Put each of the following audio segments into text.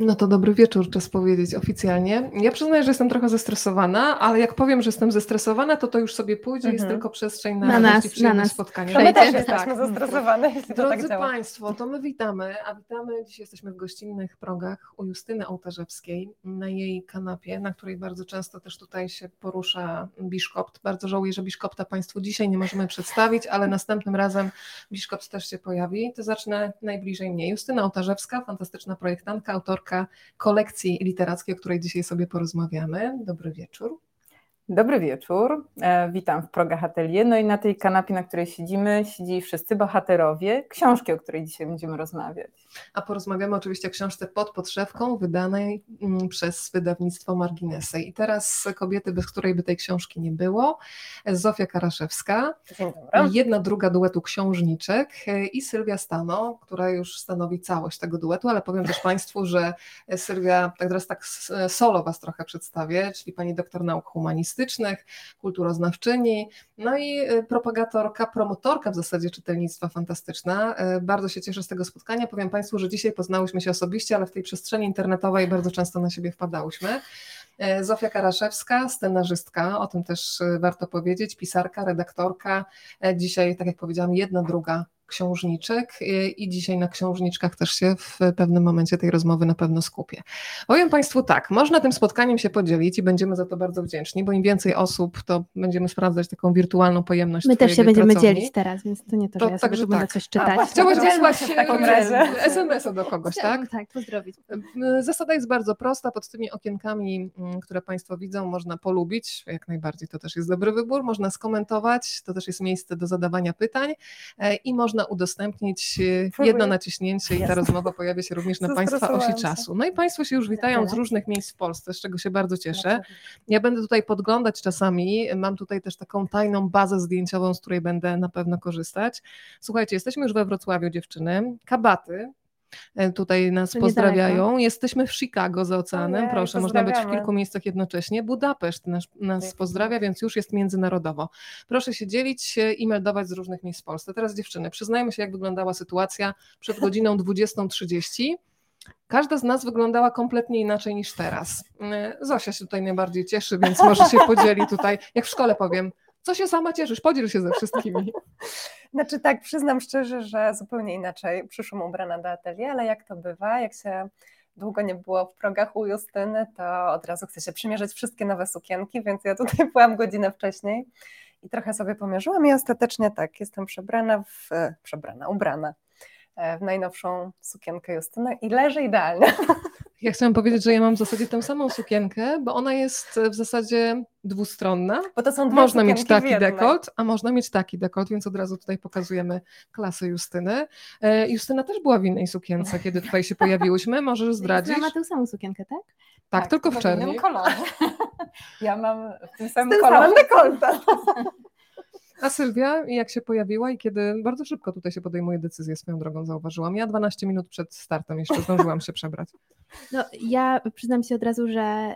No to dobry wieczór, czas powiedzieć oficjalnie. Ja przyznaję, że jestem trochę zestresowana, ale jak powiem, że jestem zestresowana, to to już sobie pójdzie, jest Mhm. tylko przestrzeń na, Na nas, i przyjemne na nas. spotkanie. No my Przejdzie. też Tak. jesteśmy zestresowane, jeśli to tak Drodzy działa. Państwo, to my witamy, a witamy, dzisiaj jesteśmy w gościnnych progach u Justyny Ołtarzewskiej na jej kanapie, na której bardzo często też tutaj się porusza Biszkopt. Bardzo żałuję, że Biszkopta Państwu dzisiaj nie możemy przedstawić, ale następnym razem Biszkopt też się pojawi. To zacznę najbliżej mnie. Justyna Ołtarzewska, fantastyczna projektantka, autorka kolekcji literackiej, o której dzisiaj sobie porozmawiamy. Dobry wieczór. Dobry wieczór, e, witam w progach Atelier. No i na tej kanapie, na której siedzimy, siedzi wszyscy bohaterowie książki, o której dzisiaj będziemy rozmawiać. A porozmawiamy oczywiście o książce Pod podszewką, wydanej mm, przez wydawnictwo Marginesy. I teraz kobiety, bez której by tej książki nie było. Zofia Karaszewska, jedna druga duetu książniczek e, i Sylwia Stano, która już stanowi całość tego duetu, ale powiem też Państwu, że Sylwia, tak teraz tak solo Was trochę przedstawię, czyli pani doktor nauk humanistycznych, kulturoznawczyni, no i e, propagatorka, promotorka w zasadzie czytelnictwa fantastyczna. E, Bardzo się cieszę z tego spotkania. Powiem Państwu, że dzisiaj poznałyśmy się osobiście, ale w tej przestrzeni internetowej bardzo często na siebie wpadałyśmy. E, Zofia Karaszewska, scenarzystka, o tym też warto powiedzieć, pisarka, redaktorka. Dzisiaj, tak jak powiedziałam, jedna druga książniczek e, i dzisiaj na książniczkach też się w pewnym momencie tej rozmowy na pewno skupię. Powiem Państwu tak, można tym spotkaniem się podzielić i będziemy za to bardzo wdzięczni, bo im więcej osób, to będziemy sprawdzać taką wirtualną pojemność My też się będziemy pracowni. dzielić teraz, więc to nie to, To że ja sobie także tu będę tak. coś A, czytać. właśnie. Chciałaś wysłać się w takim razie. SMS-a do kogoś, tak? Tak, pozdrowić. Zasada jest bardzo prosta. Pod tymi okienkami, mm, które Państwo widzą, można polubić, jak najbardziej to też jest dobry wybór. Można skomentować, to też jest miejsce do zadawania pytań i można udostępnić e, jedno naciśnięcie i ta rozmowa pojawia się również na Państwa osi czasu. No i Państwo się już witają z różnych miejsc w Polsce, z czego się bardzo cieszę. Ja będę tutaj podglądać czasami. Mam tutaj też taką tajną bazę zdjęciową, z której będę na pewno korzystać. Słuchajcie, jesteśmy już we Wrocławiu, dziewczyny. Kabaty. E, Tutaj nas To pozdrawiają. Jesteśmy w Chicago za oceanem. Ojej, Proszę, można być w kilku miejscach jednocześnie. Budapeszt nas, nas pozdrawia, więc już jest międzynarodowo. Proszę się dzielić się i meldować z różnych miejsc w Polsce. Teraz dziewczyny, przyznajmy się, jak wyglądała sytuacja przed godziną 20.30. Każda z nas wyglądała kompletnie inaczej niż teraz. E, Zosia się tutaj najbardziej cieszy, więc może się podzieli tutaj, jak w szkole powiem, co się sama cieszysz, podziel się ze wszystkimi. Znaczy tak, przyznam szczerze, że zupełnie inaczej przyszłam ubrana do atelier, ale jak to bywa, jak się długo nie było w progach u Justyny, to od razu chce się przymierzyć wszystkie nowe sukienki, więc ja tutaj byłam godzinę wcześniej i trochę sobie pomierzyłam i ostatecznie tak, jestem przebrana w, przebrana, ubrana e, w najnowszą sukienkę Justyny i leży idealnie. Ja chciałam powiedzieć, że ja mam w zasadzie tę samą sukienkę, bo ona jest w zasadzie dwustronna. Bo to są dwie Można mieć w taki dekolt, a można mieć taki dekolt, więc od razu tutaj pokazujemy klasę Justyny. E, Justyna też była w innej sukience, kiedy tutaj się pojawiłyśmy. Możesz zdradzić? Justyna ma tę samą sukienkę, tak? Tak, tylko w w czerni. innym kolorze. Ja mam w tym samym tym kolorze samym dekolta. A Sylwia, jak się pojawiła i kiedy bardzo szybko tutaj się podejmuje decyzję, swoją drogą zauważyłam. Ja 12 minut przed startem jeszcze zdążyłam się przebrać. No, ja przyznam się od razu, że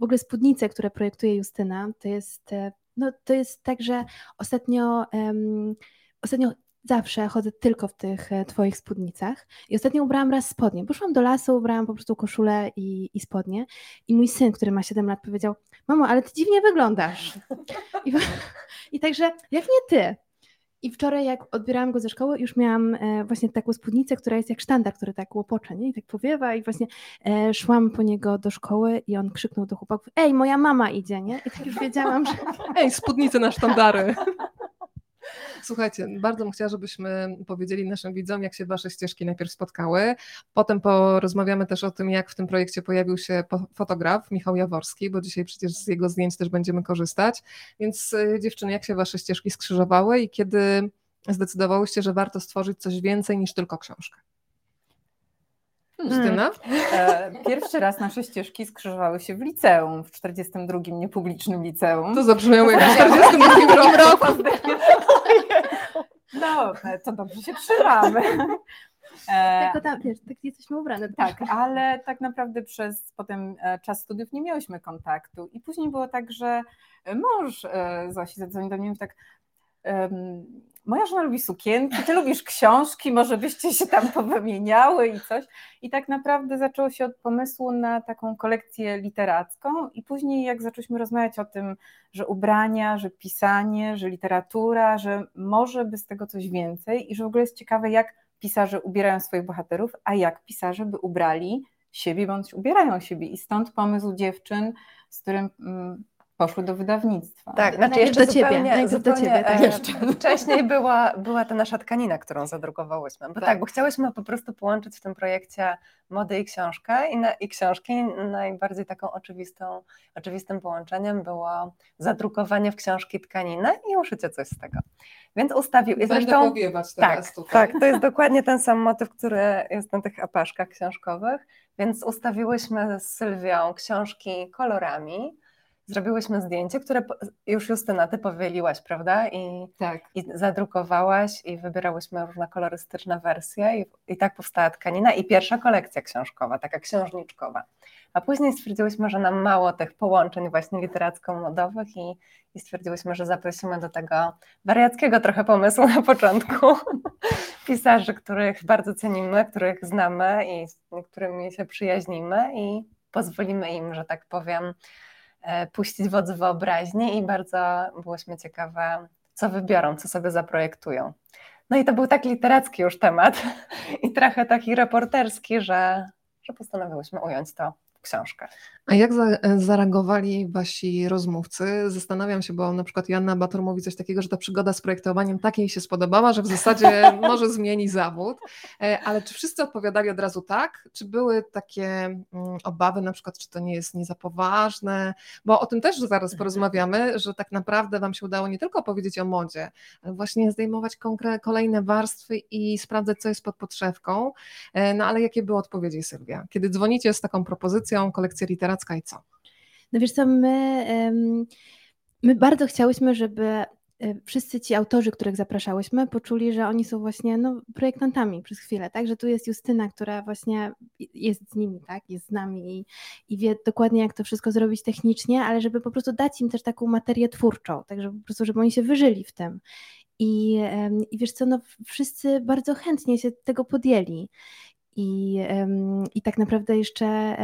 w ogóle spódnice, które projektuje Justyna, to jest, e, no, to jest tak, że ostatnio, em, ostatnio zawsze chodzę tylko w tych e, twoich spódnicach i ostatnio ubrałam raz spodnie. Poszłam do lasu, ubrałam po prostu koszulę i, i spodnie i mój syn, który ma 7 lat powiedział, mamo, ale ty dziwnie wyglądasz. I, i także, jak nie ty? I wczoraj, jak odbierałam go ze szkoły, już miałam e, właśnie taką spódnicę, która jest jak sztandar, który tak łopocze, nie? I tak powiewa i właśnie e, szłam po niego do szkoły i on krzyknął do chłopaków, ej, moja mama idzie, nie? I tak już wiedziałam, że Ej, spódnice na sztandary. Słuchajcie, bardzo bym chciała, żebyśmy powiedzieli naszym widzom, jak się wasze ścieżki najpierw spotkały. Potem porozmawiamy też o tym, jak w tym projekcie pojawił się fotograf Michał Jaworski, bo dzisiaj przecież z jego zdjęć też będziemy korzystać. Więc y, dziewczyny, jak się wasze ścieżki skrzyżowały i kiedy zdecydowałyście, że warto stworzyć coś więcej niż tylko książkę? Justyna? E, Pierwszy raz nasze ścieżki skrzyżowały się w liceum, w 42 niepublicznym liceum. To zabrzmiało jak w 42 roku. No, to dobrze się trzymamy. E, tylko tam, wiesz, tak jesteśmy ubrane. Tak, ale tak naprawdę przez potem e, czas studiów nie miałyśmy kontaktu i później było tak, że mąż e, Zosi zadzwonił do mnie i tak, moja żona lubi sukienki, ty lubisz książki, może byście się tam powymieniały i coś. I tak naprawdę zaczęło się od pomysłu na taką kolekcję literacką i później jak zaczęliśmy rozmawiać o tym, że ubrania, że pisanie, że literatura, że może by z tego coś więcej i że w ogóle jest ciekawe, jak pisarze ubierają swoich bohaterów, a jak pisarze by ubrali siebie bądź ubierają siebie. I stąd pomysł dziewczyn, z którym mm, poszły do wydawnictwa. Tak, znaczy jeszcze do ciebie, zupełnie, do ciebie, tak. e, jeszcze. Wcześniej była, była ta nasza tkanina, którą zadrukowałyśmy. Bo tak. tak, bo chciałyśmy po prostu połączyć w tym projekcie mody i książkę i, na, i książki. Najbardziej taką oczywistą, oczywistym połączeniem było zadrukowanie w książki tkaniny i uszycie coś z tego. Więc ustawił. Będę zresztą, powiewać teraz tak, tutaj. Tak, to jest dokładnie ten sam motyw, który jest na tych apaszkach książkowych. Więc ustawiłyśmy z Sylwią książki kolorami zrobiłyśmy zdjęcie, które już Justyna, ty powieliłaś, prawda? I, tak. i zadrukowałaś i wybierałyśmy różne kolorystyczne wersje i, i tak powstała tkanina i pierwsza kolekcja książkowa, taka książniczkowa. A później stwierdziłyśmy, że nam mało tych połączeń właśnie literacko-modowych i, i stwierdziłyśmy, że zaprosimy do tego wariackiego trochę pomysłu na początku pisarzy, których bardzo cenimy, których znamy i z którymi się przyjaźnimy i pozwolimy im, że tak powiem, puścić wodz wyobraźni i bardzo byłyśmy ciekawe, co wybiorą, co sobie zaprojektują. No i to był tak literacki już temat i trochę taki reporterski, że, że postanowiłyśmy ująć to książkę. A jak za, zareagowali wasi rozmówcy? Zastanawiam się, bo na przykład Joanna Bator mówi coś takiego, że ta przygoda z projektowaniem tak jej się spodobała, że w zasadzie może zmieni zawód. E, ale czy wszyscy odpowiadali od razu tak? Czy były takie mm, obawy, na przykład, czy to nie jest nie za poważne? Bo o tym też zaraz porozmawiamy, że tak naprawdę wam się udało nie tylko powiedzieć o modzie, ale właśnie zdejmować kolejne warstwy i sprawdzać, co jest pod podszewką. E, no ale jakie były odpowiedzi, Sylwia? Kiedy dzwonicie z taką propozycją, kolekcja literacka, literacka i co? No wiesz co, my, my bardzo chciałyśmy, żeby e, wszyscy ci autorzy, których zapraszałyśmy, poczuli, że oni są właśnie no, projektantami przez chwilę, tak? Że tu jest Justyna, która właśnie jest z nimi, tak? Jest z nami i, i wie dokładnie, jak to wszystko zrobić technicznie, ale żeby po prostu dać im też taką materię twórczą, tak? Żeby po prostu, żeby oni się wyżyli w tym. I, I wiesz co, no wszyscy bardzo chętnie się tego podjęli. I, I tak naprawdę jeszcze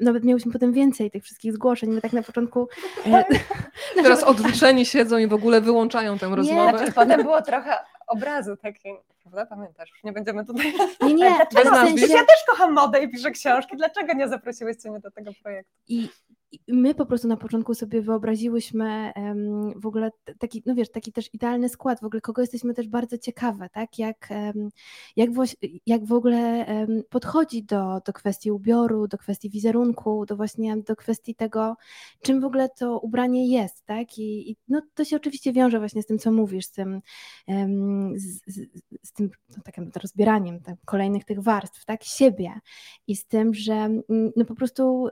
nawet miałyśmy potem więcej tych wszystkich zgłoszeń. My tak na początku. E, Teraz odwróceni siedzą i w ogóle wyłączają tę rozmowę. Znaczy, potem było trochę obrazu takiej, prawda? Pamiętasz? Już nie będziemy tutaj. Nie, nie. Dlaczego? W sensie... Ja też kocham modę i piszę książki. Dlaczego nie zaprosiłyście mnie do tego projektu? I, my po prostu na początku sobie wyobraziłyśmy w ogóle taki, no wiesz, taki też idealny skład, w ogóle kogo jesteśmy też bardzo ciekawe, tak, jak, jak, jak w ogóle podchodzi do, do kwestii ubioru, do kwestii wizerunku, do właśnie do kwestii tego, czym w ogóle to ubranie jest, tak, i, i no to się oczywiście wiąże właśnie z tym, co mówisz, z tym, z, z, z tym no, takim rozbieraniem tak, kolejnych tych warstw, tak, siebie i z tym, że mm, no po prostu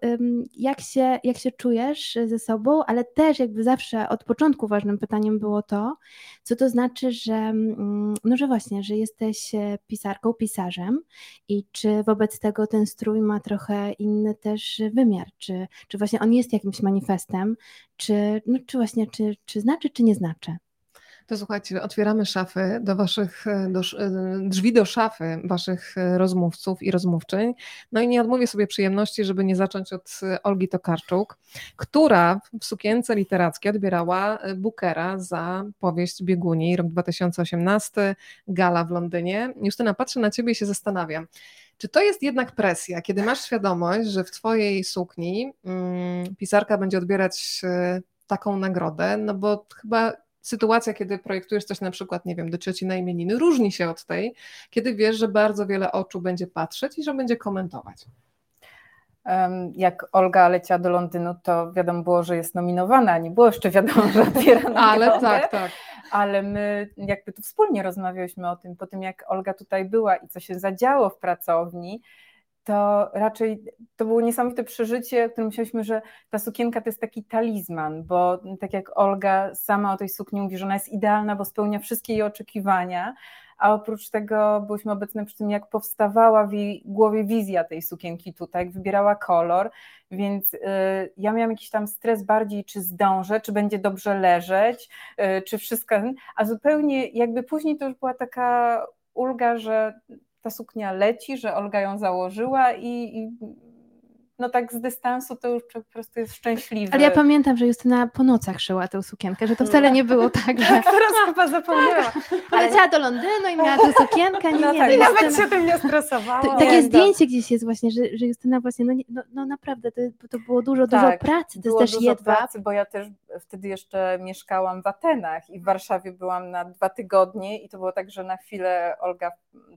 jak się jak się czujesz ze sobą, ale też jakby zawsze od początku ważnym pytaniem było to, co to znaczy, że, mm, no, że właśnie, że jesteś e, pisarką, pisarzem i czy wobec tego ten strój ma trochę inny też wymiar, czy, czy właśnie on jest jakimś manifestem, czy, no, czy właśnie, czy, czy znaczy, czy nie znaczy. To słuchajcie, otwieramy szafy do waszych, e, do, e, drzwi do szafy waszych e, rozmówców i rozmówczyń. No i nie odmówię sobie przyjemności, żeby nie zacząć od Olgi Tokarczuk, która w sukience literackiej odbierała Bookera za powieść Bieguni, rok 2018, gala w Londynie. Justyna, patrzę na ciebie i się zastanawiam. Czy to jest jednak presja, kiedy masz świadomość, że w twojej sukni mm, pisarka będzie odbierać taką nagrodę, no bo chyba sytuacja, kiedy projektujesz coś na przykład, nie wiem, do cioci na imieniny, różni się od tej, kiedy wiesz, że bardzo wiele oczu będzie patrzeć i że będzie komentować. Jak Olga leciała do Londynu, to wiadomo było, że jest nominowana, nie było jeszcze wiadomo, że odbiera Ale tak, tak. Ale my jakby tu wspólnie rozmawialiśmy o tym, po tym jak Olga tutaj była i co się zadziało w pracowni, to raczej to było niesamowite przeżycie, w którym myśleliśmy, że ta sukienka to jest taki talizman, bo tak jak Olga sama o tej sukni mówi, że ona jest idealna, bo spełnia wszystkie jej oczekiwania, a oprócz tego byłyśmy obecne przy tym, jak powstawała w jej głowie wizja tej sukienki tutaj, jak wybierała kolor, więc y, ja miałam jakiś tam stres bardziej, czy zdążę, czy będzie dobrze leżeć, y, czy wszystko, a zupełnie jakby później to już była taka ulga, że ta suknia leci, że Olga ją założyła i, i no tak z dystansu to już po prostu jest szczęśliwy. Ale ja pamiętam, że Justyna po nocach szyła tę sukienkę, że to wcale nie było tak, że... Teraz chyba zapomniała. Poleciała do Londynu i miała tę sukienkę. Nie, No nie, tak, i nawet Justyna- się tym nie stresowała. To, Nie, takie no. zdjęcie gdzieś jest właśnie, że, że Justyna właśnie, no, nie, no, no naprawdę, to, to było dużo, dużo Tak, pracy, to jest też dużo jedwab. pracy, bo ja też wtedy jeszcze mieszkałam w Atenach i w Warszawie byłam na dwa tygodnie i to było tak, że na chwilę Olga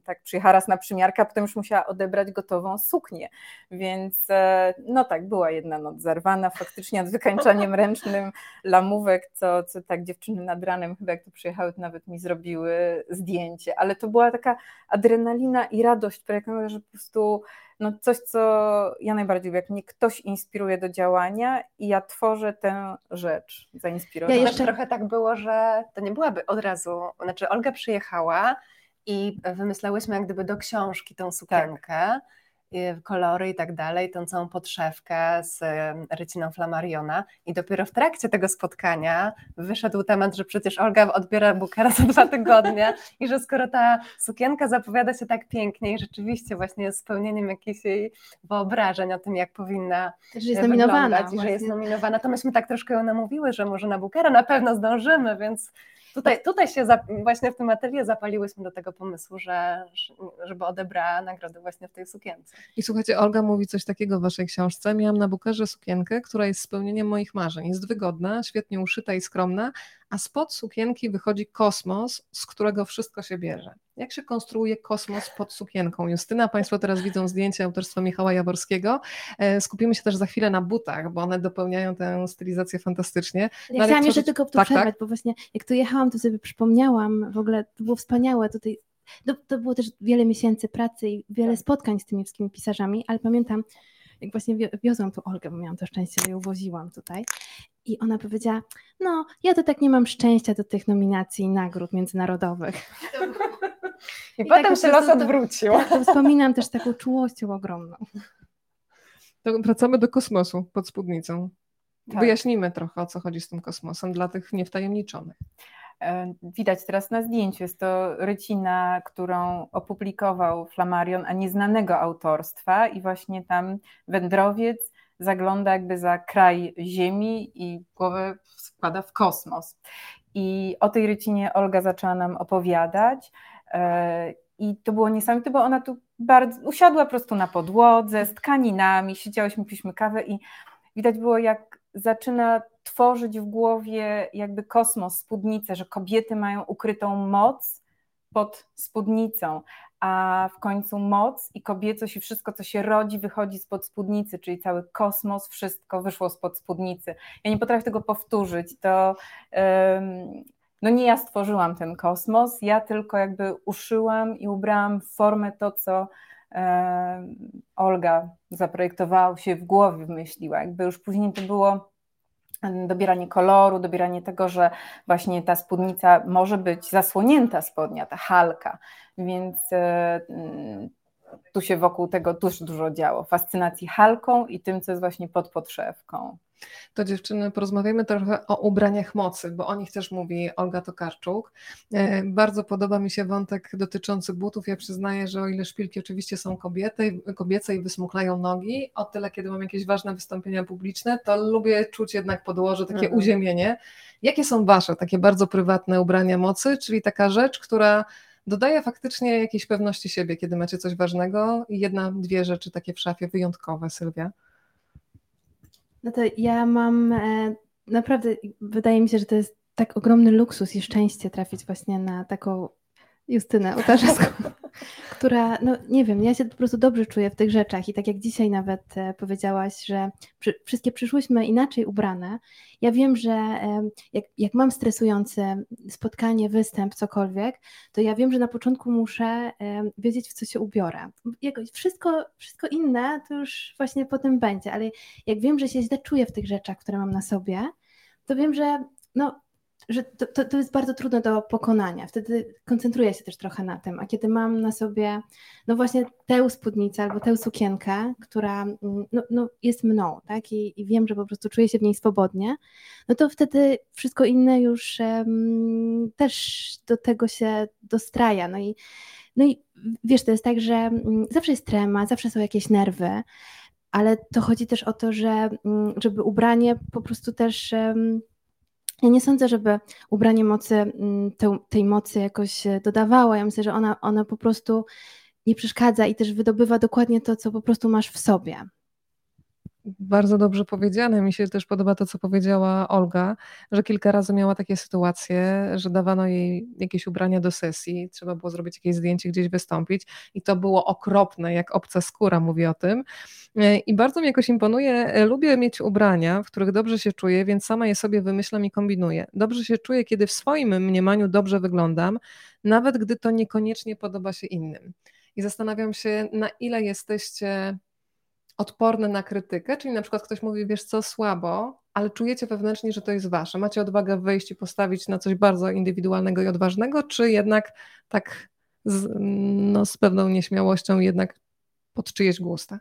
tak przyjechała raz na przymiarkę, a potem już musiała odebrać gotową suknię, więc e, no tak, była jedna noc zerwana faktycznie nad wykańczaniem ręcznym lamówek, co, co tak dziewczyny nad ranem chyba jak tu przyjechały, to nawet mi zrobiły zdjęcie, ale to była taka adrenalina i radość projektowa, że po prostu no coś, co ja najbardziej lubię, jak mnie ktoś inspiruje do działania i ja tworzę tę rzecz zainspirowaną. Ja jeszcze- trochę tak było, że to nie byłaby od razu, znaczy Olga przyjechała i wymyślałyśmy jak gdyby do książki tą sukienkę, i kolory i tak dalej, tą całą podszewkę z ryciną Flamariona i dopiero w trakcie tego spotkania wyszedł temat, że przecież Olga odbiera Bookera za dwa tygodnie i że skoro ta sukienka zapowiada się tak pięknie i rzeczywiście właśnie jest spełnieniem jakichś jej wyobrażeń o tym, jak powinna Że jest nominowana. wyglądać i że jest nominowana, to myśmy tak troszkę ją namówiły, że może na Bookera na pewno zdążymy, więc tutaj, tutaj się za, właśnie w tym atelier zapaliłyśmy do tego pomysłu, że, żeby odebrała nagrodę właśnie w tej sukience. I słuchajcie, Olga mówi coś takiego w waszej książce. Miałam na bukerze sukienkę, która jest spełnieniem moich marzeń. Jest wygodna, świetnie uszyta i skromna, a spod sukienki wychodzi kosmos, z którego wszystko się bierze. Jak się konstruuje kosmos pod sukienką? Justyna, Państwo teraz widzą zdjęcie autorstwa Michała Jaworskiego. E, Skupimy się też za chwilę na butach, bo one dopełniają tę stylizację fantastycznie. Ja No, chciałam jeszcze tylko tu tak, przerwać, tak. bo właśnie jak tu jechałam, to sobie przypomniałam, w ogóle to było wspaniałe tutaj. No, to było też wiele miesięcy pracy i wiele spotkań z tymi wszystkimi pisarzami, ale pamiętam, jak właśnie wi- wiozłam tu Olgę, bo miałam to szczęście, że ją woziłam tutaj. I ona powiedziała, no ja to tak nie mam szczęścia do tych nominacji i nagród międzynarodowych. I, I potem tak się los odwrócił. To wspominam też taką czułością ogromną. To wracamy do kosmosu pod spódnicą. Tak. Wyjaśnijmy trochę, o co chodzi z tym kosmosem dla tych niewtajemniczonych. E, Widać teraz na zdjęciu, jest to rycina, którą opublikował Flammarion, a nieznanego autorstwa i właśnie tam wędrowiec zagląda jakby za kraj Ziemi i głowę składa w kosmos. I o tej rycinie Olga zaczęła nam opowiadać i to było niesamowite, bo ona tu bardzo usiadła po prostu na podłodze z tkaninami, siedziałyśmy, piliśmy kawę i widać było jak zaczyna tworzyć w głowie jakby kosmos, spódnicę, że kobiety mają ukrytą moc pod spódnicą, a w końcu moc i kobiecość i wszystko, co się rodzi, wychodzi spod spódnicy, czyli cały kosmos, wszystko wyszło spod spódnicy. Ja nie potrafię tego powtórzyć, to no nie ja stworzyłam ten kosmos, ja tylko jakby uszyłam i ubrałam w formę to, co em, Olga zaprojektowała się w głowie, wymyśliła. Jakby już później to było dobieranie koloru, dobieranie tego, że właśnie ta spódnica może być zasłonięta spodnia, ta halka, więc e, tu się wokół tego też dużo działo. Fascynacji halką i tym, co jest właśnie pod podszewką. To dziewczyny, porozmawiamy trochę o ubraniach mocy, bo o nich też mówi Olga Tokarczuk. E, Bardzo podoba mi się wątek dotyczący butów. Ja przyznaję, że o ile szpilki oczywiście są kobiety, kobiece i wysmuklają nogi, o tyle kiedy mam jakieś ważne wystąpienia publiczne, to lubię czuć jednak podłoże, takie Mhm. uziemienie. Jakie są wasze takie bardzo prywatne ubrania mocy, czyli taka rzecz, która dodaje faktycznie jakiejś pewności siebie, kiedy macie coś ważnego i jedna, dwie rzeczy takie w szafie wyjątkowe, Sylwia? No to ja mam e, naprawdę, wydaje mi się, że to jest tak ogromny luksus i szczęście trafić właśnie na taką Justynę Otarzewską, która, no nie wiem, ja się po prostu dobrze czuję w tych rzeczach i tak jak dzisiaj nawet e, powiedziałaś, że przy, wszystkie przyszłyśmy inaczej ubrane, ja wiem, że jak, jak mam stresujące spotkanie, występ, cokolwiek, to ja wiem, że na początku muszę wiedzieć, w co się ubiorę. Jakoś wszystko, wszystko inne to już właśnie potem będzie, ale jak wiem, że się źle czuję w tych rzeczach, które mam na sobie, to wiem, że no, że to, to, to, jest bardzo trudne do pokonania. Wtedy koncentruję się też trochę na tym. A kiedy mam na sobie, no właśnie tę spódnicę albo tę sukienkę, która mm, no, no jest mną, tak? I, I, wiem, że po prostu czuję się w niej swobodnie, no to wtedy wszystko inne już um, też do tego się dostraja. No i, no i wiesz, to jest tak, że um, zawsze jest trema, zawsze są jakieś nerwy, ale to chodzi też o to, że um, żeby ubranie po prostu też ja nie sądzę, żeby ubranie mocy mm, te, tej mocy jakoś e, dodawało. Ja myślę, że ona, ona po prostu nie przeszkadza i też wydobywa dokładnie to, co po prostu masz w sobie. Bardzo dobrze powiedziane. Mi się też podoba to, co powiedziała Olga, że kilka razy miała takie sytuacje, że dawano jej jakieś ubrania do sesji, trzeba było zrobić jakieś zdjęcie, gdzieś wystąpić i to było okropne, jak obca skóra mówi o tym. E, I bardzo mi jakoś imponuje, e, lubię mieć ubrania, w których dobrze się czuję, więc sama je sobie wymyślam i kombinuję. Dobrze się czuję, kiedy w swoim mniemaniu dobrze wyglądam, nawet gdy to niekoniecznie podoba się innym. I zastanawiam się, na ile jesteście odporne na krytykę, czyli na przykład ktoś mówi, wiesz co, słabo, ale czujecie wewnętrznie, że to jest wasze. Macie odwagę wyjść i postawić na coś bardzo indywidualnego i odważnego, czy jednak tak z, no, z pewną nieśmiałością jednak pod czyjeś gusta?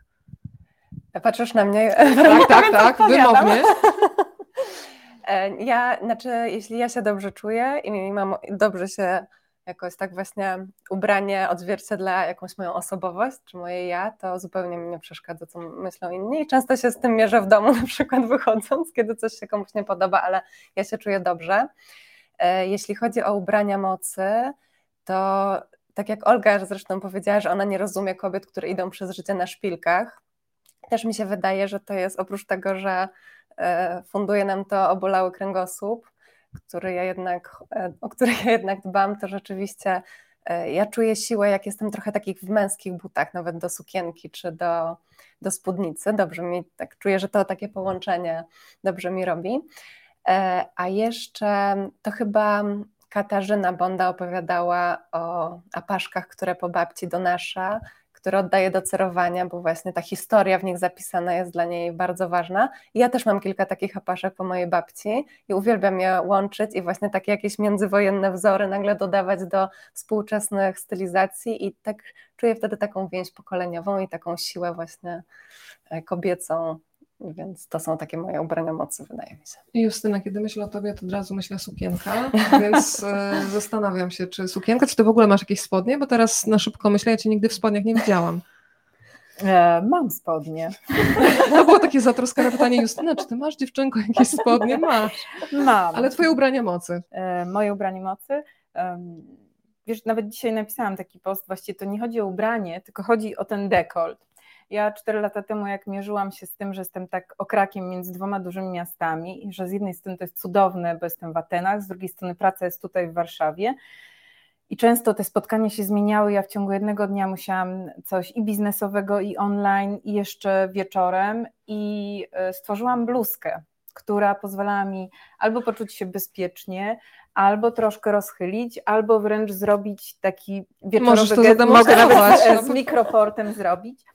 Patrzysz na mnie? Tak, tak, tak, wymownie. E, ja, znaczy, jeśli ja się dobrze czuję i mam dobrze się jakoś tak właśnie ubranie odzwierciedla jakąś moją osobowość, czy moje ja, to zupełnie mi nie przeszkadza, co myślą inni. I często się z tym mierzę w domu, na przykład wychodząc, kiedy coś się komuś nie podoba, ale ja się czuję dobrze. E, jeśli chodzi o ubrania mocy, to tak jak Olga zresztą powiedziała, że ona nie rozumie kobiet, które idą przez życie na szpilkach, też mi się wydaje, że to jest oprócz tego, że e, funduje nam to obolały kręgosłup, który ja jednak, e, o który ja jednak dbam, to rzeczywiście e, ja czuję siłę, jak jestem trochę takich w męskich butach, nawet do sukienki czy do, do spódnicy. Dobrze mi, tak czuję, że to takie połączenie dobrze mi robi. E, a jeszcze to chyba Katarzyna Bonda opowiadała o apaszkach, które po babci donosza, które oddaje do cerowania, bo właśnie ta historia w nich zapisana jest dla niej bardzo ważna. I ja też mam kilka takich apaszek po mojej babci i uwielbiam je łączyć i właśnie takie jakieś międzywojenne wzory nagle dodawać do współczesnych stylizacji i tak czuję wtedy taką więź pokoleniową i taką siłę właśnie e, kobiecą więc to są takie moje ubrania mocy, wydaje mi się. Justyna, kiedy myślę o tobie, to od razu myślę sukienka, więc e, zastanawiam się, czy sukienka, czy ty w ogóle masz jakieś spodnie, bo teraz na szybko myślę, ja cię nigdy w spodniach nie widziałam. E, mam spodnie. To było takie zatroskane pytanie, Justyna, czy ty masz dziewczynko jakieś spodnie? Masz. Mam. Ale twoje ubrania mocy? E, moje ubranie mocy? Um, wiesz, nawet dzisiaj napisałam taki post, właściwie to nie chodzi o ubranie, tylko chodzi o ten dekolt ja cztery lata temu, jak mierzyłam się z tym, że jestem tak okrakiem między dwoma dużymi miastami i że z jednej strony to jest cudowne, bo jestem w Atenach, z drugiej strony praca jest tutaj w Warszawie. I często te spotkania się zmieniały. Ja w ciągu jednego dnia musiałam coś i biznesowego, i online, i jeszcze wieczorem. I e, stworzyłam bluzkę, która pozwalała mi albo poczuć się bezpiecznie, albo troszkę rozchylić, albo wręcz zrobić taki wieczorowy gest. Mogę nawet z mikroportem zrobić.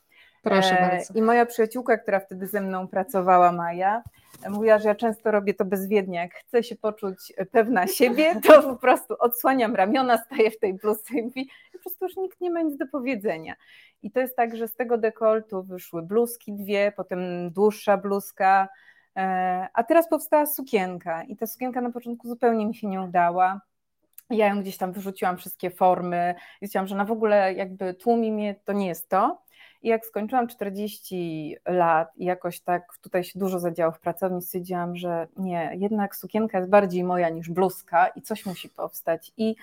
Proszę e, bardzo. I moja przyjaciółka, która wtedy ze mną pracowała, Maja, mówiła, że ja często robię to bezwiednie. Jak chcę się poczuć pewna siebie, to po prostu odsłaniam ramiona, staję w tej bluzce i po prostu już nikt nie ma nic do powiedzenia. I to jest tak, że z tego dekoltu wyszły bluzki dwie, potem dłuższa bluzka, e, a teraz powstała sukienka i ta sukienka na początku zupełnie mi się nie udała. Ja ją gdzieś tam wyrzuciłam wszystkie formy i chciałam, że na w ogóle jakby tłumi mnie, to nie jest to. I jak skończyłam 40 lat i jakoś tak tutaj się dużo zadziało w pracowni, stwierdziłam, że nie, jednak sukienka jest bardziej moja niż bluzka i coś musi powstać. I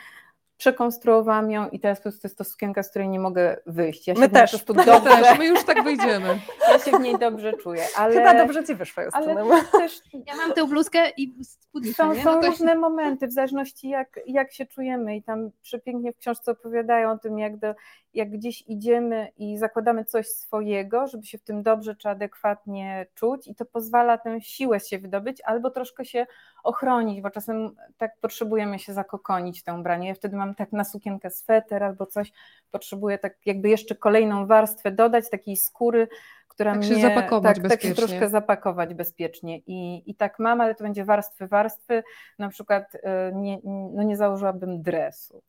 przekonstruowałam ją i teraz po prostu jest to sukienka, z której nie mogę wyjść. Ja się my też. Po dobrze, też, my już tak wyjdziemy. Ja się w niej dobrze czuję. Ale, Chyba dobrze Ci wyszło, Ale też... Ja mam tę bluzkę i spódnicę. Są, są no różne momenty, w zależności jak, jak się czujemy i tam przepięknie w książce opowiadają o tym, jak, do, jak gdzieś idziemy i zakładamy coś swojego, żeby się w tym dobrze czy adekwatnie czuć i to pozwala tę siłę się wydobyć albo troszkę się ochronić, bo czasem tak potrzebujemy się zakokonić tę ubranie. Ja wtedy mam tak na sukienkę sweter albo coś, potrzebuję tak jakby jeszcze kolejną warstwę dodać, takiej skóry, która tak mnie... się zapakować tak, bezpiecznie. Tak się troszkę zapakować bezpiecznie i, i tak mam, ale to będzie warstwy, warstwy, na przykład e, nie, no nie założyłabym dresu.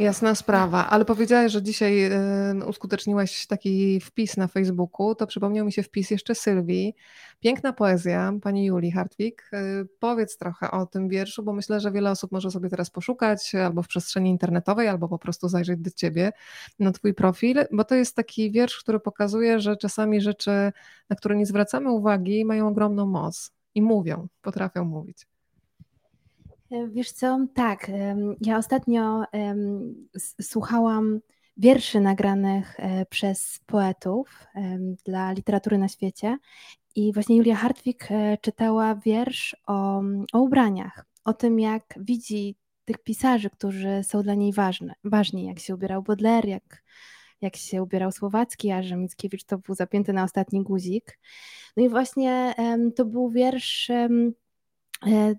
Jasna sprawa, ale powiedziałaś, że dzisiaj y, uskuteczniłaś taki wpis na Facebooku, to przypomniał mi się wpis jeszcze Sylwii. Piękna poezja pani Julii Hartwig. Y, powiedz trochę o tym wierszu, bo myślę, że wiele osób może sobie teraz poszukać albo w przestrzeni internetowej, albo po prostu zajrzeć do ciebie na twój profil, bo to jest taki wiersz, który pokazuje, że czasami rzeczy, na które nie zwracamy uwagi, mają ogromną moc i mówią, potrafią mówić. Wiesz co, tak, ja ostatnio słuchałam wierszy nagranych e, przez poetów dla literatury na świecie i właśnie Julia Hartwig e, czytała wiersz o, o ubraniach, o tym jak widzi tych pisarzy, którzy są dla niej ważne, ważni, jak się ubierał Baudelaire, jak, jak się ubierał Słowacki, a że Mickiewicz to był zapięty na ostatni guzik. No i właśnie to był wiersz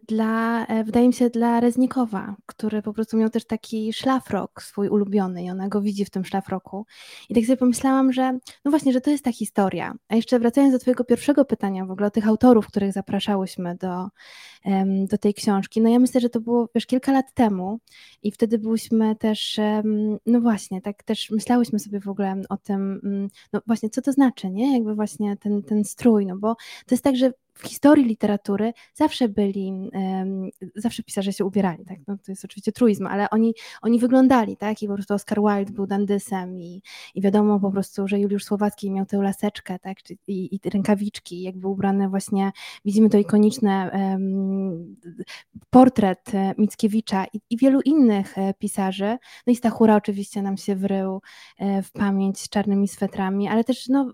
dla, e, wydaje mi się, dla Reznikowa, który po prostu miał też taki szlafrok swój ulubiony i ona go widzi w tym szlafroku. I tak sobie pomyślałam, że no właśnie, że to jest ta historia. A jeszcze wracając do twojego pierwszego pytania w ogóle o tych autorów, których zapraszałyśmy do, do tej książki, no ja myślę, że to było wiesz, kilka lat temu i wtedy byliśmy też, no właśnie, tak też myślałyśmy sobie w ogóle o tym, mm, no właśnie, co to znaczy, nie? Jakby właśnie ten, ten strój, no bo to jest tak, że w historii literatury zawsze byli, zawsze pisarze się ubierali, tak? No, to jest oczywiście truizm, ale oni, oni wyglądali, tak? I po prostu Oscar Wilde był dandysem i, i wiadomo po prostu, że Juliusz Słowacki miał tę laseczkę, tak? I, i rękawiczki, jakby ubrany właśnie, widzimy to ikoniczne um, portret e, Mickiewicza i, i, wielu innych e, pisarzy. No i Stachura oczywiście nam się wrył e, w pamięć z czarnymi swetrami, ale też no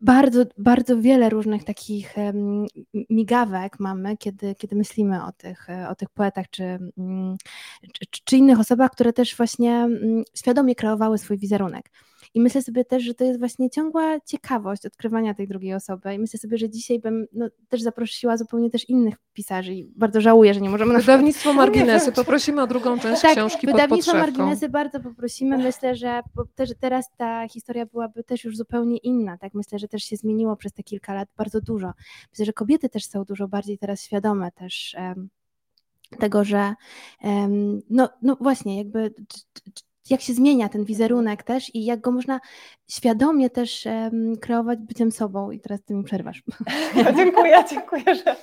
bardzo, bardzo wiele różnych takich migawek mamy, kiedy, kiedy myślimy o tych, o tych poetach czy, mm, czy, czy innych osobach, które też właśnie mm, świadomie kreowały swój wizerunek. I myślę sobie też, że to jest właśnie ciągła ciekawość odkrywania tej drugiej osoby. I myślę sobie, że dzisiaj bym no, też zaprosiła zupełnie też innych pisarzy. I bardzo żałuję, że nie możemy... Wydawnictwo Marginesy, poprosimy o drugą część tak, książki pod Wydawnictwo Marginesy bardzo poprosimy. Myślę, że też teraz ta historia byłaby też już zupełnie inna. Tak Myślę, że też się zmieniło przez te kilka lat bardzo dużo. Myślę, że kobiety też są dużo bardziej teraz świadome też um, tego, że no, no właśnie, jakby jak się zmienia ten wizerunek też i jak go można świadomie też um, kreować byciem sobą. I teraz ty mi przerwasz. Dziękuję, dziękuję, że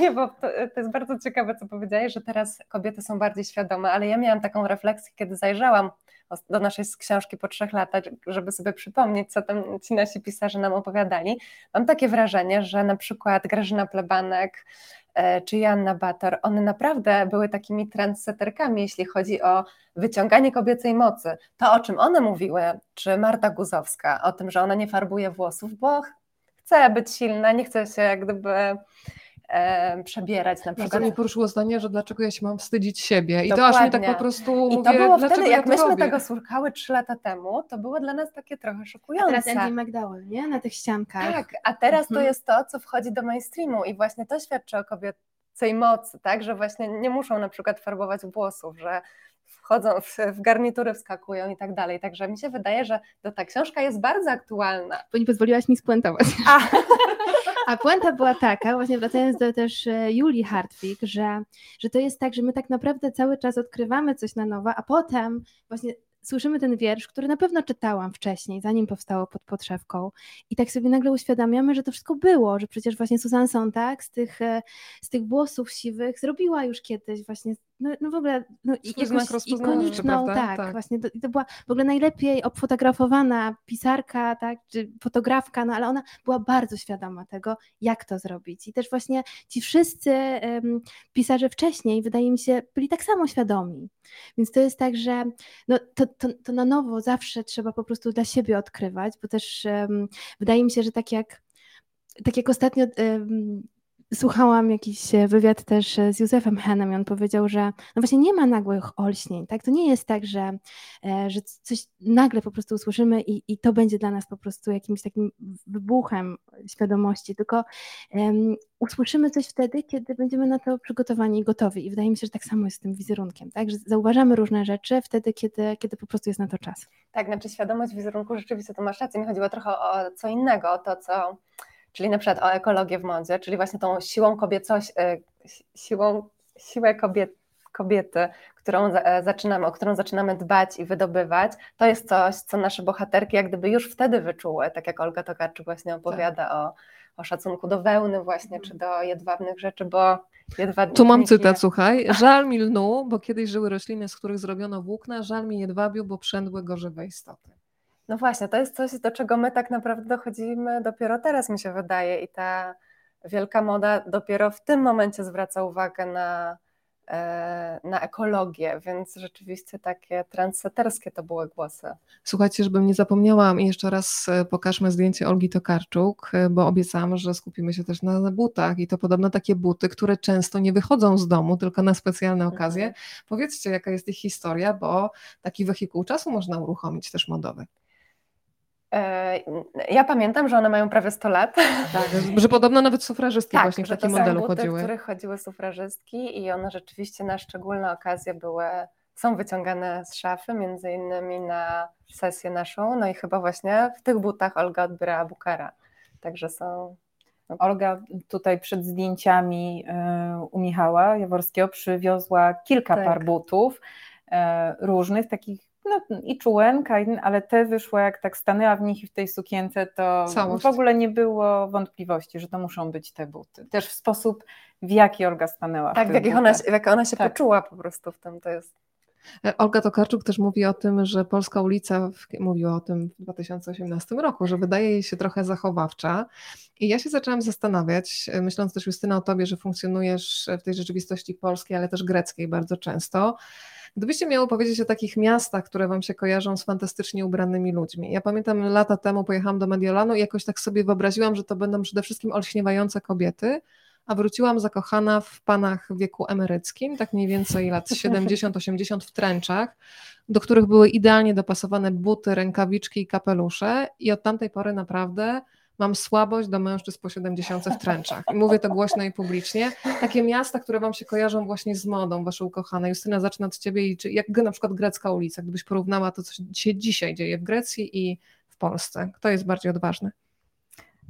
nie, bo to, to, jest bardzo ciekawe, co powiedziałeś, że teraz kobiety są bardziej świadome, ale ja miałam taką refleksję, kiedy zajrzałam do naszej książki po trzech latach, żeby sobie przypomnieć, co tam ci nasi pisarze nam opowiadali. Mam takie wrażenie, że na przykład Grażyna Plebanek, czy Joanna Bator, one naprawdę były takimi trendseterkami, jeśli chodzi o wyciąganie kobiecej mocy. To, o czym one mówiły, czy Marta Guzowska, o tym, że ona nie farbuje włosów, bo chce być silna, nie chce się jak gdyby e, przebierać na przykład. mnie poruszyło zdanie, że dlaczego ja się mam wstydzić siebie i Dokładnie. to aż mi tak po prostu I mówię, to było wtedy, ja jak myśmy robię? tego słuchały trzy lata temu, to było dla nas takie trochę szokujące. A teraz Andy McDowell, nie? Na tych ściankach. Tak, a teraz mhm. to jest to, co wchodzi do mainstreamu i właśnie to świadczy o kobiecej mocy, tak, że właśnie nie muszą na przykład farbować włosów, że wchodzą w, w garnitury, wskakują i tak dalej. Także mi się wydaje, że to ta książka jest bardzo aktualna. Bo nie pozwoliłaś mi spuentować. A. A puenta była taka, właśnie wracając do też e, Julii Hartwig, że, że to jest tak, że my tak naprawdę cały czas odkrywamy coś na nowo, a potem właśnie słyszymy ten wiersz, który na pewno czytałam wcześniej, zanim powstało pod podszewką. I tak sobie nagle uświadamiamy, że to wszystko było, że przecież właśnie Susan Sontag z tych, e, z tych włosów siwych zrobiła już kiedyś właśnie no, no w ogóle no, jakąś ikoniczną, tak, tak, właśnie to, to, była w ogóle najlepiej obfotografowana pisarka, tak, czy fotografka, no ale ona była bardzo świadoma tego, jak to zrobić. I też właśnie ci wszyscy um, pisarze wcześniej, wydaje mi się, byli tak samo świadomi, więc to jest tak, że no, to, to, to na nowo zawsze trzeba po prostu dla siebie odkrywać, bo też um, wydaje mi się, że tak jak tak jak ostatnio um, słuchałam jakiś e, wywiad też e, z Józefem Henem i on powiedział, że no właśnie nie ma nagłych olśnień, tak? To nie jest tak, że, e, że coś nagle po prostu usłyszymy i, i to będzie dla nas po prostu jakimś takim wybuchem świadomości, tylko um, usłyszymy coś wtedy, kiedy będziemy na to przygotowani i gotowi. I wydaje mi się, że tak samo jest z tym wizerunkiem, tak? Że zauważamy różne rzeczy wtedy, kiedy, kiedy po prostu jest na to czas. Tak, znaczy świadomość wizerunku rzeczywiście to masz rację. Mi chodziło trochę o co innego, o to, co czyli na przykład o ekologię w modzie, czyli właśnie tą siłą kobiecość, e, siłą, siłę kobiet, kobiety, którą e, zaczynamy, o którą zaczynamy dbać i wydobywać, to jest coś, co nasze bohaterki jak gdyby już wtedy wyczuły, tak jak Olga Tokarczyk właśnie opowiada tak. o, o szacunku do wełny właśnie, czy do jedwabnych rzeczy, bo tu mam cytat, słuchaj. Żal mi lnu, bo kiedyś żyły rośliny, z których zrobiono włókna, żal mi jedwabiu, bo przędły go żywe istoty. No właśnie, to jest coś, do czego my tak naprawdę dochodzimy dopiero teraz, mi się wydaje, i ta wielka moda dopiero w tym momencie zwraca uwagę na, e, na ekologię, więc rzeczywiście takie trendseterskie to były głosy. Słuchajcie, żebym nie zapomniała, jeszcze raz e, pokażmy zdjęcie Olgi Tokarczuk, e, bo obiecałam, że skupimy się też na butach i to podobno takie buty, które często nie wychodzą z domu, tylko na specjalne okazje. Mhm. Powiedzcie, jaka jest ich historia, bo taki wehikuł czasu można uruchomić też modowy. E, ja pamiętam, że one mają prawie 100 lat. Tak, że podobno nawet sufrażystki tak, właśnie w takim modelu buty, chodziły. w których chodziły sufrażystki i one rzeczywiście na szczególne okazje były, są wyciągane z szafy, między innymi na sesję naszą, no i chyba właśnie w tych butach Olga odbierała Bukara. Także są no, Olga tutaj przed zdjęciami e, u Michała Jaworskiego przywiozła kilka tak. par butów e, różnych, takich no i czułenka, ale te wyszła, jak tak stanęła w nich i w tej sukience, to Całość. w ogóle nie było wątpliwości, że to muszą być te buty. Też w sposób, w jaki Olga stanęła. Tak, w, jak ona, w jak ona się tak. poczuła po prostu w tym, to jest... E, Olga Tokarczuk też mówi o tym, że Polska ulica, mówiła o tym w 2018 roku, że wydaje jej się trochę zachowawcza. I ja się zaczęłam zastanawiać, e, myśląc też Justyna o tobie, że funkcjonujesz w tej rzeczywistości polskiej, ale też greckiej bardzo często. Gdybyście miały powiedzieć o takich miastach, które Wam się kojarzą z fantastycznie ubranymi ludźmi. Ja pamiętam lata temu pojechałam do Mediolanu i jakoś tak sobie wyobraziłam, że to będą przede wszystkim olśniewające kobiety, a wróciłam zakochana w panach w wieku emeryckim, tak mniej więcej lat 70-80 w tręczach, do których były idealnie dopasowane buty, rękawiczki i kapelusze i od tamtej pory naprawdę mam słabość do mężczyzn po 70 w tręczach. I mówię to głośno i publicznie. Takie miasta, które wam się kojarzą właśnie z modą, wasze ukochane. Justyna, zacznę od ciebie. I czy, jak na przykład grecka ulica, gdybyś porównała to, co się dzisiaj dzieje w Grecji i w Polsce. Kto jest bardziej odważny?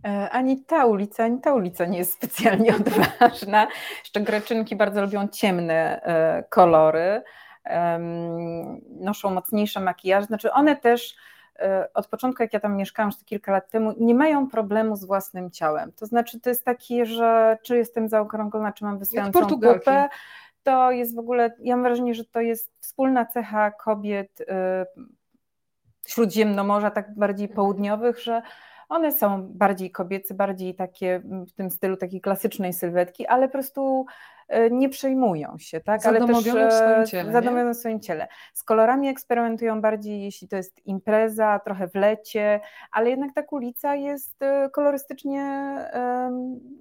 E, ani ta ulica, ani ta ulica nie jest specjalnie odważna. Jeszcze Greczynki bardzo lubią ciemne e, kolory, noszą mocniejsze makijaże. Znaczy one też E, od początku, jak ja tam mieszkałam już kilka lat temu, nie mają problemu z własnym ciałem. To znaczy, to jest takie, że czy jestem zaokrąglona, czy mam wystającą kupę, to jest w ogóle, ja mam wrażenie, że to jest wspólna cecha kobiet e, śródziemnomorza, tak bardziej południowych, że one są bardziej kobiece, bardziej takie w tym stylu takiej klasycznej sylwetki, ale po prostu E, nie przejmują się, tak? Ale też w swoim e, ciele. Zadomowione w swoim ciele. Z kolorami eksperymentują bardziej, jeśli to jest impreza, trochę w lecie, ale jednak ta ulica jest e, kolorystycznie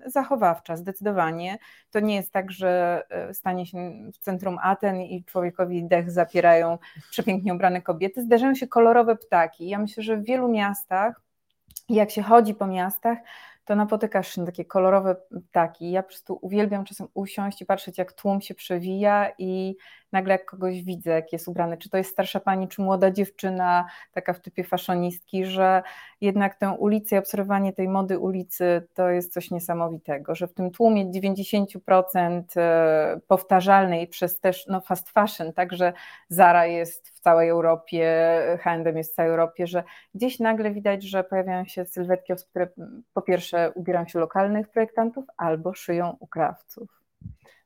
zachowawcza, zdecydowanie. To nie jest tak, że stanie się w centrum Aten i człowiekowi dech zapierają przepięknie ubrane kobiety. Zdarzają się kolorowe ptaki. Ja myślę, że w wielu miastach, jak się chodzi po miastach, to napotykasz takie kolorowe ptaki. Ja po prostu uwielbiam czasem usiąść i patrzeć, jak tłum się przewija i nagle jak kogoś widzę, jak jest ubrany, czy to jest starsza pani, czy młoda dziewczyna, taka w typie faszonistki, że jednak tę ulicę i obserwowanie tej mody ulicy to jest coś niesamowitego, że w tym tłumie 90% e, powtarzalnej przez też no fast fashion, także Zara jest w całej Europie, H&M jest w całej Europie, że gdzieś nagle widać, że pojawiają się sylwetki które po pierwsze ubierają się lokalnych projektantów albo szyją u krawców.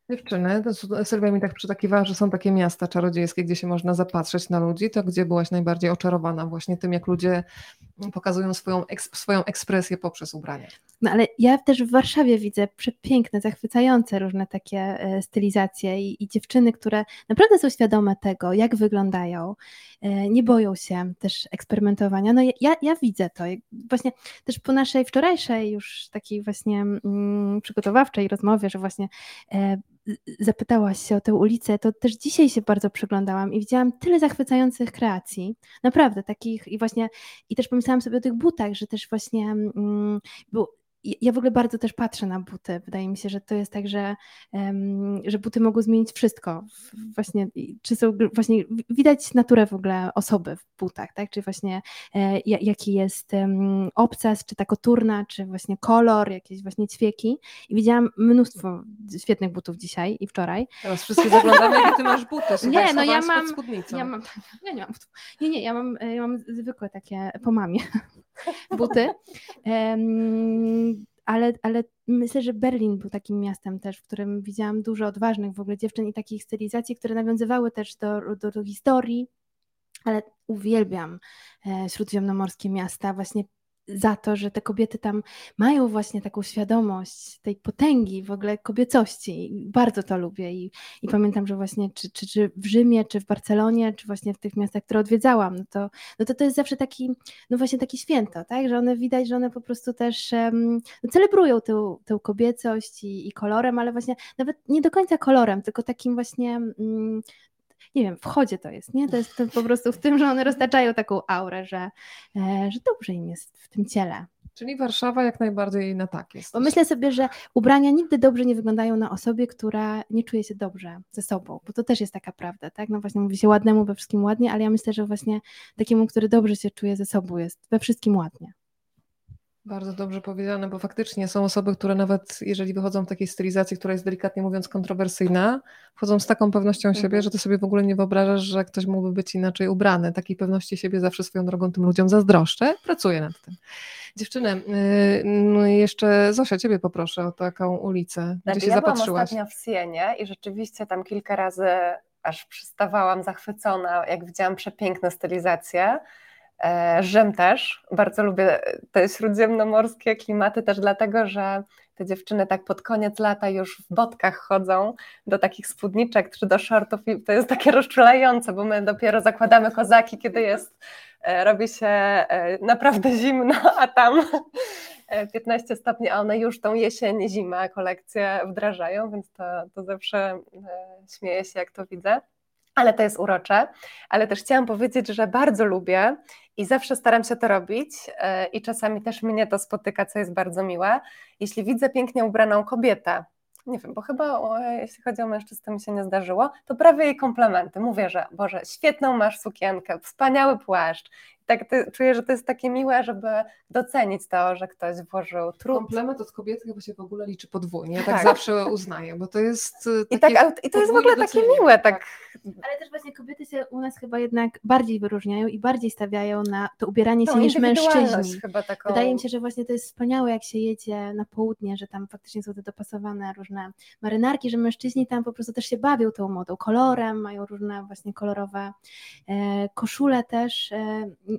Dziewczyny, Sylwia mi tak przytakiwała, że są takie miasta czarodziejskie, gdzie się można zapatrzeć na ludzi, to gdzie byłaś najbardziej oczarowana właśnie tym, jak ludzie pokazują swoją, swoją ekspresję poprzez ubrania. No ale ja też w Warszawie widzę przepiękne, zachwycające różne takie e, stylizacje i, i, dziewczyny, które naprawdę są świadome tego, jak wyglądają, e, nie boją się też eksperymentowania. No ja, ja widzę to. Właśnie też po naszej wczorajszej już takiej właśnie mm, przygotowawczej rozmowie, że właśnie e, zapytałaś się o tę ulicę, to też dzisiaj się bardzo przyglądałam i widziałam tyle zachwycających kreacji, naprawdę takich i właśnie, i też pomyślałam sobie o tych butach, że też właśnie mm, był, ja w ogóle bardzo też patrzę na buty. Wydaje mi się, że to jest tak, że, że buty mogą zmienić wszystko. Właśnie, czy są, właśnie widać naturę w ogóle osoby w butach, tak? Czy właśnie e, jaki jest obcas, czy ta koturna, czy właśnie kolor, jakieś właśnie ćwieki. I widziałam mnóstwo świetnych butów dzisiaj i wczoraj. Teraz wszyscy zaglądamy, jakie ty masz buty. Słuchaj, nie, no ja mam, ja mam, ja nie mam. Nie, nie, ja mam, ja mam zwykłe takie po mamie buty. ale, ale myślę, że Berlin był takim miastem też, w którym widziałam dużo odważnych w ogóle dziewczyn i takich stylizacji, które nawiązywały też do, do, do historii, ale uwielbiam e, śródziemnomorskie miasta, właśnie za to, że te kobiety tam mają właśnie taką świadomość tej potęgi w ogóle kobiecości. Bardzo to lubię i, i pamiętam, że właśnie czy, czy, czy w Rzymie, czy w Barcelonie, czy właśnie w tych miastach, które odwiedzałam, no to, no to to jest zawsze taki, no właśnie takie święto, tak, że one widać, że one po prostu też um, no celebrują tę, tę kobiecość i, i kolorem, ale właśnie nawet nie do końca kolorem, tylko takim właśnie um, nie wiem, w chodzie to jest, nie? To jest to po prostu w tym, że one roztaczają taką aurę, że, e, że dobrze im jest w tym ciele. Czyli Warszawa jak najbardziej na tak jest. Bo myślę sobie, że ubrania nigdy dobrze nie wyglądają na osobie, która nie czuje się dobrze ze sobą, bo to też jest taka prawda, tak? No właśnie mówi się ładnemu we wszystkim ładnie, ale ja myślę, że właśnie takiemu, który dobrze się czuje ze sobą jest we wszystkim ładnie. Bardzo dobrze powiedziane, bo faktycznie są osoby, które nawet jeżeli wychodzą w takiej stylizacji, która jest delikatnie mówiąc kontrowersyjna, wchodzą z taką pewnością siebie, mhm. że ty sobie w ogóle nie wyobrażasz, że ktoś mógłby być inaczej ubrany. Takiej pewności siebie zawsze swoją drogą tym ludziom zazdroszczę. Pracuję nad tym. Dziewczyny, yy, no jeszcze Zosia, ciebie poproszę o taką ulicę, gdzie znaczy, się ja zapatrzyłaś. Ja ostatnio w Sienie i rzeczywiście tam kilka razy aż przystawałam zachwycona, jak widziałam przepiękne stylizacje. E, Rzym też. Bardzo lubię te śródziemnomorskie klimaty też dlatego, że te dziewczyny tak pod koniec lata już w botkach chodzą do takich spódniczek czy do shortów i to jest takie rozczulające, bo my dopiero zakładamy kozaki, kiedy jest, e, robi się e, naprawdę zimno, a tam 15 stopni, a one już tą jesień, zimę kolekcję wdrażają, więc to, to zawsze śmieję się, jak to widzę ale to jest urocze. Ale też chciałam powiedzieć, że bardzo lubię i zawsze staram się to robić e, i czasami też mnie to spotyka, co jest bardzo miłe. Jeśli widzę pięknie ubraną kobietę, nie wiem, bo chyba jeśli chodzi o mężczyznę, to mi się nie zdarzyło, to prawie jej komplementy. Mówię, że Boże, świetną masz sukienkę, wspaniały płaszcz tak czuję, że to jest takie miłe, żeby docenić to, że ktoś włożył trud. Komplement od kobiety chyba się w ogóle liczy podwójnie. Ja tak, tak zawsze uznaję, bo to jest. Y, I, tak, I to jest w ogóle takie miłe. Tak. Ale też właśnie kobiety się u nas chyba jednak bardziej wyróżniają i bardziej stawiają na to ubieranie się niż mężczyźni. Chyba taką... Wydaje mi się, że właśnie to jest wspaniałe, jak się jedzie na południe, że tam faktycznie są te dopasowane różne marynarki, że mężczyźni tam po prostu też się bawią tą modą, kolorem, mają różne właśnie kolorowe e, koszule też.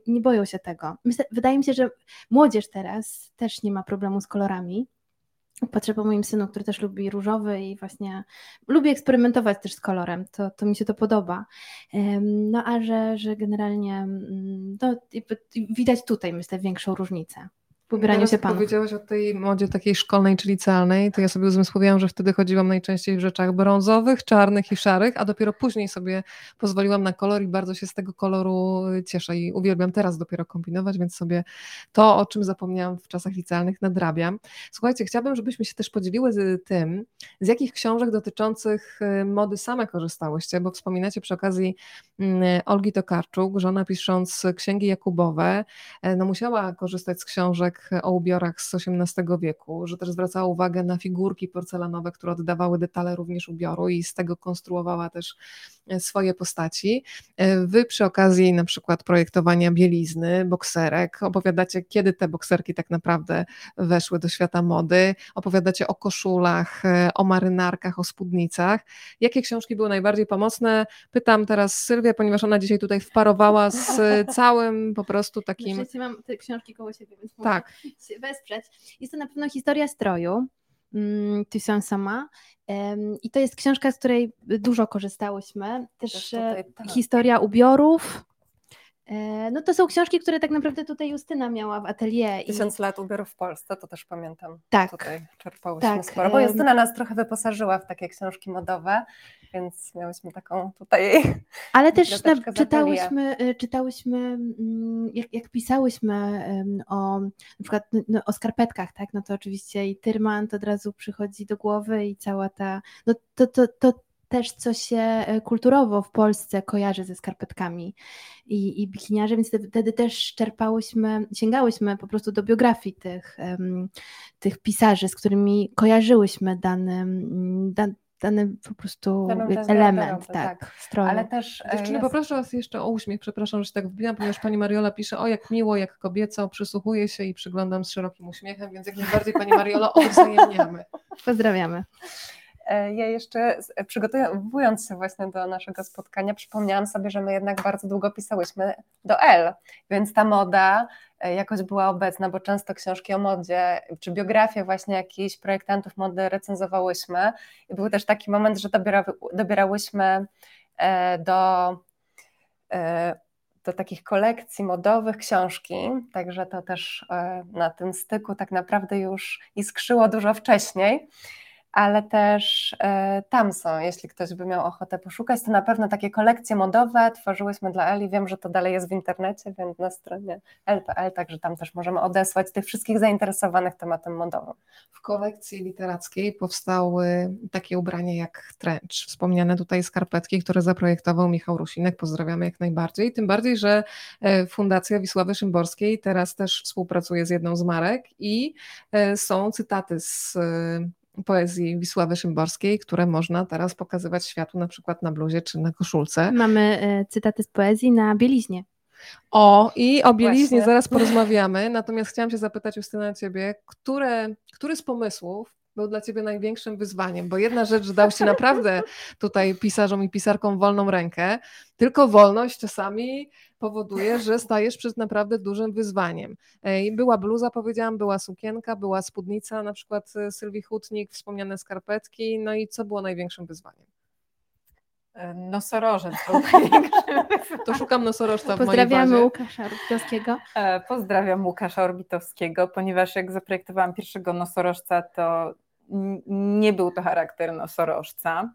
Nie boją się tego. Myślę, wydaje mi się, że młodzież teraz też nie ma problemu z kolorami. Patrzę po moim synu, który też lubi różowy i właśnie lubi eksperymentować też z kolorem, to, to mi się to podoba. No a że, że generalnie mm, widać tutaj, myślę, większą różnicę ubieraniu się panów. powiedziałaś o tej modzie takiej szkolnej czy licealnej, to ja sobie uzmysłowiłam, że wtedy chodziłam najczęściej w rzeczach brązowych, czarnych i szarych, a dopiero później sobie pozwoliłam na kolor i bardzo się z tego koloru cieszę i uwielbiam teraz dopiero kombinować, więc sobie to, o czym zapomniałam w czasach licealnych, nadrabiam. Słuchajcie, chciałabym, żebyśmy się też podzieliły z tym, z jakich książek dotyczących y, mody same korzystałyście, bo wspominacie przy okazji mm, Olgi Tokarczuk, żona pisząc księgi Jakubowe, e, no musiała korzystać z książek o ubiorach z XVIII wieku, że też zwracała uwagę na figurki porcelanowe, które oddawały detale również ubioru i z tego konstruowała też swoje postaci. Wy przy okazji na przykład projektowania bielizny, bokserek, opowiadacie, kiedy te bokserki tak naprawdę weszły do świata mody, opowiadacie o koszulach, o marynarkach, o spódnicach. Jakie książki były najbardziej pomocne? Pytam teraz Sylwię, ponieważ ona dzisiaj tutaj wparowała z całym po prostu takim... Na mam te książki koło siebie, więc tak. Się wesprzeć. Jest to na pewno historia stroju, mm, Toussaint Sama. I to jest książka, z której dużo korzystałyśmy. Też, Też tutaj, tak. historia ubiorów, E, no to są książki, które tak naprawdę tutaj Justyna miała w atelier. Tysiąc lat ubiorów w Polsce, to też pamiętam. Tak. Tutaj czerpałyśmy tak. sporo, bo Justyna nas trochę wyposażyła w takie książki modowe, więc miałyśmy taką tutaj Ale też na, czytałyśmy, y, czytałyśmy mm, jak, jak pisałyśmy o na przykład no, o skarpetkach, tak, no to oczywiście i Tyrmand od razu przychodzi do głowy i cała ta, no to, to, to też co się e, kulturowo w Polsce kojarzy ze skarpetkami i, i bikiniarze, więc wtedy też czerpałyśmy, sięgałyśmy po prostu do biografii tych, um, tych pisarzy, z którymi kojarzyłyśmy dany, mm, dan, dany po prostu element, tak, tak. Stroju. Ale też e, Dziewczyny, jest... poproszę Was jeszcze o uśmiech, przepraszam, że się tak wbijam, ponieważ Pani Mariola pisze, o jak miło, jak kobieco, przysłuchuję się i przyglądam z szerokim uśmiechem, więc jak najbardziej Pani Mariola odwzajemniamy. Pozdrawiamy. E, ja jeszcze przygotowując się właśnie do naszego spotkania, przypomniałam sobie, że my jednak bardzo długo pisałyśmy do L, więc ta moda e, jakoś była obecna, bo często książki o modzie, czy biografie właśnie jakichś projektantów mody recenzowałyśmy. I był też taki moment, że dobierałyśmy e, do do takich kolekcji modowych książki, także to też na tym styku tak naprawdę już iskrzyło dużo wcześniej ale też e, tam są, jeśli ktoś by miał ochotę poszukać, to na pewno takie kolekcje modowe tworzyłyśmy dla Eli, wiem, że to dalej jest w internecie, więc na stronie l.pl, także tam też możemy odesłać tych wszystkich zainteresowanych tematem modowym. W kolekcji literackiej powstały takie ubrania jak trench, wspomniane tutaj skarpetki, które zaprojektował Michał Rusinek, pozdrawiamy jak najbardziej, tym bardziej, że e, Fundacja Wisławy Szymborskiej teraz też współpracuje z jedną z marek i e, są cytaty z poezji Wisławy Szymborskiej, które można teraz pokazywać światu na przykład na bluzie czy na koszulce. Mamy e, cytaty z poezji na bieliźnie. O, i o bieliźnie Właśnie. zaraz porozmawiamy, natomiast chciałam się zapytać Justyna Ciebie, które, który z pomysłów był dla Ciebie największym wyzwaniem? Bo jedna rzecz, że dał Ci naprawdę tutaj pisarzom i pisarkom wolną rękę, tylko wolność czasami powoduje, że stajesz przed naprawdę dużym wyzwaniem. Była bluza, powiedziałam, była sukienka, była spódnica, na przykład e, Sylwii Hutnik, wspomniane skarpetki, no i co było największym wyzwaniem? E, nosorożec To szukam nosorożca w Pozdrawiamy Łukasza Orbitowskiego. E, pozdrawiam Łukasza Orbitowskiego, ponieważ jak zaprojektowałam pierwszego nosorożca, to nie był to charakter nosorożca.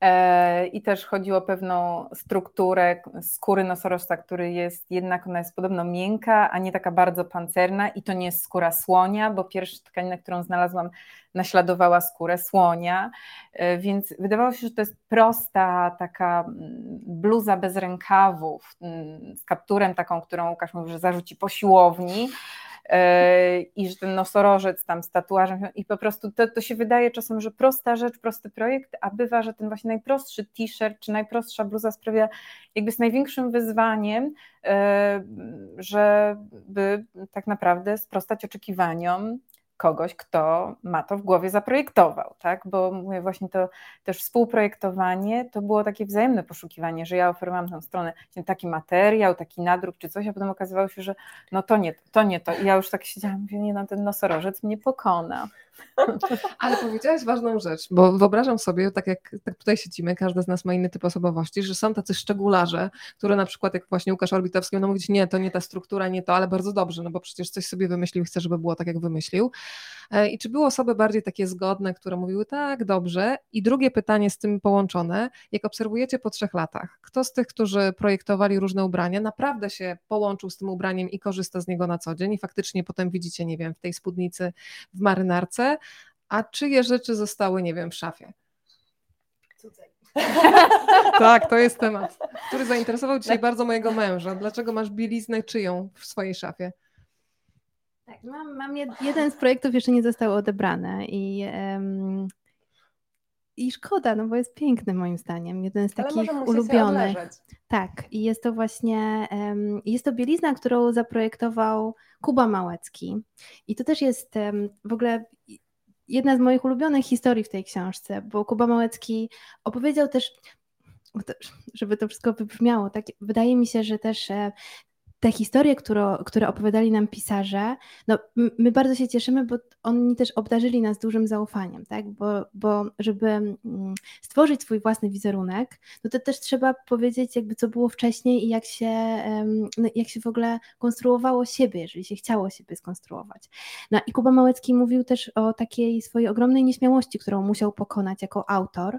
E, I też chodzi o pewną strukturę skóry nosorożca, który jest jednak, ona jest podobno miękka, a nie taka bardzo pancerna. I to nie jest skóra słonia, bo pierwsza tkanina, którą znalazłam naśladowała skórę słonia, e, więc wydawało się, że to jest prosta taka mm, bluza bez rękawów mm, z kapturem taką, którą Łukasz mówi, że zarzuci po siłowni, i że ten nosorożec tam z tatuażem i po prostu to, to się wydaje czasem, że prosta rzecz, prosty projekt, a bywa, że ten właśnie najprostszy t-shirt czy najprostsza bluza sprawia jakby z największym wyzwaniem, e, żeby tak naprawdę sprostać oczekiwaniom kogoś, kto ma to w głowie zaprojektował, tak? Bo mówię właśnie to też współprojektowanie to było takie wzajemne poszukiwanie, że ja oferowałam tą stronę taki materiał, taki nadruk czy coś, a potem okazywało się, że no to nie, to nie to. I ja już tak siedziałam, mówię, nie no, ten nosorożec mnie pokona. Ale powiedziałaś ważną rzecz, bo wyobrażam sobie, tak jak tak tutaj siedzimy, każdy z nas ma inny typ osobowości, że są tacy szczególarze, które na przykład jak właśnie Łukasz Orbitowski będą mówić, nie, to nie ta struktura, nie to, ale bardzo dobrze, no bo przecież coś sobie wymyślił, chce, żeby było tak, jak wymyślił. E, I czy były osoby bardziej takie zgodne, które mówiły tak, dobrze? I drugie pytanie z tym połączone, jak obserwujecie po trzech latach, kto z tych, którzy projektowali różne ubrania, naprawdę się połączył z tym ubraniem i korzysta z niego na co dzień i faktycznie potem widzicie, nie wiem, w tej spódnicy, w marynarce, a czyje rzeczy zostały, nie wiem, w szafie? tak, to jest temat, który zainteresował dzisiaj bardzo mojego męża. Dlaczego masz bieliznę czyją w swojej szafie? Tak, mam, mam jeden z projektów jeszcze nie został odebrany i um, i szkoda, no bo jest piękny moim zdaniem. Jeden z takich ulubionych. Tak, i jest to właśnie, jest to bielizna, którą zaprojektował Kuba Małecki. I to też jest w ogóle jedna z moich ulubionych historii w tej książce, bo Kuba Małecki opowiedział też, żeby to wszystko wybrzmiało, tak, wydaje mi się, że też e, te historie, które, które opowiadali nam pisarze, no my bardzo się cieszymy, bo oni też obdarzyli nas dużym zaufaniem, tak? Bo, bo żeby mm, stworzyć swój własny wizerunek, no to też trzeba powiedzieć jakby co było wcześniej i jak się, no jak się w ogóle konstruowało siebie, jeżeli się chciało siebie skonstruować. No i Kuba Małecki mówił też o takiej swojej ogromnej nieśmiałości, którą musiał pokonać jako autor,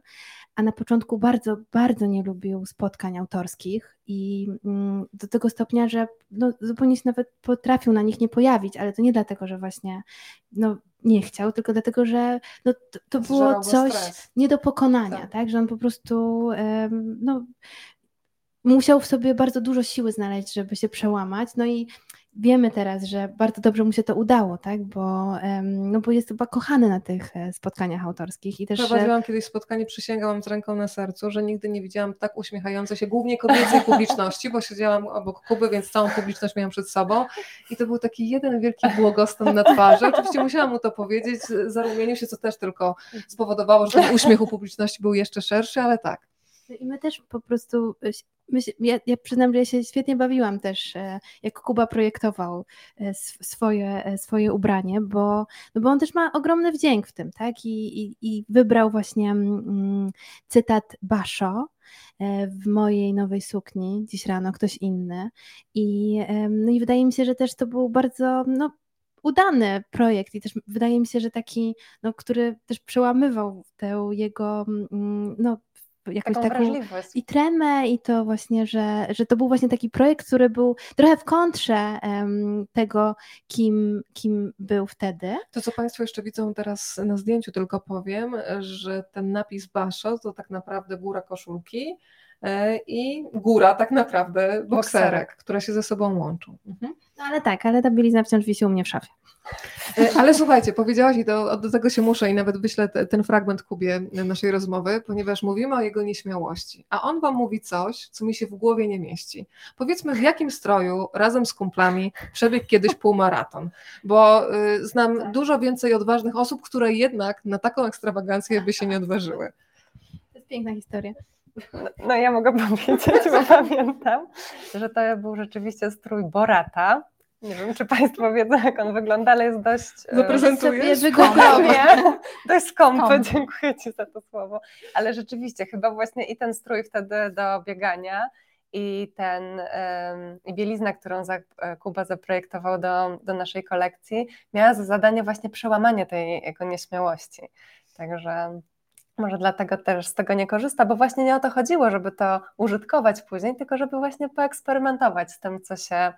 a na początku bardzo, bardzo nie lubił spotkań autorskich i mm, do tego stopnia, że no, zupełnie się nawet potrafił na nich nie pojawić, ale to nie dlatego, że właśnie no, nie chciał, tylko dlatego, że no, to, to było coś stres. nie do pokonania, tak. tak, że on po prostu no, musiał w sobie bardzo dużo siły znaleźć, żeby się przełamać, no i wiemy teraz, że bardzo dobrze mu się to udało, tak? bo, no bo jest chyba kochany na tych e, spotkaniach autorskich. I też... Prowadziłam kiedyś spotkanie, przysięgałam z ręką na sercu, że nigdy nie widziałam tak uśmiechającej się głównie kobiecej publiczności, bo siedziałam obok Kuby, więc całą publiczność miałam przed sobą i to był taki jeden wielki błogostan na twarzy. Oczywiście musiałam mu to powiedzieć, zarumienił się, co też tylko spowodowało, że ten uśmiech u publiczności był jeszcze szerszy, ale tak. I my też po prostu, ja, ja, przyznam, że ja się świetnie bawiłam też, e, jak Kuba projektował e, swoje, e, swoje ubranie, bo, no bo on też ma ogromny wdzięk w tym, tak? I, i, i wybrał właśnie mm, cytat Basho, w mojej nowej sukni dziś rano ktoś inny. I, no i wydaje mi się, że też to był bardzo no, udany projekt i też wydaje mi się, że taki, no, który też przełamywał tę jego mm, no, jakąś taką, taką i tremę i to właśnie, że, że to był właśnie taki projekt, który był trochę w kontrze um, tego, kim, kim był wtedy. To, co Państwo jeszcze widzą teraz na zdjęciu, tylko powiem, że ten napis Basho to tak naprawdę góra koszulki i góra tak naprawdę bokserek, które się ze sobą łączą. Mhm. No ale tak, ale ta bielizna wciąż wisi u mnie w szafie. E, ale słuchajcie, powiedziałaś i do, do tego się muszę i nawet wyślę te, ten fragment Kubie naszej rozmowy, ponieważ mówimy o jego nieśmiałości, a on wam mówi coś, co mi się w głowie nie mieści. Powiedzmy, w jakim stroju razem z kumplami przebiegł kiedyś półmaraton, bo y, znam tak. dużo więcej odważnych osób, które jednak na taką ekstrawagancję by się nie odważyły. To jest piękna historia. No, no ja mogę powiedzieć, bo pamiętam, że to był rzeczywiście strój Borata, nie wiem, czy Państwo wiedzą, jak on wygląda, ale jest dość. E, Zaprezentujesz? Wygodnie. Dość skąpy, Skąp. dziękuję Ci za to słowo. Ale rzeczywiście, chyba właśnie i ten strój wtedy do biegania, i ten i bielizna, którą e, Kuba zaprojektował do, do naszej kolekcji, miała za zadanie właśnie przełamanie tej jego nieśmiałości. Także może dlatego też z tego nie korzysta, bo właśnie nie o to chodziło, żeby to użytkować później, tylko żeby właśnie poeksperymentować z tym, co się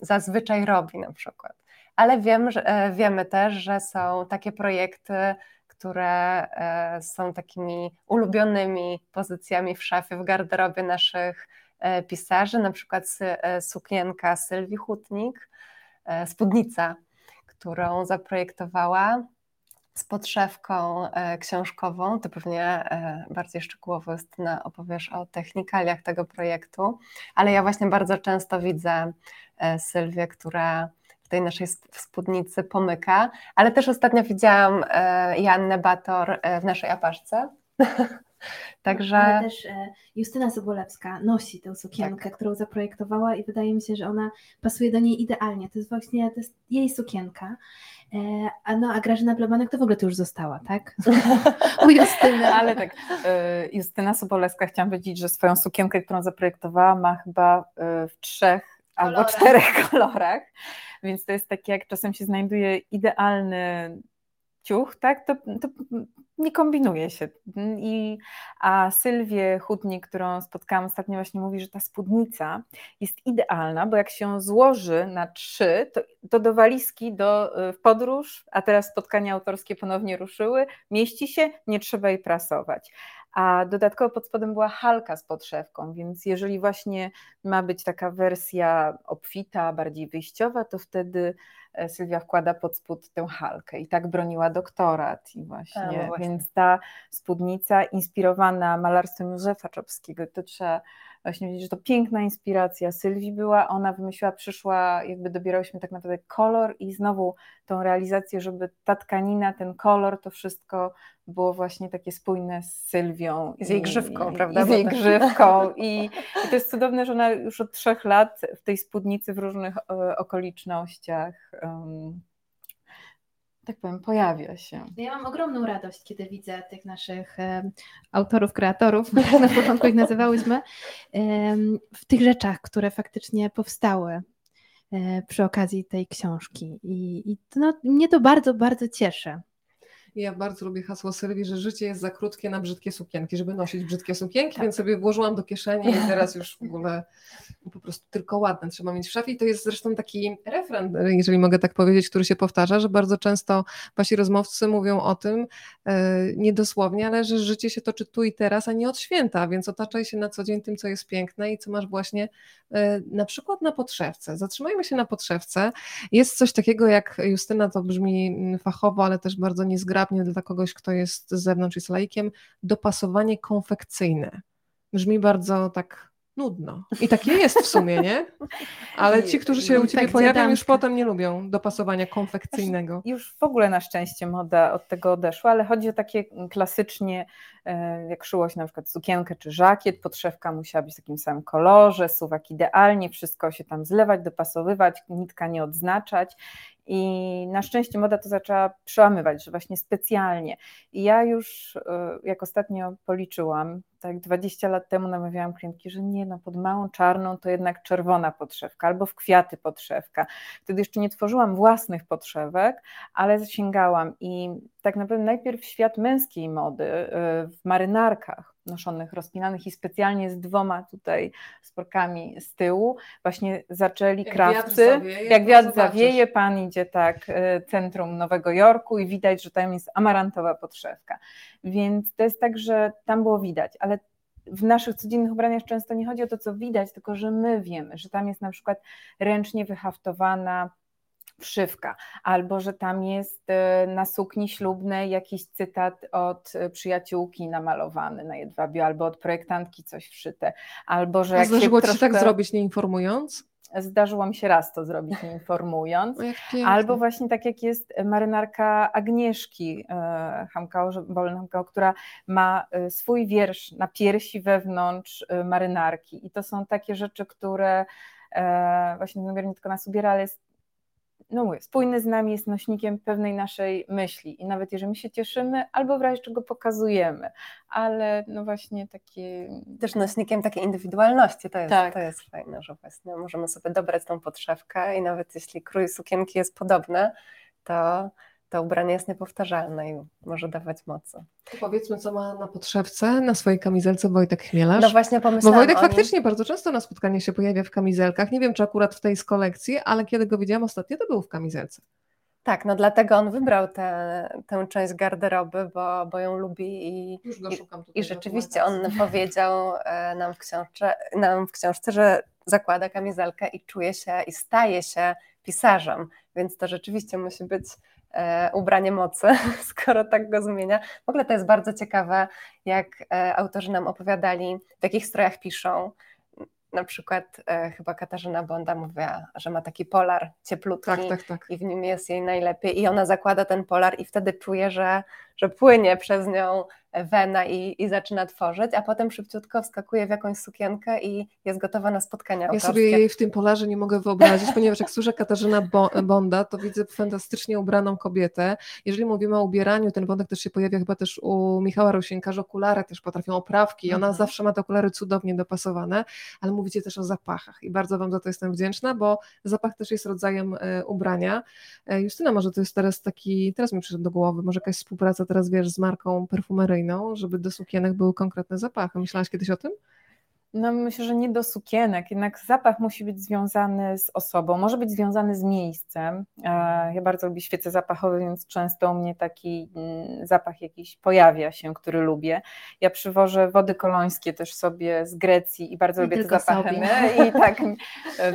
zazwyczaj robi na przykład. Ale wiem, że, e, wiemy też, że są takie projekty, które e, są takimi ulubionymi pozycjami w szafie, w garderobie naszych e, pisarzy, na przykład sukienka Sylwii Hutnik, spódnica, którą zaprojektowała z podszewką e, książkową, to pewnie e, bardziej szczegółowo jest na, opowiesz o technikaliach tego projektu, ale ja właśnie bardzo często widzę e, Sylwię, która w tej naszej spódnicy pomyka, ale też ostatnio widziałam Jannę Bator w naszej apaszce. Także... Ale też Justyna Sobolewska nosi tę sukienkę, tak. którą zaprojektowała i wydaje mi się, że ona pasuje do niej idealnie. To jest właśnie to jest jej sukienka. E, a no, a Grażyna Plebanek to w ogóle to już została, tak? U Justyny. Ale tak, e, Justyna Sobolewska, chciałam powiedzieć, że swoją sukienkę, którą zaprojektowała, ma chyba e, w trzech kolorach. albo czterech kolorach, więc to jest takie, jak czasem się znajduje idealny ciuch, tak, to, to nie kombinuje się. I, a Sylwię Chudnik, którą spotkałam ostatnio, właśnie mówi, że ta spódnica jest idealna, bo jak się złoży na trzy, to, to do walizki, do, w podróż, a teraz spotkania autorskie ponownie ruszyły, mieści się, nie trzeba jej prasować. A dodatkowo pod spodem była halka z podszewką, więc jeżeli właśnie ma być taka wersja obfita, bardziej wyjściowa, to wtedy e, Sylwia wkłada pod spód tę halkę i tak broniła doktorat i właśnie, A, no właśnie. więc ta spódnica inspirowana malarstwem Józefa Czopskiego, to trzeba właśnie wiedzieć, że to piękna inspiracja Sylwii była, ona wymyśliła, przyszła, jakby dobierałyśmy tak naprawdę kolor i znowu tą realizację, żeby ta tkanina, ten kolor, to wszystko było właśnie takie spójne z Sylwią. Z jej grzywką, i, prawda? I z jej grzywką. I, I, to jest cudowne, że ona już od trzech lat w tej spódnicy w różnych e, okolicznościach um, tak powiem, pojawia się. Ja mam ogromną radość, kiedy widzę tych naszych autorów, kreatorów, na początku ich nazywałyśmy, w tych rzeczach, które faktycznie powstały e, przy okazji tej książki. I, i no, mnie to bardzo, bardzo cieszy. Ja bardzo lubię hasło Sylwii, że życie jest za krótkie na brzydkie sukienki, żeby nosić brzydkie sukienki, tak. więc sobie włożyłam do kieszeni i teraz już w ogóle po prostu tylko ładne trzeba mieć w szafie. I to jest zresztą taki refren, jeżeli mogę tak powiedzieć, który się powtarza, że bardzo często wasi rozmówcy mówią o tym, e, niedosłownie, ale że życie się toczy tu i teraz, a nie od święta, więc otaczaj się na co dzień tym, co jest piękne i co masz właśnie e, na przykład na podszewce. Zatrzymajmy się na podszewce. Jest coś takiego jak Justyna, to brzmi fachowo, ale też bardzo niezgrabnie, dla kogoś, kto jest z zewnątrz i jest laikiem, dopasowanie konfekcyjne. Brzmi bardzo tak nudno. I takie jest w sumie, nie? Ale ci, którzy się u Ciebie pojawiają, już potem nie lubią dopasowania konfekcyjnego. Już w ogóle na szczęście moda od tego odeszła, ale chodzi o takie klasycznie, e, jak szyło się na przykład sukienkę czy żakiet, podszewka musiała być w takim samym kolorze, suwak idealnie, wszystko się tam zlewać, dopasowywać, nitka nie odznaczać i na szczęście moda to zaczęła przełamywać, że właśnie specjalnie. I ja już, e, jak ostatnio policzyłam, tak 20 lat temu namawiałam klientki, że nie, no pod małą czarną to jednak czerwona podszewka albo w kwiaty podszewka. Wtedy jeszcze nie tworzyłam własnych podszewek, ale zasięgałam i tak naprawdę najpierw świat męskiej mody e, w marynarkach noszonych, rozpinanych i specjalnie z dwoma tutaj sporkami z tyłu, właśnie zaczęli jak krawcy, wiatr zawieje, jak wiatr zawieje, pan idzie tak e, centrum Nowego Jorku i widać, że tam jest amarantowa podszewka. Więc to jest tak, że tam było widać, ale w naszych codziennych ubraniach często nie chodzi o to, co widać, tylko że my wiemy, że tam jest na przykład ręcznie wyhaftowana wszywka, albo że tam jest e, na sukni ślubnej jakiś cytat od e, przyjaciółki namalowany na jedwabiu, albo od projektantki coś wszyte, albo że jak Zdarzyło się, Ci tak zrobić nie informując? Zdarzyło mi się raz to zrobić, nie informując. Albo właśnie tak jak jest marynarka Agnieszki e, Hamkao, Hamkao, która ma swój wiersz na piersi wewnątrz marynarki. I to są takie rzeczy, które właśnie ten nie tylko nas ubiera, ale jest no mówię, spójny z nami jest nośnikiem pewnej naszej myśli i nawet jeżeli my się cieszymy, albo w razie czego pokazujemy, ale no właśnie takie... Też nośnikiem takiej indywidualności, to jest, tak. to jest fajne, że właśnie możemy sobie dobrać tą podszewkę i nawet jeśli krój sukienki jest podobny, to to ubranie jest niepowtarzalne i może dawać mocy. To powiedzmy, co ma na podszewce, na swojej kamizelce Wojtek Chmielarz. No właśnie pomyślałam Bo Wojtek faktycznie bardzo często na spotkanie się pojawia w kamizelkach. Nie wiem, czy akurat w tej z kolekcji, ale kiedy go widziałam ostatnio, to był w kamizelce. Tak, no dlatego on wybrał tę, tę część garderoby, bo, bo ją lubi i, Już go szukam i, i rzeczywiście on powiedział e, nam w, książce, nam w książce, że zakłada kamizelkę i czuje się i staje się pisarzem, więc to rzeczywiście musi być ubranie mocy, skoro tak go zmienia. W ogóle to jest bardzo ciekawe, jak e, autorzy nam opowiadali, w jakich strojach piszą. Na przykład e, chyba Katarzyna Bonda mówiła, że ma taki polar cieplutki tak, tak, tak. i w nim jest jej najlepiej i ona zakłada ten polar i wtedy czuje, że, że płynie przez nią wena i, i zaczyna tworzyć, a potem szybciutko wskakuje w jakąś sukienkę i jest gotowa na spotkania autorskie. Ja sobie jej w tym polarze nie mogę wyobrazić, ponieważ jak słyszę Katarzyna Bonda, to widzę fantastycznie ubraną kobietę. Jeżeli mówimy o ubieraniu, ten wątek też się pojawia chyba też u Michała Rosienka, że okulary też potrafią oprawki i ona mhm. zawsze ma te okulary cudownie dopasowane, ale mówicie też o zapachach i bardzo Wam za to jestem wdzięczna, bo zapach też jest rodzajem e, ubrania. E, Justyna, może to jest teraz taki, teraz mi przyszedł do głowy, może jakaś współpraca teraz, wiesz, z marką perfumeryjną, żeby do sukienek były konkretne zapachy. Myślałaś kiedyś o tym? No myślę, że nie do sukienek, jednak zapach musi być związany z osobą, może być związany z miejscem. E, ja bardzo lubię świece zapachowe, więc często u mnie taki mm, zapach jakiś pojawia się, który lubię. Ja przywożę wody kolońskie też sobie z Grecji i bardzo I lubię te zapachy. I tak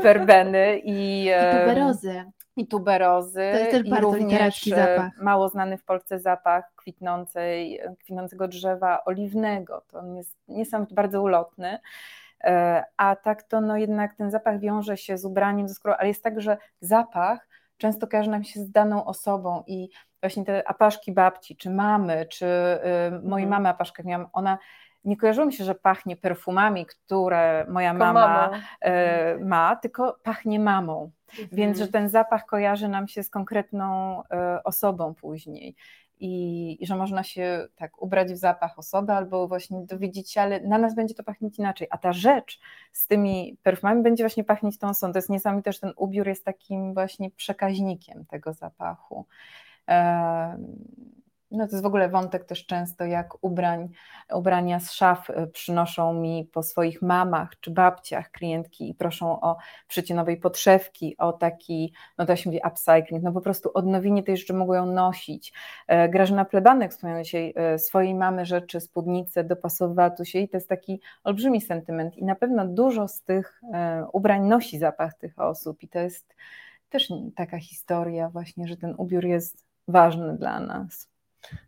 werbeny i, I tuberozy. I tuberozy. To jest też i bardzo literacki zapach. Mało znany w Polsce zapach kwitnącej, kwitnącego drzewa oliwnego. To on jest niesamowicie bardzo ulotny. E, a tak to no jednak ten zapach wiąże się z ubraniem, ze skórą, ale jest tak, że zapach często kojarzy nam się z daną osobą i właśnie te apaszki babci, czy mamy, czy y, mojej mhm. mamy apaszkę miałam, ona nie kojarzyło mi się, że pachnie perfumami, które moja tylko mama e, ma, tylko pachnie mamą. Mhm. Więc, że ten zapach kojarzy nam się z konkretną e, osobą później i, i, że można się tak ubrać w zapach osoby albo właśnie dowiedzieć się, ale na nas będzie to pachnieć inaczej, a ta rzecz z tymi perfumami będzie właśnie pachnieć tą osobą. To jest niesamowite, że ten ubiór jest takim właśnie przekaźnikiem tego zapachu. No to jest w ogóle wątek też często, jak ubrań, ubrania z szaf y, przynoszą mi po swoich mamach czy babciach klientki i proszą o przycie nowej podszewki, o taki, no to się mówi upcycling, no po prostu odnowienie tej rzeczy, mogą ją nosić. E, Grażyna Plebanek wspomniała dzisiaj e, swojej mamy rzeczy, spódnice, dopasowała tu się i to jest taki olbrzymi sentyment i na pewno dużo z tych e, ubrań nosi zapach tych osób i to jest też taka historia właśnie, że ten ubiór jest ważny dla nas.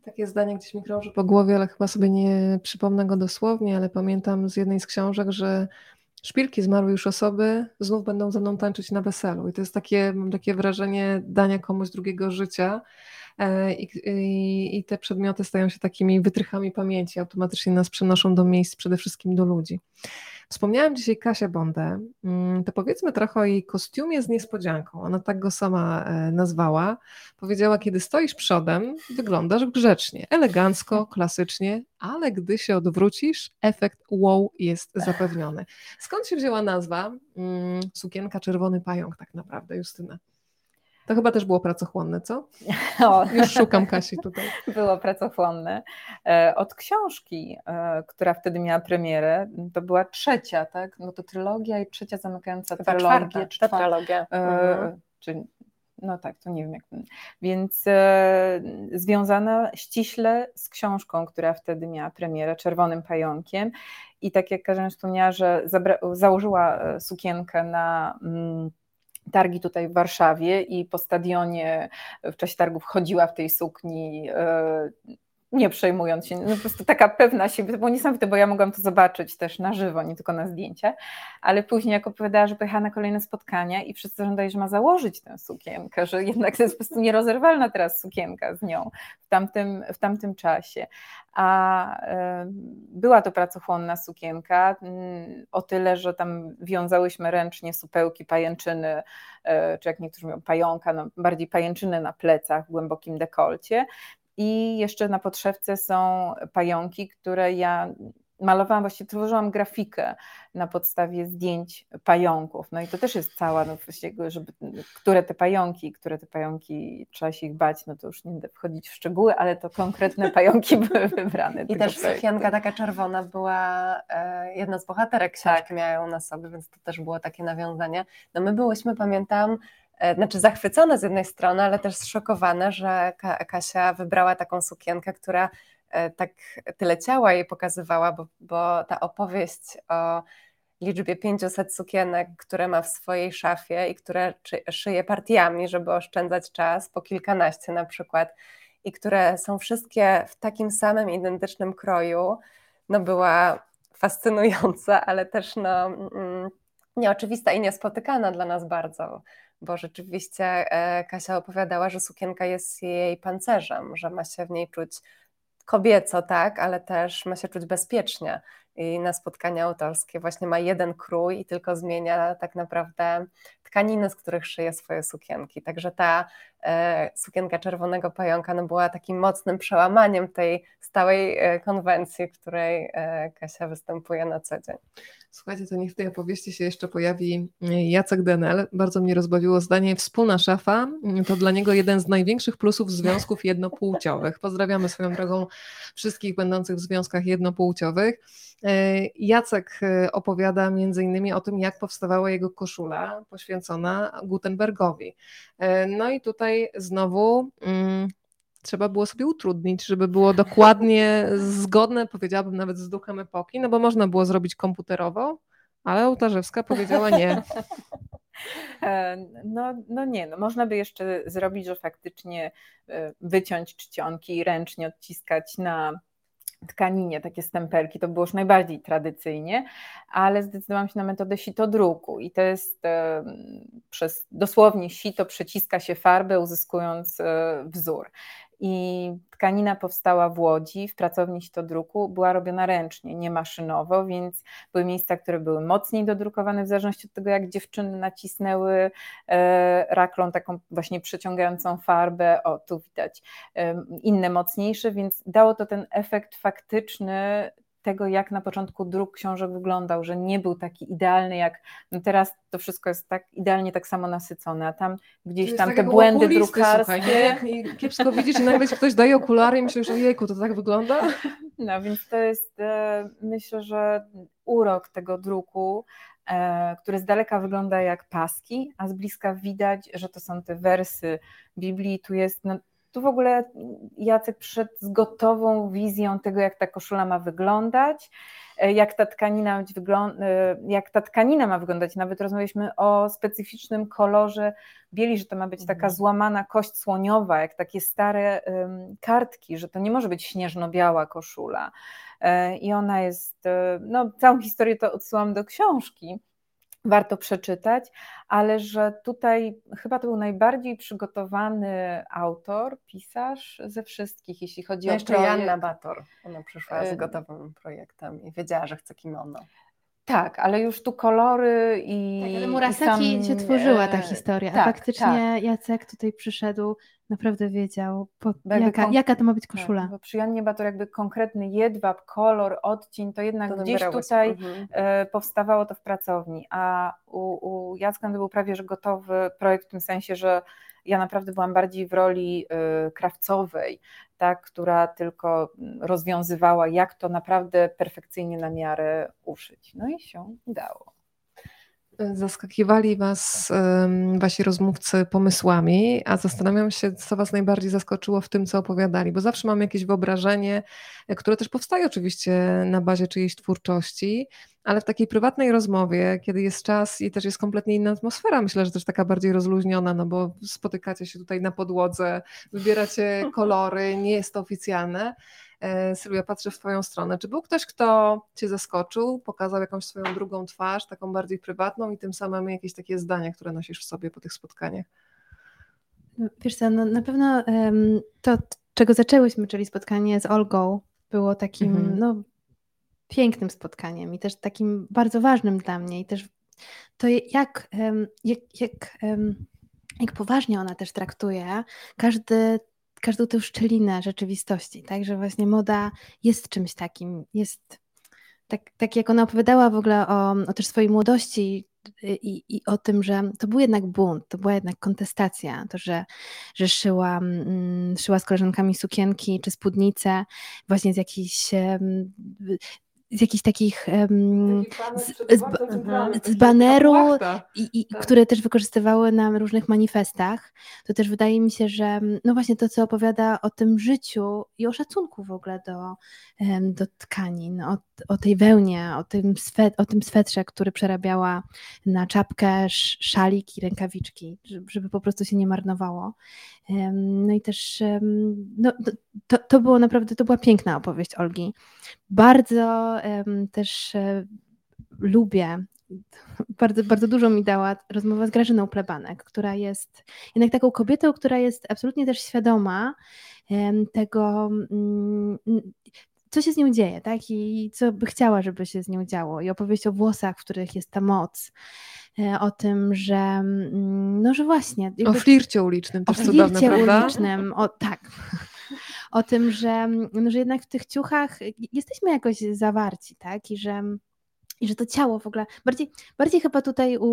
Takie zdanie gdzieś mi krąży po głowie, ale chyba sobie nie przypomnę go dosłownie, ale pamiętam z jednej z książek, że szpilki zmarłej już osoby znów będą ze mną tańczyć na weselu. I to jest takie, mam takie wrażenie dania komuś drugiego życia. E, I, i, I, te przedmioty stają się takimi wytrychami pamięci, automatycznie nas przenoszą do miejsc, przede wszystkim do ludzi. Wspomniałam dzisiaj Kasię Bondę, mm, to powiedzmy trochę o jej kostiumie z niespodzianką. Ona tak go sama e, nazwała. Powiedziała, kiedy stoisz przodem, wyglądasz grzecznie, elegancko, klasycznie, ale gdy się odwrócisz, efekt wow jest zapewniony. Skąd się wzięła nazwa? Mm, sukienka Czerwony Pająk tak naprawdę, Justyna. To chyba też było pracochłonne, co? O. Już szukam Kasi tutaj. Było pracochłonne. E, od książki, e, która wtedy miała premierę, to była trzecia, tak? No to trylogia i trzecia zamykająca chyba trylogię. Czwarta, czy trylogia. E, mhm. Czyli no tak, to nie wiem jak. Więc e, związana ściśle z książką, która wtedy miała premierę, Czerwonym Pająkiem. I tak jak Karzyn wspomniała, że założyła sukienkę na. Mm, targi tutaj w Warszawie i po stadionie w czasie targów chodziła w tej sukni e, nie przejmując się, no po prostu taka pewna siebie, to było niesamowite, bo ja mogłam to zobaczyć też na żywo, nie tylko na zdjęciach, ale później jak opowiadała, że pojechała na kolejne spotkania i wszyscy żądali, że ma założyć tę sukienkę, że jednak to jest po prostu nierozerwalna teraz sukienka z nią w tamtym, w tamtym czasie. A y, była to pracochłonna sukienka, y, o tyle, że tam wiązałyśmy ręcznie supełki, pajęczyny, y, czy jak niektórzy mówią pająka, no bardziej pajęczyny na plecach w głębokim dekolcie, i jeszcze na podszewce są pająki, które ja malowałam, właściwie tworzyłam grafikę na podstawie zdjęć pająków. No i to też jest cała, no właściwie, żeby, które te pająki, które te pająki, trzeba się ich bać, no to już nie będę wchodzić w szczegóły, ale to konkretne pająki były wybrane. I też sukienka taka czerwona była, e, jedna z bohaterek książki tak. miała ją na sobie, więc to też było takie nawiązanie. No my byłyśmy, pamiętam, znaczy zachwycone z jednej strony, ale też zszokowane, że Kasia wybrała taką sukienkę, która e, tak tyle ciała jej pokazywała, bo, bo ta opowieść o liczbie 500 sukienek, które ma w swojej szafie i które szyje partiami, żeby oszczędzać czas, po kilkanaście na przykład, i które są wszystkie w takim samym identycznym kroju, no była fascynująca, ale też no, mm, nieoczywista i niespotykana dla nas bardzo, bo rzeczywiście e, Kasia opowiadała, że sukienka jest jej pancerzem, że ma się w niej czuć kobieco, tak, ale też ma się czuć bezpiecznie. I na spotkania autorskie właśnie ma jeden krój i tylko zmienia tak naprawdę tkaniny, z których szyje swoje sukienki. Także ta e, sukienka czerwonego pająka no, była takim mocnym przełamaniem tej stałej e, konwencji, w której e, Kasia występuje na co dzień. Słuchajcie, to niech w tej opowieści się jeszcze pojawi e, Jacek Denel. Bardzo mnie rozbawiło zdanie wspólna szafa. To dla niego jeden z największych plusów związków jednopłciowych. Pozdrawiamy swoją drogą wszystkich będących w związkach jednopłciowych. Jacek opowiada między innymi o tym, jak powstawała jego koszula poświęcona Gutenbergowi. No i tutaj znowu mm, trzeba było sobie utrudnić, żeby było dokładnie zgodne, powiedziałabym nawet z duchem epoki, no bo można było zrobić komputerowo, ale Ołtarzewska powiedziała nie. E, no, no nie, no można by jeszcze zrobić, że faktycznie e, wyciąć czcionki i ręcznie odciskać na tkaninie takie stempelki, to było już najbardziej tradycyjnie, ale zdecydowałam się na metodę sitodruku i to jest e, przez dosłownie sito przeciska się farbę uzyskując wzór i tkanina powstała w Łodzi w pracowni druku, była robiona ręcznie, nie maszynowo, więc były miejsca, które były mocniej dodrukowane w zależności od tego, jak dziewczyny nacisnęły e, raklą taką właśnie przeciągającą farbę, o tu widać. Inne mocniejsze, więc dało to ten efekt faktyczny tego, jak na początku druk książek wyglądał, że nie był taki idealny, jak no teraz to wszystko jest tak idealnie tak samo nasycone, a tam gdzieś tam te błędy drukarskie. Słuchaj, kiepsko widzisz i nagle ktoś daje okulary i myślisz, ojejku, to tak wygląda? No więc to jest, e, myślę, że urok tego druku, e, który z daleka wygląda jak paski, a z bliska widać, że to są te wersy Biblii, tu jest no, tu w ogóle Jacek przyszedł z gotową wizją tego, jak ta koszula ma wyglądać, e, jak ta tkanina, e, jak ta tkanina ma wyglądać. Nawet rozmawialiśmy o specyficznym kolorze bieli, że to ma być taka mhm. złamana kość słoniowa, jak takie stare kartki, że to nie może być śnieżno-biała koszula. E, I ona jest, no całą historię to odsyłam do książki, warto przeczytać, ale że tutaj chyba to był najbardziej przygotowany autor, pisarz ze wszystkich, jeśli chodzi no o jeszcze projekt. Janna Bator, ona przyszła z gotowym projektem i wiedziała, że chce kimono. Tak, ale już tu kolory i. Tak, ale Murasaki sam, się tworzyła ta historia, tak, a faktycznie tak. Jacek tutaj przyszedł naprawdę wiedział, po, jaka, jaka to ma być koszula. Tak, bo przy Jannie Bator jakby konkretny jedwab, kolor, odcień, to jednak to gdzieś tutaj mhm. E, powstawało to w pracowni, a u, u Jacka to był prawie że gotowy projekt w tym sensie, że ja naprawdę byłam bardziej w roli y, krawcowej, tak, która tylko rozwiązywała, jak to naprawdę perfekcyjnie na miarę uszyć. No i się udało. Zaskakiwali Was Wasi rozmówcy pomysłami, a zastanawiam się, co Was najbardziej zaskoczyło w tym, co opowiadali, bo zawsze mam jakieś wyobrażenie, które też powstaje oczywiście na bazie czyjejś twórczości, ale w takiej prywatnej rozmowie, kiedy jest czas i też jest kompletnie inna atmosfera, myślę, że też taka bardziej rozluźniona, no bo spotykacie się tutaj na podłodze, wybieracie kolory, nie jest to oficjalne. E, Sylwia, patrzę w Twoją stronę. Czy był ktoś, kto Cię zaskoczył, pokazał jakąś swoją drugą twarz, taką bardziej prywatną i tym samym jakieś takie zdania, które nosisz w sobie po tych spotkaniach? No, wiesz co, no, na pewno um, to, czego zaczęłyśmy, czyli spotkanie z Olgą, było takim mhm. no, pięknym spotkaniem i też takim bardzo ważnym dla mnie i też to jak, jak, jak, jak poważnie ona też traktuje każdy każdą tę szczelinę rzeczywistości, tak, że właśnie moda jest czymś takim, jest tak, tak jak ona opowiadała w ogóle o, o też swojej młodości i, i o tym, że to był jednak bunt, to była jednak kontestacja, to, że, że szyła, mm, szyła z koleżankami sukienki czy spódnice właśnie z jakichś z jakichś takich um, z, z, z, baneru, i, i, tak. które też wykorzystywały na różnych manifestach, to też wydaje mi się, że no właśnie to, co opowiada o tym życiu i o szacunku w ogóle do, do tkanin, o, o tej wełnie, o tym, swet, o tym swetrze, który przerabiała na czapkę, szalik i rękawiczki, żeby po prostu się nie marnowało. No i też no, to, to było naprawdę, to była piękna opowieść Olgi. Bardzo też e, lubię bardzo, bardzo dużo mi dała rozmowa z Grażyną Plebanek, która jest jednak taką kobietą, która jest absolutnie też świadoma tego, mm, co się z nią dzieje, tak? I co by chciała, żeby się z nią działo. I opowieść o włosach, w których jest ta moc. E, o tym, że mm, no, że właśnie... O flircie ulicznym też o flircie ulicznym, o, tak. O tym, że, no, że jednak w tych ciuchach jesteśmy jakoś zawarci, tak? I że i że to ciało w ogóle, bardziej, bardziej chyba tutaj u,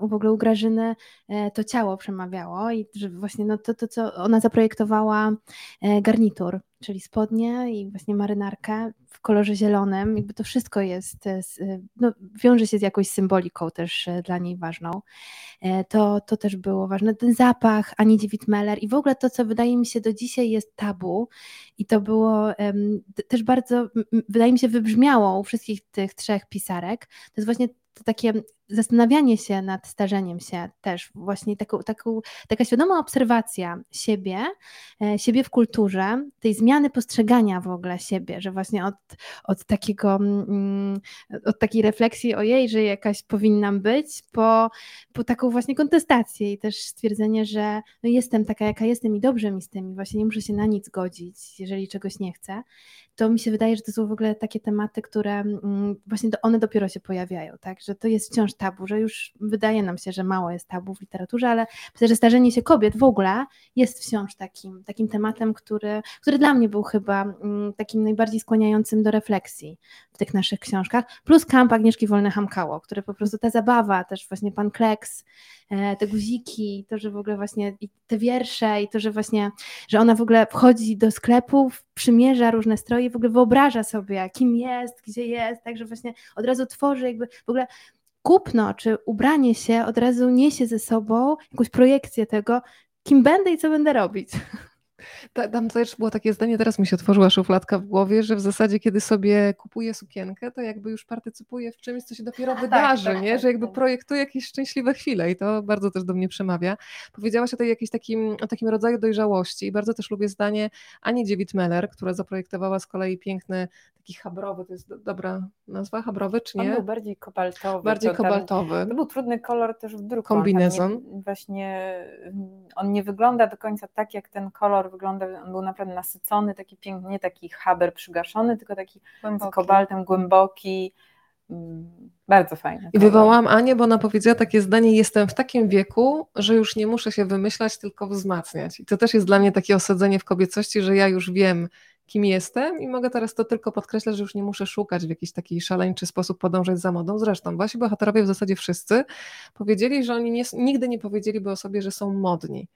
u w ogóle u Grażyny e, to ciało przemawiało i że właśnie no to, to co ona zaprojektowała e, garnitur, czyli spodnie i właśnie marynarkę w kolorze zielonym. Jakby to wszystko jest, e, no, wiąże się z jakąś symboliką też dla niej ważną. To, to też było ważne. Ten zapach Ani Dziewit-Meller i w ogóle to, co wydaje mi się do dzisiaj jest tabu i to było też bardzo, wydaje mi się, wybrzmiało u wszystkich tych trzech pisarek. To jest właśnie to takie zastanawianie się nad starzeniem się też, właśnie taką, taką, taka świadoma obserwacja siebie, e, siebie w kulturze, tej zmiany postrzegania w ogóle siebie, że właśnie od, od takiego, mm, od takiej refleksji o jej, że jakaś powinnam być, po, po taką właśnie kontestację i też stwierdzenie, że no jestem taka, jaka jestem i dobrze mi z tym i właśnie nie muszę się na nic godzić, jeżeli czegoś nie chcę, to mi się wydaje, że to są w ogóle takie tematy, które mm, właśnie one dopiero się pojawiają, tak, że to jest wciąż tabu, że już wydaje nam się, że mało jest tabu w literaturze, ale myślę, że starzenie się kobiet w ogóle jest wciąż takim, takim tematem, który, który dla mnie był chyba mm, takim najbardziej skłaniającym do refleksji w tych naszych książkach, plus kamp Agnieszki Wolne-Hamkało, który po prostu ta zabawa, też właśnie pan Kleks, e, te guziki, to, że w ogóle właśnie te wiersze i to, że właśnie, że ona w ogóle wchodzi do sklepów, przymierza różne stroje, w ogóle wyobraża sobie, kim jest, gdzie jest, także właśnie od razu tworzy jakby w ogóle kupno czy ubranie się od razu niesie ze sobą jakąś projekcję tego, kim będę i co będę robić. Tam też było takie zdanie, teraz mi się otworzyła szufladka w głowie, że w zasadzie kiedy sobie kupuję sukienkę, to jakby już partycypuję w czymś, co się dopiero tak, wydarzy, tak, nie? Tak, że jakby tak. projektuję jakieś szczęśliwe chwile i to bardzo też do mnie przemawia. Powiedziałaś o, tej jakiejś takim, o takim rodzaju dojrzałości i bardzo też lubię zdanie Ani Dziewit-Meller, która zaprojektowała z kolei piękny taki habrowy, to jest do, dobra nazwa, habrowy czy nie? On był bardziej kobaltowy. Bardziej to kobaltowy. Ten, to był trudny kolor też w druku. Kombinezon. Nie, właśnie on nie wygląda do końca tak, jak ten kolor wygląda, on był naprawdę nasycony, taki piękny, nie taki haber przygaszony, tylko taki głęboki. z kobaltem głęboki, mm, bardzo fajny. I wywołałam Anię, bo ona powiedziała takie zdanie: Jestem w takim wieku, że już nie muszę się wymyślać, tylko wzmacniać. I to też jest dla mnie takie osadzenie w kobiecości, że ja już wiem, kim jestem i mogę teraz to tylko podkreślać, że już nie muszę szukać w jakiś taki szaleńczy sposób podążać za modą. Zresztą wasi bohaterowie w zasadzie wszyscy powiedzieli, że oni nie, nigdy nie powiedzieliby o sobie, że są modni.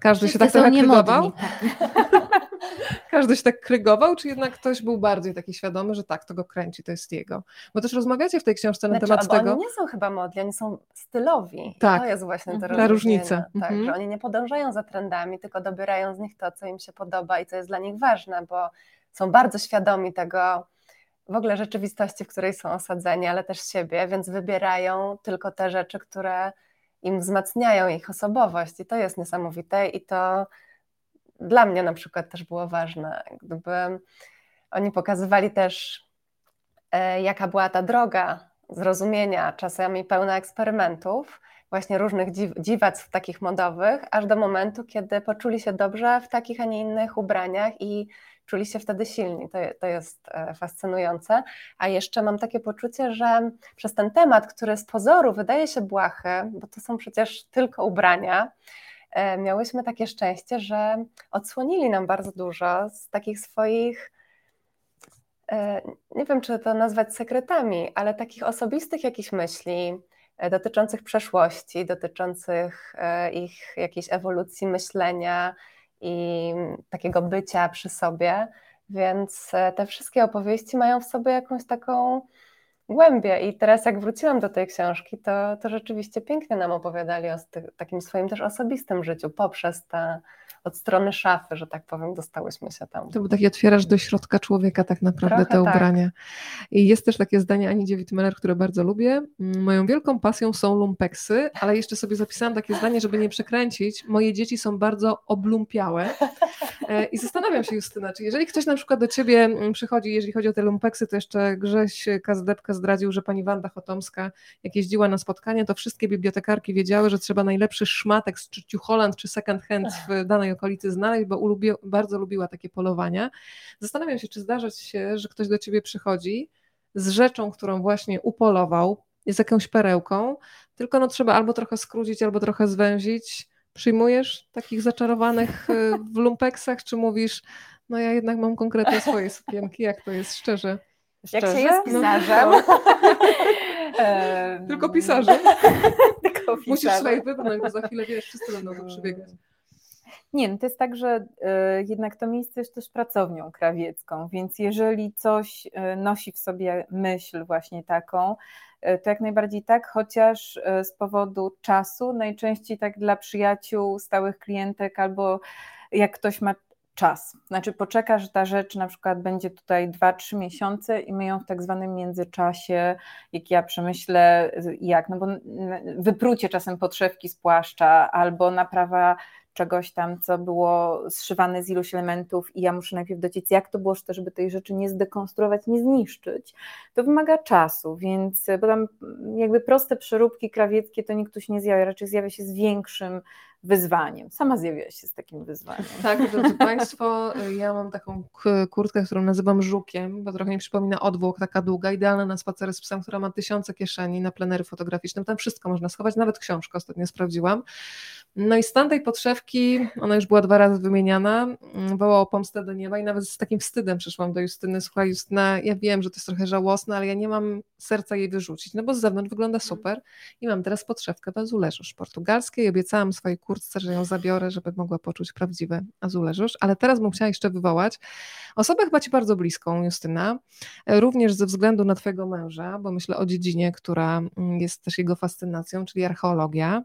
Każdy Wszyscy się tak trochę krygował? Każdy się tak krygował, czy jednak ktoś był bardziej taki świadomy, że tak, to go kręci, to jest jego? Bo też rozmawiacie w tej książce na znaczy, temat tego. Oni nie są chyba modli, oni są stylowi. Tak. To jest właśnie to Ta różnica. Tak, mhm. że oni nie podążają za trendami, tylko dobierają z nich to, co im się podoba i co jest dla nich ważne, bo są bardzo świadomi tego, w ogóle rzeczywistości, w której są osadzeni, ale też siebie, więc wybierają tylko te rzeczy, które im wzmacniają ich osobowość i to jest niesamowite i to dla mnie na przykład też było ważne. Gdyby oni pokazywali też, e, jaka była ta droga zrozumienia, czasami pełna eksperymentów, właśnie różnych dziw dziwactw takich modowych, aż do momentu, kiedy poczuli się dobrze w takich, a nie innych ubraniach i czuli się wtedy silni. To, to jest e, fascynujące. A jeszcze mam takie poczucie, że przez ten temat, który z pozoru wydaje się błahy, bo to są przecież tylko ubrania, e, miałyśmy takie szczęście, że odsłonili nam bardzo dużo z takich swoich e, nie wiem, czy to nazwać sekretami, ale takich osobistych jakichś myśli dotyczących przeszłości, dotyczących ich jakiejś ewolucji myślenia, i takiego bycia przy sobie, więc e, te wszystkie opowieści mają w sobie jakąś taką głębię. I teraz, jak wróciłam do tej książki, to, to rzeczywiście pięknie nam opowiadali o takim swoim też osobistym życiu poprzez te od strony szafy, że tak powiem, dostałyśmy się tam. To był taki otwierasz do środka człowieka tak naprawdę Trochę te tak. ubrania. I jest też takie zdanie Ani Dziewit-Meller, które bardzo lubię. Mm, moją wielką pasją są lumpeksy, ale jeszcze sobie zapisałam takie zdanie, żeby nie przekręcić. Moje dzieci są bardzo oblumpiałe. E, I zastanawiam się, Justyna, czy jeżeli ktoś na przykład do ciebie mm, przychodzi, jeżeli chodzi o te lumpeksy, to jeszcze Grześ Kazdepka zdradził, że pani Wanda Chotomska, jak jeździła na spotkanie, to wszystkie bibliotekarki wiedziały, że trzeba najlepszy szmatek czy ciucholand, czy second hand w danej okolicy znaleźć, bo ulubi, bardzo lubiła takie polowania. Zastanawiam się, czy zdarza się, że ktoś do ciebie przychodzi z rzeczą, którą właśnie upolował, jest jakąś perełką, tylko no trzeba albo trochę skrócić, albo trochę zwęzić. Przyjmujesz takich zaczarowanych y, w lumpeksach, czy mówisz, no ja jednak mam konkretne swoje sukienki, jak to jest szczerze? Jak się jest no, pisarzem. No, Tylko pisarzem. Tylko pisarzem. Musisz sobie wybrnąć, bo za chwilę wiesz, wszyscy będą tu przybiegać. Nie, no to jest tak, że y, jednak to miejsce jest też pracownią krawiecką, więc jeżeli coś y, nosi w sobie myśl właśnie taką, y, to jak najbardziej tak, chociaż z powodu czasu, najczęściej tak dla przyjaciół, stałych klientek albo jak ktoś ma czas. Znaczy poczeka, że ta rzecz na przykład będzie tutaj 2-3 miesiące i my ją w tak zwanym międzyczasie, jak ja przemyślę, jak, no bo wyprucie czasem podszewki z płaszcza albo naprawa czegoś tam, co było zszywane z iluś elementów i ja muszę najpierw dociec, jak to było żeby tej rzeczy nie zdekonstruować, nie zniszczyć. To wymaga czasu, więc bo tam jakby proste przeróbki krawieckie to nikt tu się nie zjawia, raczej zjawia się z większym wyzwaniem. Sama zjawiłaś się z takim wyzwaniem. Tak, drodzy Państwo, ja mam taką kurtkę, którą nazywam żukiem, bo trochę mi przypomina odwłok, taka długa, idealna na spacery z psem, która ma tysiące kieszeni na plenery fotograficznym. Tam wszystko można schować, nawet książkę ostatnio sprawdziłam. No i stan tej podszewki, ona już była dwa razy wymieniana, mm, wołała o pomstę do nieba i nawet z takim wstydem przyszłam do Justyny. Słuchaj Justyna, ja wiem, że to jest trochę żałosne, ale ja nie mam serca jej wyrzucić, no bo z zewnątrz wygląda mhm. super i mam teraz podszewkę w azuleżusz portugalskiej i obiecałam swojej kurtce, że ją zabiorę, żeby mogła poczuć prawdziwy azuleżusz, ale teraz bym chciała jeszcze wywołać osobę chyba Ci bardzo bliską, Justyna, również ze względu na Twojego męża, bo myślę o dziedzinie, która mm, jest też jego fascynacją, czyli archeologia.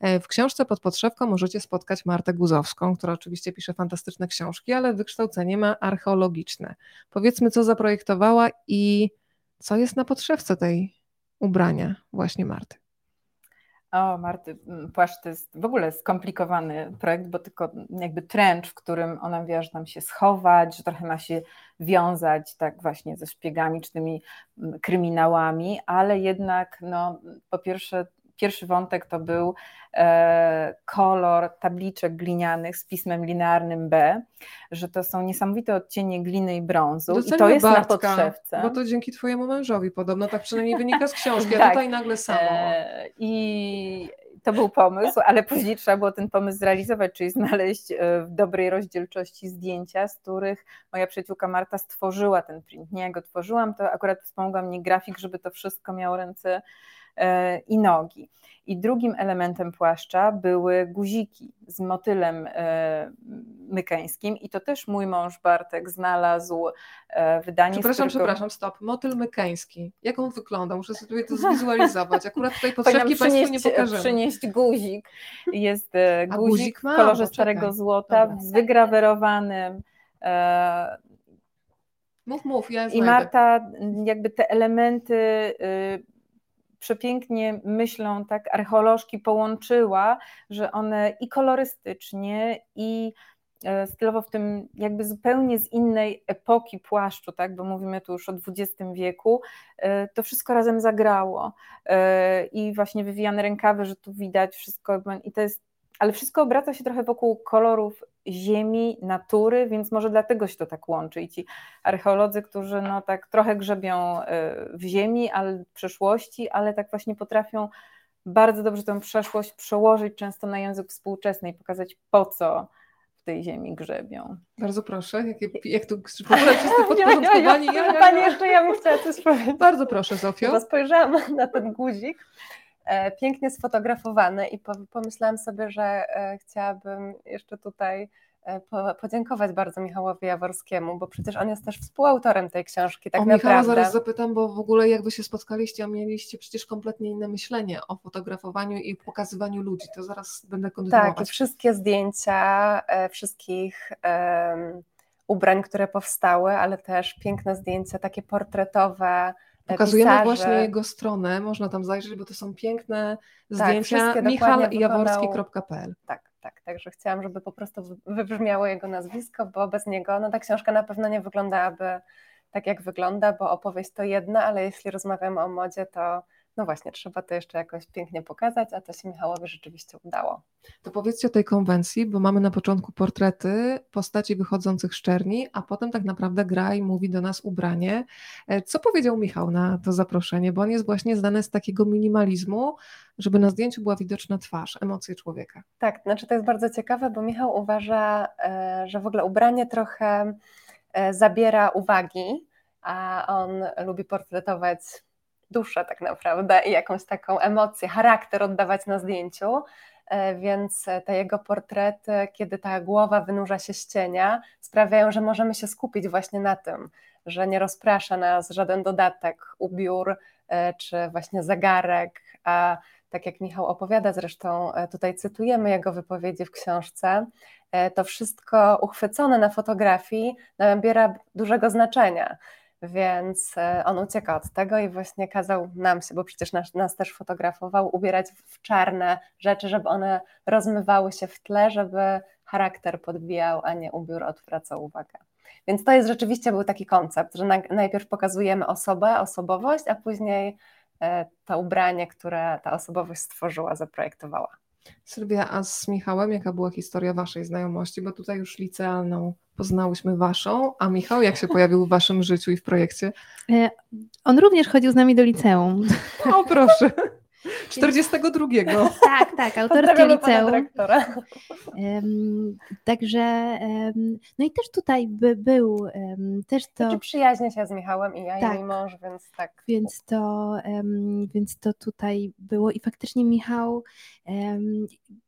E, w książce pod podszewką możecie spotkać Martę Guzowską, która oczywiście pisze fantastyczne książki, ale wykształcenie ma archeologiczne. Powiedzmy, co zaprojektowała i co jest na podszewce tej ubrania właśnie Marty. O, Marty, mm, płaszcz to jest w ogóle skomplikowany projekt, bo tylko jakby trench, w którym ona mówiła, że tam się schować, że trochę ma się wiązać tak właśnie ze szpiegami czy tymi mm, kryminałami, ale jednak no, po pierwsze Pierwszy wątek to był e, kolor tabliczek glinianych z pismem linearnym B, że to są niesamowite odcienie gliny i brązu i to jest Bartka, na podszewce. Bo to dzięki twojemu mężowi podobno, tak przynajmniej wynika z książki, a tak. tutaj nagle samo. E, I to był pomysł, ale później trzeba było ten pomysł zrealizować, czyli znaleźć e, w dobrej rozdzielczości zdjęcia, z których moja przyjaciółka Marta stworzyła ten print. Nie ja go tworzyłam, to akurat wspomogła mnie grafik, żeby to wszystko miało ręce i nogi. I drugim elementem płaszcza były guziki z motylem e, mykeńskim i to też mój mąż Bartek znalazł e, wydanie. Przepraszam, którego... przepraszam, stop. Motyl mykeński. Jak on wygląda? Muszę sobie to zwizualizować. Akurat tutaj podszewki Państwu nie pokażemy. przynieść guzik. Jest guzik, guzik w kolorze starego złota Dobra. z wygrawerowanym Mów, mów, ja I Marta jakby te elementy y, przepięknie myślą tak archeolożki połączyła, że one i kolorystycznie, i e, stylowo w tym jakby zupełnie z innej epoki płaszczu, tak, bo mówimy tu już o XX wieku, e, to wszystko razem zagrało. E, I właśnie wywijane rękawy, że tu widać wszystko, i to jest ale wszystko obraca się trochę wokół kolorów ziemi, natury, więc może dlatego się to tak łączy. I ci archeolodzy, którzy no tak trochę grzebią y, w ziemi, ale w przeszłości, ale tak właśnie potrafią bardzo dobrze tę przeszłość przełożyć często na język współczesny i pokazać po co w tej ziemi grzebią. Bardzo proszę, jak, jak tu w ogóle wszyscy podporządkowani. Ja, ja, ja, Pani, jeszcze ja bym chciała coś powiedzieć. Bardzo proszę, Zofio. Spojrzałam na ten guzik E, pięknie sfotografowany i pomyślałam sobie, że e, chciałabym jeszcze tutaj e, podziękować bardzo Michałowi Jaworskiemu, bo przecież on jest też współautorem tej książki. Tak o naprawdę. Michała zaraz zapytam, bo w ogóle jak wy się spotkaliście, a mieliście przecież kompletnie inne myślenie o fotografowaniu i pokazywaniu ludzi, to zaraz będę kontynuować. Tak, i wszystkie zdjęcia wszystkich um, ubrań, które powstały, ale też piękne zdjęcia, takie portretowe, Pokazujemy pisarze. właśnie jego stronę, można tam zajrzeć, bo to są piękne tak, zdjęcia michałjaworski.pl. Tak, tak, także chciałam, żeby po prostu wybrzmiało jego nazwisko, bo bez niego no, ta książka na pewno nie wyglądałaby tak, jak wygląda, bo opowieść to jedna, ale jeśli rozmawiamy o modzie, to no właśnie, trzeba to jeszcze jakoś pięknie pokazać, a to się Michałowi rzeczywiście udało. To powiedzcie o tej konwencji, bo mamy na początku portrety postaci wychodzących z czerni, a potem tak naprawdę gra i mówi do nas ubranie. E, co powiedział Michał na to zaproszenie? Bo on jest właśnie znany z takiego minimalizmu, żeby na zdjęciu była widoczna twarz, emocje człowieka. Tak, znaczy to jest bardzo ciekawe, bo Michał uważa, e, że w ogóle ubranie trochę e, zabiera uwagi, a on lubi portretować duszę tak naprawdę i jakąś taką emocję, charakter oddawać na zdjęciu. e, więc te jego portrety, kiedy ta głowa wynurza się z cienia, sprawiają, że możemy się skupić właśnie na tym, że nie rozprasza nas żaden dodatek, ubiór e, czy właśnie zegarek, a tak jak Michał opowiada, zresztą e, tutaj cytujemy jego wypowiedzi w książce, to wszystko uchwycone na fotografii nabiera dużego znaczenia. Więc e, on ucieka od tego i właśnie kazał nam się, bo przecież nas, nas, też fotografował, ubierać w czarne rzeczy, żeby one rozmywały się w tle, żeby charakter podbijał, a nie ubiór odwracał uwagę. Więc to jest rzeczywiście był taki koncept, że na, najpierw pokazujemy osobę, osobowość, a później e, to ubranie, które ta osobowość stworzyła, zaprojektowała. Sylwia, a z Michałem jaka była historia Waszej znajomości? Bo tutaj już licealną poznałyśmy Waszą, a Michał jak się pojawił w Waszym życiu i w projekcie? E, on również chodził z nami do liceum. O proszę. 42. tak, tak, autorskie liceum. Um, także, um, no i też tutaj by, był um, też to... Znaczy przyjaźnię się z Michałem i ja tak, i mój mąż, więc tak. Więc to, więc to tutaj było i faktycznie Michał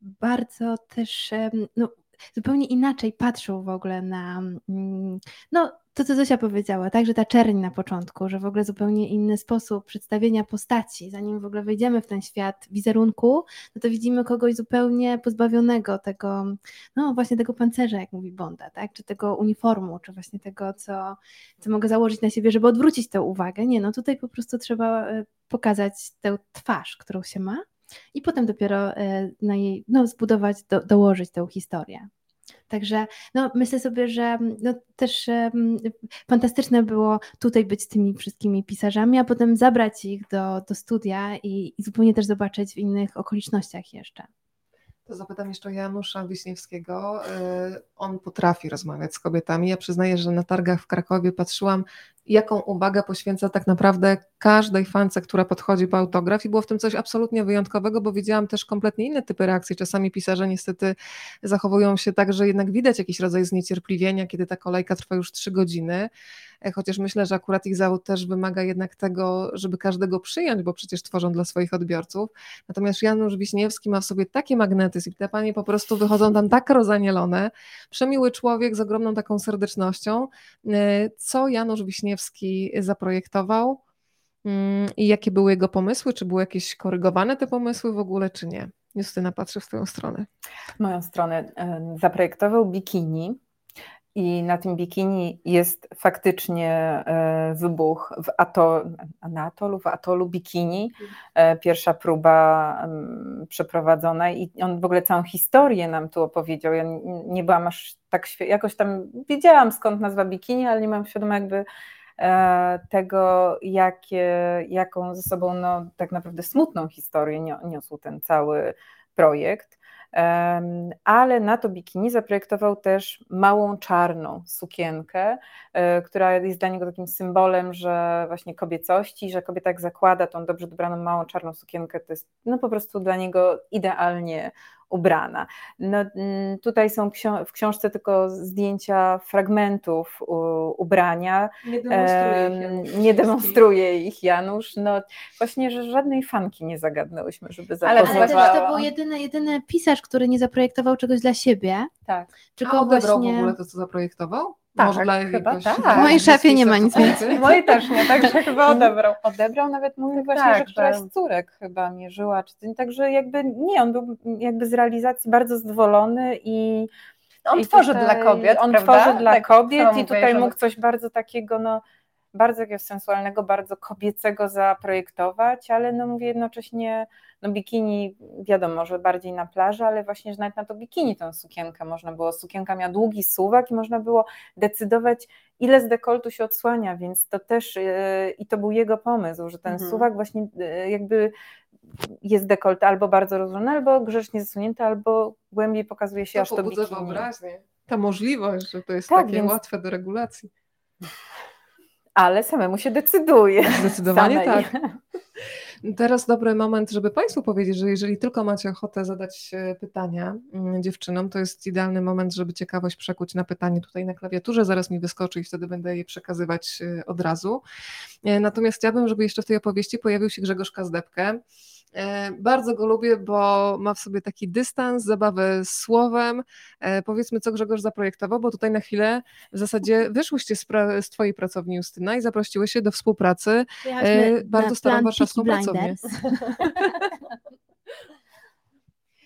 bardzo też, no, zupełnie inaczej patrzył w ogóle na, mm, no to co Zosia powiedziała, tak, że ta czerń na początku, że w ogóle zupełnie inny sposób przedstawienia postaci, zanim w ogóle wejdziemy w ten świat wizerunku, no to widzimy kogoś zupełnie pozbawionego tego, no właśnie tego pancerza, jak mówi Bonda, tak, czy tego uniformu, czy właśnie tego, co, co mogę założyć na siebie, żeby odwrócić tę uwagę. Nie, no tutaj po prostu trzeba e, pokazać tę twarz, którą się ma, i potem dopiero e, na jej, no, zbudować, do, dołożyć tę historię. Także no, myślę sobie, że no, też um, fantastyczne było tutaj być z tymi wszystkimi pisarzami, a potem zabrać ich do, do studia i, i zupełnie też zobaczyć w innych okolicznościach jeszcze. To zapytam jeszcze Janusza Wiśniewskiego. Y, on potrafi rozmawiać z kobietami. Ja przyznaję, że na targach w Krakowie patrzyłam, jaką uwagę poświęca tak naprawdę każdej fance, która podchodzi po autograf i było w tym coś absolutnie wyjątkowego, bo widziałam też kompletnie inne typy reakcji. Czasami pisarze niestety zachowują się tak, że jednak widać jakiś rodzaj zniecierpliwienia, kiedy ta kolejka trwa już trzy godziny, e, chociaż myślę, że akurat ich zawód też wymaga jednak tego, żeby każdego przyjąć, bo przecież tworzą dla swoich odbiorców. Natomiast Janusz Wiśniewski ma w sobie taki magnetyzm i te panie po prostu wychodzą tam tak rozanielone, przemiły człowiek z ogromną taką serdecznością. E, co Janusz Wiśniewski zaprojektował? Mm, i jakie były jego pomysły? Czy były jakieś korygowane te pomysły w ogóle, czy nie? Justyna patrzy w Twoją stronę. Moją stronę. Zaprojektował bikini i na tym bikini jest faktycznie e, wybuch w na atolu, w atolu bikini. E, pierwsza próba przeprowadzona i on w ogóle całą historię nam tu opowiedział. Ja nie byłam aż tak, jakoś tam wiedziałam skąd nazwa bikini, ale nie mam świadomości jakby E, tego, jakie, jaką ze sobą no, tak naprawdę smutną historię niosł ten cały projekt. Ale na to bikini zaprojektował też małą czarną sukienkę, e, która jest dla niego takim symbolem, że właśnie kobiecości, że kobieta jak zakłada tą dobrze dobraną małą czarną sukienkę, to jest no po prostu dla niego idealnie ubrana. No, mm, tutaj są w książce tylko zdjęcia fragmentów ubrania. Nie demonstruje, ich, nie demonstruje ich Janusz. No, właśnie, że żadnej fanki nie zagadnęłyśmy, żeby zapozowała. Ale, ale to był jedyny, jedyny pisarz, który nie zaprojektował czegoś dla siebie. Tak. Tylko A odebrał właśnie... w ogóle to, co zaprojektował? Tak, Może dla chyba tak. W mojej szafie nie ma nic więcej. Mojej też nie, także chyba odebrał. Odebrał nawet mój właśnie, tak, że któraś z córek chyba mierzyła, czy także jakby nie, on był jakby z realizacji bardzo zadowolony i on I tworzy tutaj, dla kobiet, On prawda? tworzy dla tak, kobiet i tutaj mógł coś bardzo takiego, no bardzo jakiegoś sensualnego, bardzo kobiecego zaprojektować, ale no mówię jednocześnie, no bikini wiadomo, że bardziej na plaży, ale właśnie, że nawet na to bikini tę sukienkę można było, sukienka miała długi suwak i można było decydować, ile z dekoltu się odsłania, więc to też yy, i to był jego pomysł, że ten mhm. suwak właśnie yy, jakby jest dekolt albo bardzo rozłożony, albo grzecznie zasunięty, albo głębiej pokazuje się to aż to bikini. wyobraźnię. Ta możliwość, że to jest tak, takie więc... łatwe do regulacji ale samemu się decyduje. Zdecydowanie Samej. tak. Teraz dobry moment, żeby Państwu powiedzieć, że jeżeli tylko macie ochotę zadać e, pytania mm, dziewczynom, to jest idealny moment, żeby ciekawość przekuć na pytanie tutaj na klawiaturze. Zaraz mi wyskoczy i wtedy będę je przekazywać e, od razu. E, natomiast chciałabym, żeby jeszcze w tej opowieści pojawił się Grzegorz Kazdepkę bardzo go lubię, bo ma w sobie taki dystans, zabawę słowem. E, powiedzmy, co Grzegorz zaprojektował, bo tutaj na chwilę w zasadzie wyszłyście z, pra- z Twojej pracowni Justyna i zaprosiły się do współpracy e, bardzo starą warszawską pracownię.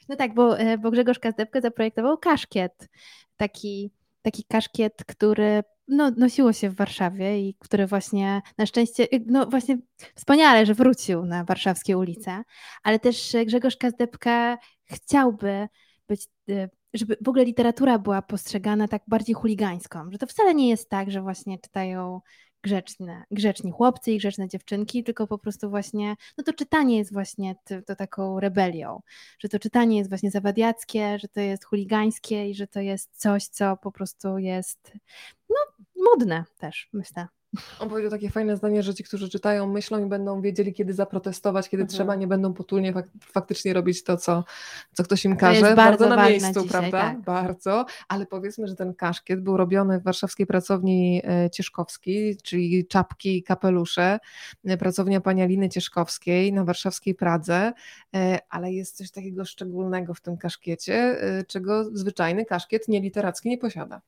No tak, bo, e, bo Grzegorz Kazdebkę zaprojektował kaszkiet. Taki, taki kaszkiet, który no, nosiło się w Warszawie i który właśnie na szczęście, no właśnie wspaniale, że wrócił na warszawskie ulice, ale też Grzegorz Kazdebka chciałby być, e, żeby w ogóle literatura była postrzegana tak bardziej chuligańską, że to wcale nie jest tak, że właśnie czytają grzeczne, grzeczni chłopcy i grzeczne dziewczynki, tylko po prostu właśnie, no to czytanie jest właśnie to, to taką rebelią, że to czytanie jest właśnie zawadiackie, że to jest chuligańskie i że to jest coś, co po prostu jest, no, modne też, myślę. On powiedział takie fajne zdanie, że ci, którzy czytają, myślą i będą wiedzieli, kiedy zaprotestować, kiedy mhm. trzeba, nie będą potulnie fak faktycznie robić to, co, co ktoś im każe. bardzo, bardzo na miejscu, dzisiaj, prawda? Tak. Bardzo, ale powiedzmy, że ten kaszkiet był robiony w warszawskiej pracowni e, Cieszkowskiej, czyli czapki i kapelusze, e, pracownia pani Aliny Cieszkowskiej na warszawskiej Pradze, e, ale jest coś takiego szczególnego w tym kaszkiecie, czego zwyczajny kaszkiet nieliteracki nie posiada.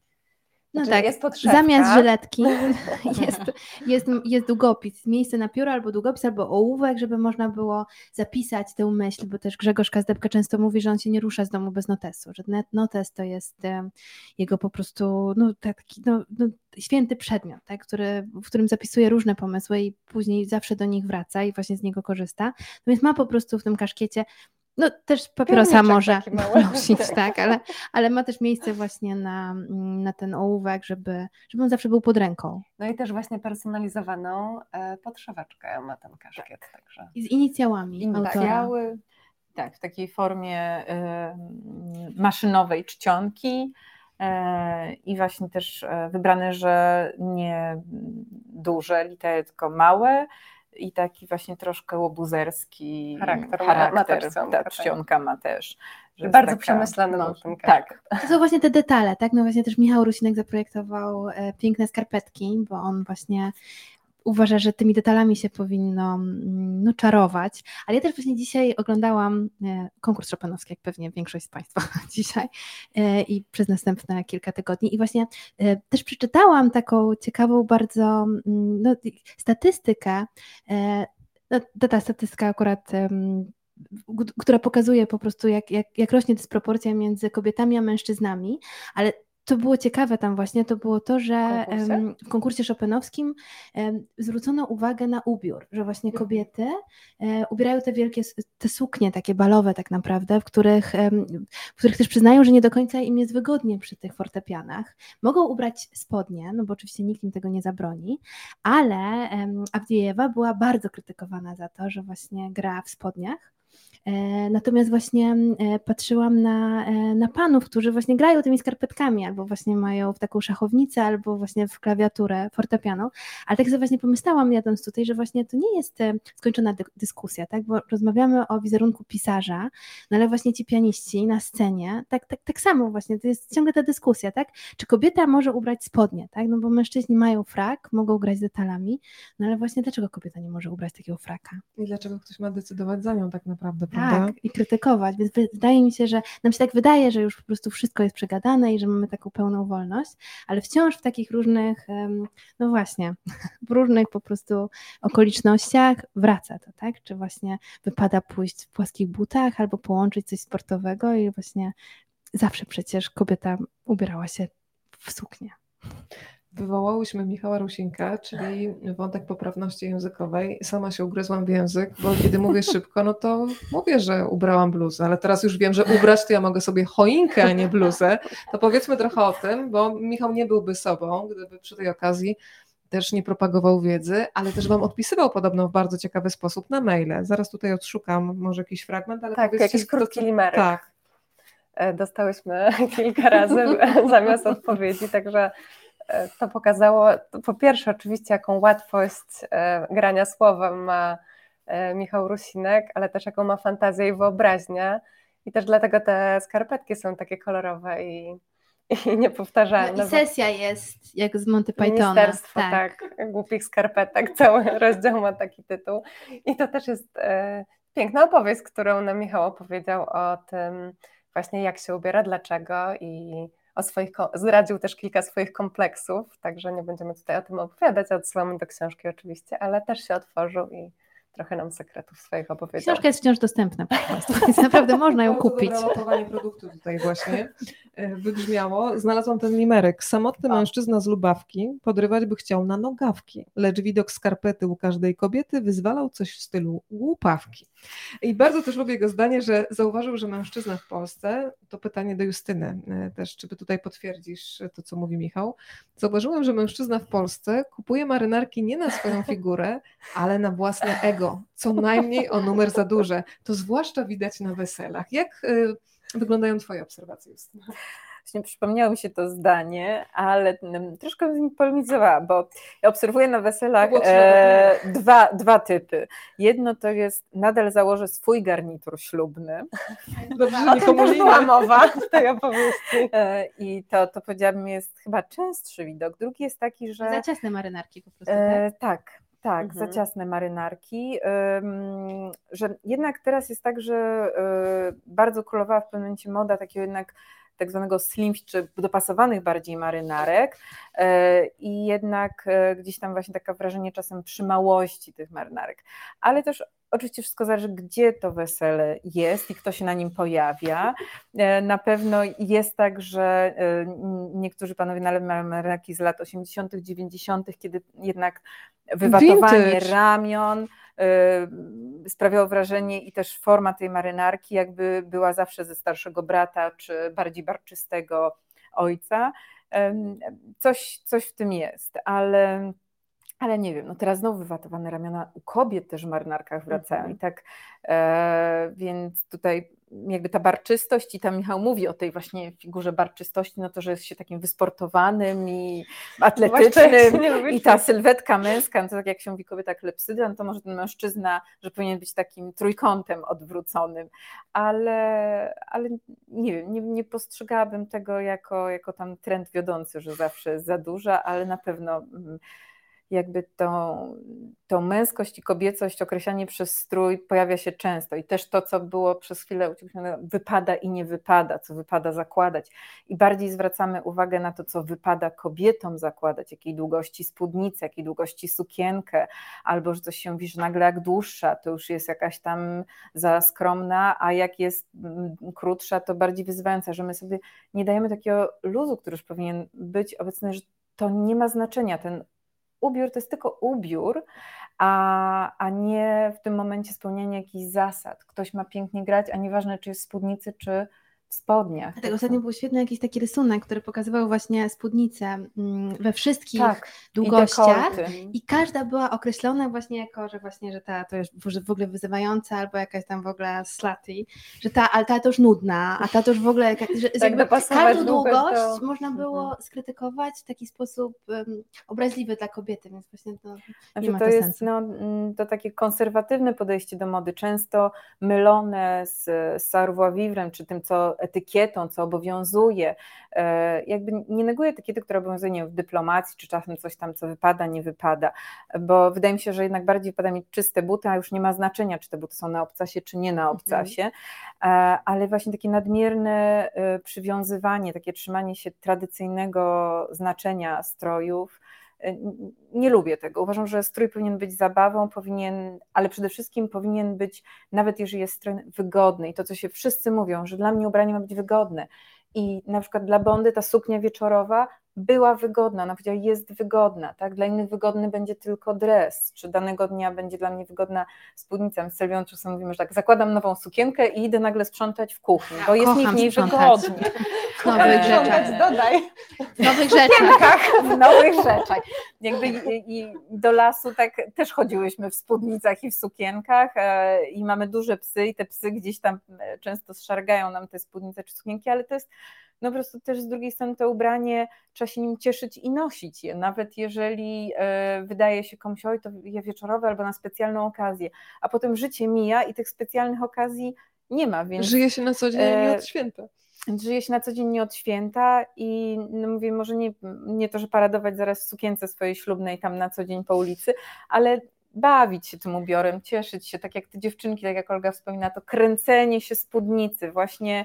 No znaczy, tak, jest zamiast żyletki jest, jest, jest długopis, miejsce na pióro albo długopis, albo ołówek, żeby można było zapisać tę myśl, bo też Grzegorz Kazdebka często mówi, że on się nie rusza z domu bez notesu, że notes to jest jego po prostu no, taki no, no, święty przedmiot, tak, który, w którym zapisuje różne pomysły i później zawsze do nich wraca i właśnie z niego korzysta. No więc ma po prostu w tym kaszkiecie no też papierosa może nosić, tak, ale, ale ma też miejsce właśnie na, na ten ołówek, żeby, żeby on zawsze był pod ręką. No i też właśnie personalizowaną e, podszeweczkę ma ten kaszkiet. Tak. Także. I z inicjałami Inicjały, tak, w takiej formie y, maszynowej czcionki e, i właśnie też wybrane, że nie duże litery, tylko małe, i taki właśnie troszkę łobuzerski charakter, charakter ma, ma ta czcionka ma też. Bardzo taka, przemyślany no, Tak. To są właśnie te detale, tak? No właśnie też Michał Rusinek zaprojektował e, piękne skarpetki, bo on właśnie uważa, że tymi detalami się powinno mm, no, czarować. Ale ja też właśnie dzisiaj oglądałam e, konkurs Chopinowski, jak pewnie większość z Państwa dzisiaj e, i przez następne kilka tygodni. I właśnie e, też przeczytałam taką ciekawą bardzo mm, no, statystykę. No, ta statystyka akurat która pokazuje po prostu, jak, jak, jak rośnie dysproporcja między kobietami a mężczyznami, ale co było ciekawe tam właśnie, to było to, że w konkursie chopinowskim zwrócono uwagę na ubiór, że właśnie mhm. kobiety e, ubierają te wielkie, te suknie takie balowe tak naprawdę, w których, w których też przyznają, że nie do końca im jest wygodnie przy tych fortepianach. Mogą ubrać spodnie, no bo oczywiście nikt im tego nie zabroni, ale Abdiejewa była bardzo krytykowana za to, że właśnie gra w spodniach. E, natomiast właśnie e, patrzyłam na, e, na panów, którzy właśnie grają tymi skarpetkami, albo właśnie mają w taką szachownicę, albo właśnie w klawiaturę, fortepiano. Ale tak sobie właśnie pomyślałam jadąc tutaj, że właśnie to nie jest skończona dyskusja, tak? bo rozmawiamy o wizerunku pisarza, no ale właśnie ci pianiści na scenie, tak, tak, tak samo właśnie, to jest ciągle ta dyskusja, tak? Czy kobieta może ubrać spodnie, tak? No bo mężczyźni mają frak, mogą grać detalami, no ale właśnie dlaczego kobieta nie może ubrać takiego fraka? I dlaczego ktoś ma decydować za nią tak naprawdę? Tak, i krytykować. Więc wydaje mi się, że nam się tak wydaje, że już po prostu wszystko jest przegadane i że mamy taką pełną wolność, ale wciąż w takich różnych, no właśnie, w różnych po prostu okolicznościach wraca to, tak? Czy właśnie wypada pójść w płaskich butach albo połączyć coś sportowego i właśnie zawsze przecież kobieta ubierała się w suknię wywołałyśmy Michała Rusinka, czyli wątek poprawności językowej. Sama się ugryzłam w język, bo kiedy mówię szybko, no to mówię, że ubrałam bluzę, ale teraz już wiem, że ubrać to ja mogę sobie choinkę, a nie bluzę. To powiedzmy trochę o tym, bo Michał nie byłby sobą, gdyby przy tej okazji też nie propagował wiedzy, ale też Wam odpisywał podobno w bardzo ciekawy sposób na maile. Zaraz tutaj odszukam może jakiś fragment, ale Tak, jakiś krótki limerek. Tak. E, dostałyśmy kilka razy zamiast odpowiedzi, także to pokazało, po pierwsze oczywiście jaką łatwość e, grania słowem ma e, Michał Rusinek, ale też jaką ma fantazję i wyobraźnię i też dlatego te skarpetki są takie kolorowe i, i niepowtarzalne. No I sesja jest jak z Monty Pythona. Ministerstwo, tak. tak, głupich skarpetek, cały rozdział ma taki tytuł i to też jest Piękna opowieść, którą nam Michał opowiedział o tym właśnie jak się ubiera, dlaczego i o swoich, zdradził też kilka swoich kompleksów, także nie będziemy tutaj o tym opowiadać, odsyłamy do książki oczywiście, ale też się otworzył i trochę nam sekretów swoich opowiedział. Książka jest wciąż dostępna po prostu, więc naprawdę można ją kupić. Bardzo produktu tutaj właśnie e, wybrzmiało. Znalazłam ten limerek. Samotny mężczyzna z Lubawki podrywać by chciał na nogawki, lecz widok skarpety u każdej kobiety wyzwalał coś w stylu głupawki. I bardzo też lubię jego zdanie, że zauważył, że mężczyzna w Polsce, to pytanie do Justyny e, też, czy by tutaj potwierdzisz to, co mówi Michał. Zauważyłem, że mężczyzna w Polsce kupuje marynarki nie na swoją figurę, ale na własne ego co najmniej o numer za duże. To zwłaszcza widać na weselach. Jak y, wyglądają Twoje obserwacje, Justyna? Właśnie przypomniało mi się to zdanie, ale troszkę z nim polemizowałam, bo ja obserwuję na weselach e, dwa, dwa typy. Jedno to jest, nadal założę swój garnitur ślubny. Dobrze, że nikomu nie była mowa w tej opowieści. E, I to, to powiedziałabym jest chyba częstszy widok. Drugi jest taki, że... Za ciasne marynarki po prostu, e, tak? Tak. Mhm. za ciasne marynarki. Że jednak teraz jest tak, że e, bardzo królowała w pewnym momencie moda takiego jednak tak zwanego slim, czy dopasowanych bardziej marynarek e, i jednak e, gdzieś tam właśnie takie wrażenie czasem przymałości tych marynarek. Ale też Oczywiście wszystko zależy, gdzie to wesele jest i kto się na nim pojawia. E, na pewno jest tak, że niektórzy panowie nalewają marynarki z lat 80., 90., kiedy jednak wywatowanie Vintage. ramion, Y, sprawiało wrażenie i też forma tej marynarki jakby była zawsze ze starszego brata czy bardziej barczystego ojca. Coś, coś w tym jest, ale ale nie wiem, no teraz znowu wywatowane ramiona u kobiet też w marynarkach wracają mm -hmm. i tak, e, więc tutaj jakby ta barczystość i tam Michał mówi o tej właśnie figurze barczystości, no to, że jest się takim wysportowanym i atletycznym i ta sylwetka męska, no to tak jak się mówi kobieta klepsydra, no to może ten mężczyzna, że powinien być takim trójkątem odwróconym, ale, ale nie wiem, nie, nie postrzegałabym tego jako, jako tam trend wiodący, że zawsze jest za duża, ale na pewno mm, jakby tą, tą męskość i kobiecość, określanie przez strój pojawia się często. I też to, co było przez chwilę wypada i nie wypada, co wypada zakładać. I bardziej zwracamy uwagę na to, co wypada kobietom zakładać, jakiej długości spódnicę, jakiej długości sukienkę, albo że coś się że nagle jak dłuższa, to już jest jakaś tam za skromna, a jak jest mm, krótsza, to bardziej wyzywająca, że my sobie nie dajemy takiego luzu, który już powinien być obecny, że to nie ma znaczenia, ten ubiór to jest tylko ubiór, a, a nie w tym momencie spełnianie jakichś zasad. Ktoś ma pięknie grać, a nieważne czy jest w spódnicy, czy w spodniach. Dlatego ostatnio był świetny jakiś taki rysunek, który pokazywał właśnie spódnicę mm, we wszystkich tak, długościach i, i, każda była określona właśnie jako, że właśnie, że ta to jest w ogóle wyzywająca albo jakaś tam w ogóle slutty, że ta, ale ta to już nudna, a ta to już w ogóle, że tak jakby każdą długość to... można było mhm. skrytykować w taki sposób um, obraźliwy dla kobiety, więc właśnie to nie znaczy, ma to, to jest sensu. No, mm, to takie konserwatywne podejście do mody, często mylone z, z savoir vivre, czy tym, co etykietą, co obowiązuje. E, jakby nie neguję etykiety, która obowiązuje nie, w dyplomacji, czy czasem coś tam, co wypada, nie wypada, bo wydaje mi się, że jednak bardziej wypada mieć czyste buty, a już nie ma znaczenia, czy te buty są na obcasie, czy nie na mhm. obcasie, mhm. ale właśnie takie nadmierne e, przywiązywanie, takie trzymanie się tradycyjnego znaczenia strojów, nie lubię tego. Uważam, że strój powinien być zabawą, powinien, ale przede wszystkim powinien być, nawet jeżeli jest strój wygodny i to, co się wszyscy mówią, że dla mnie ubranie ma być wygodne. I na przykład dla Bondy ta suknia wieczorowa była wygodna, ona powiedziała, jest wygodna, tak? Dla innych wygodny będzie tylko dres, czy danego dnia będzie dla mnie wygodna spódnica. My z Sylwią czasem mówimy, że tak, zakładam nową sukienkę i idę nagle sprzątać w kuchni, bo jest mi w niej wygodnie. W nowych rzeczach. Dodaj. W nowych rzeczach. w nowych rzeczach. Jakby i, i, do lasu tak też chodziłyśmy w spódnicach i w sukienkach e, i mamy duże psy i te psy gdzieś tam e, często zszargają nam te spódnice czy sukienki, ale to jest no po prostu też z drugiej strony to ubranie trzeba się nim cieszyć i nosić je, nawet jeżeli e, wydaje się komuś, oj to je wieczorowe albo na specjalną okazję, a potem życie mija i tych specjalnych okazji nie ma, więc... Żyje się na co dzień, nie od święta. Żyje się na co dzień nie od święta i no mówię, może nie, nie to, że paradować zaraz w sukience swojej ślubnej tam na co dzień po ulicy, ale bawić się tym ubiorem, cieszyć się, tak jak te dziewczynki, tak jak Olga wspomina, to kręcenie się spódnicy, właśnie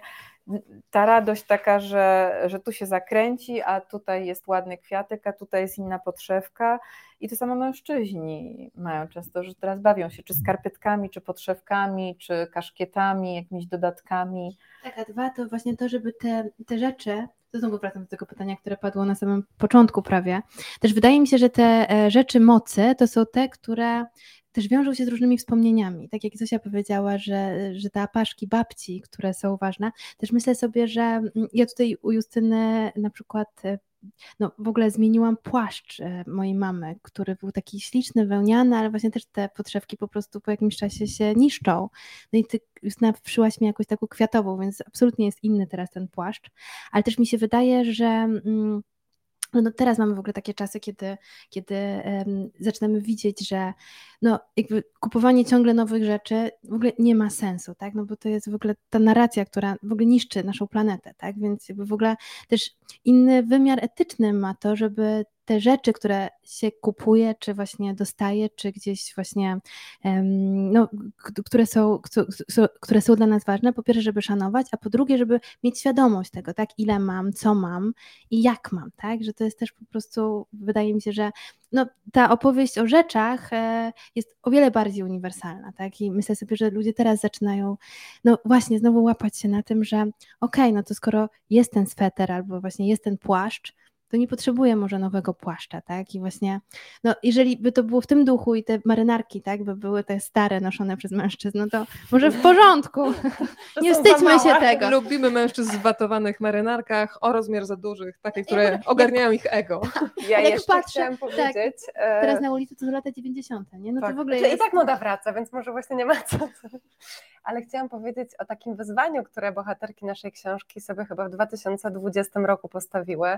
ta radość taka, że, że tu się zakręci, a tutaj jest ładny kwiatek, a tutaj jest inna podszewka. I to samo mężczyźni mają często, że teraz bawią się czy skarpetkami, czy podszewkami, czy kaszkietami, jakimiś dodatkami. Tak, a dwa to właśnie to, żeby te, te rzeczy, to znowu wracam do tego pytania, które padło na samym początku prawie. Też wydaje mi się, że te e, rzeczy mocy to są te, które też wiążą się z różnymi wspomnieniami. Tak jak Zosia powiedziała, że, że te apaszki babci, które są ważne, też myślę sobie, że mm, ja tutaj u Justyny na przykład e, no w ogóle zmieniłam płaszcz e, mojej mamy, który był taki śliczny, wełniany, ale właśnie też te podszewki po prostu po jakimś czasie się niszczą. No i ty Justyna wszyłaś mi jakąś taką kwiatową, więc absolutnie jest inny teraz ten płaszcz, ale też mi się wydaje, że... Mm, no, no teraz mamy w ogóle takie czasy, kiedy, kiedy um, zaczynamy widzieć, że no, jakby kupowanie ciągle nowych rzeczy w ogóle nie ma sensu, tak? No bo to jest w ogóle ta narracja, która w ogóle niszczy naszą planetę, tak? Więc w ogóle też inny wymiar etyczny ma to, żeby te rzeczy, które się kupuje, czy właśnie dostaje, czy gdzieś właśnie, no, które, są, które są dla nas ważne, po pierwsze, żeby szanować, a po drugie, żeby mieć świadomość tego, tak, ile mam, co mam i jak mam, tak, że to jest też po prostu, wydaje mi się, że no, ta opowieść o rzeczach e, jest o wiele bardziej uniwersalna, tak? I myślę sobie, że ludzie teraz zaczynają, no właśnie, znowu łapać się na tym, że okej, okay, no to skoro jest ten sweter albo właśnie jest ten płaszcz, to nie potrzebuje może nowego płaszcza, tak? I właśnie, no jeżeli by to było w tym duchu i te marynarki, tak, by były te stare noszone przez mężczyzn, no to może w porządku. nie wstydźmy się tego. Lubimy mężczyzn w watowanych marynarkach o rozmiar za dużych, takie, które ogarniają ich ego. Ja jak jeszcze patrzę, chciałam tak, powiedzieć... Tak, teraz na ulicy to są lata 90, nie? No tak. to w ogóle znaczy, jest... I tak moda wraca, więc może właśnie nie ma co ale chciałam powiedzieć o takim wyzwaniu, które bohaterki naszej książki sobie chyba w 2020 roku postawiły.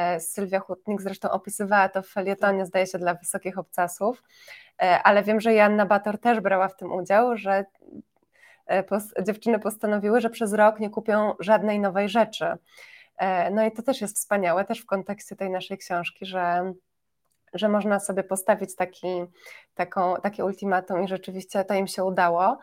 E, Sylwia Hutnik zresztą opisywała to w felietonie, zdaje się, dla wysokich obcasów, e, ale wiem, że Janna Bator też brała w tym udział, że e, dziewczyny postanowiły, że przez rok nie kupią żadnej nowej rzeczy. No i to też jest wspaniałe, też w kontekście tej naszej książki, że że można sobie postawić taki, taką, takie ultimatum i rzeczywiście to im się udało.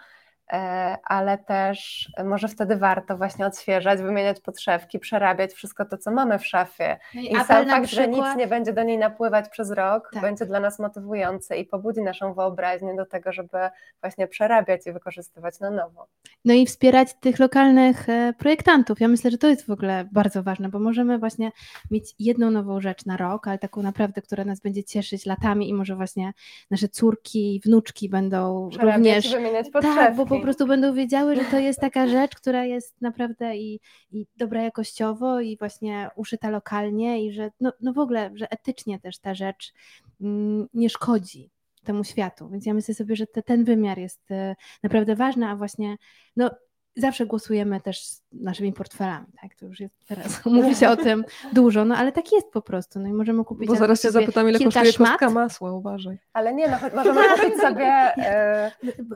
E, ale też może wtedy warto właśnie odświeżać, wymieniać podszewki, przerabiać wszystko to, co mamy w szafie. No I, I sam fakt, przykład... że nic nie będzie do niej napływać przez rok, tak. będzie dla nas motywujący i pobudzi naszą wyobraźnię do tego, żeby właśnie przerabiać i wykorzystywać na nowo. No i wspierać tych lokalnych e, projektantów. Ja myślę, że to jest w ogóle bardzo ważne, bo możemy właśnie mieć jedną nową rzecz na rok, ale taką naprawdę, która nas będzie cieszyć latami i może właśnie nasze córki i wnuczki będą przerabiać również... Wymieniać podszewki. Tak, bo po prostu będą wiedziały, że to jest taka rzecz, która jest naprawdę i, i dobra jakościowo i właśnie uszyta lokalnie i że no, no w ogóle, że etycznie też ta rzecz mm, nie szkodzi temu światu. Więc ja myślę sobie, że te, ten wymiar jest e, naprawdę ważny, a właśnie no, zawsze głosujemy też naszymi portfelami, tak? To już jest teraz, mówi się o tym dużo, no ale tak jest po prostu, no i możemy kupić Bo zaraz się zapytam, ile kosztuje szmat. kostka masła, uważaj. Ale nie, no możemy kupić sobie e,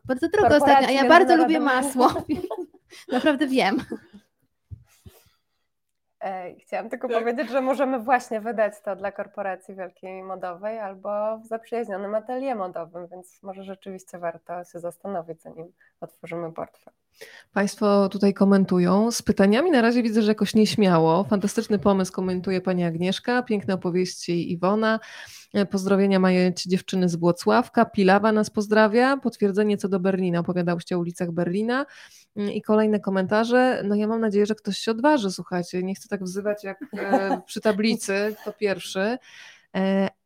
Bardzo drogo ostatnio, a ja bardzo lubię masło, naprawdę wiem. Chciałam tylko tak. powiedzieć, że możemy właśnie wydać to dla korporacji wielkiej modowej albo w zaprzyjaźnionym atelier modowym, więc może rzeczywiście warto się zastanowić, zanim otworzymy portfel. Państwo tutaj komentują. Z pytaniami na razie widzę, że jakoś nieśmiało. Fantastyczny pomysł komentuje pani Agnieszka, piękne opowieści Iwona. Pozdrowienia mają ci dziewczyny z Błocławka. Pilawa nas pozdrawia. Potwierdzenie co do Berlina. Opowiadałyście o ulicach Berlina. I kolejne komentarze. No ja mam nadzieję, że ktoś się odważy, słuchajcie. Nie chcę tak wzywać jak e, przy tablicy, to pierwszy.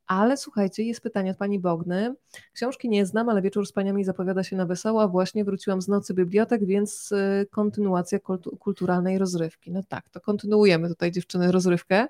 Ale słuchajcie, jest pytanie od pani Bogny. Książki nie znam, ale wieczór z paniami zapowiada się na wesoło. Właśnie wróciłam z nocy bibliotek, więc y, kontynuacja kulturalnej rozrywki. No tak, to kontynuujemy tutaj dziewczyny rozrywkę.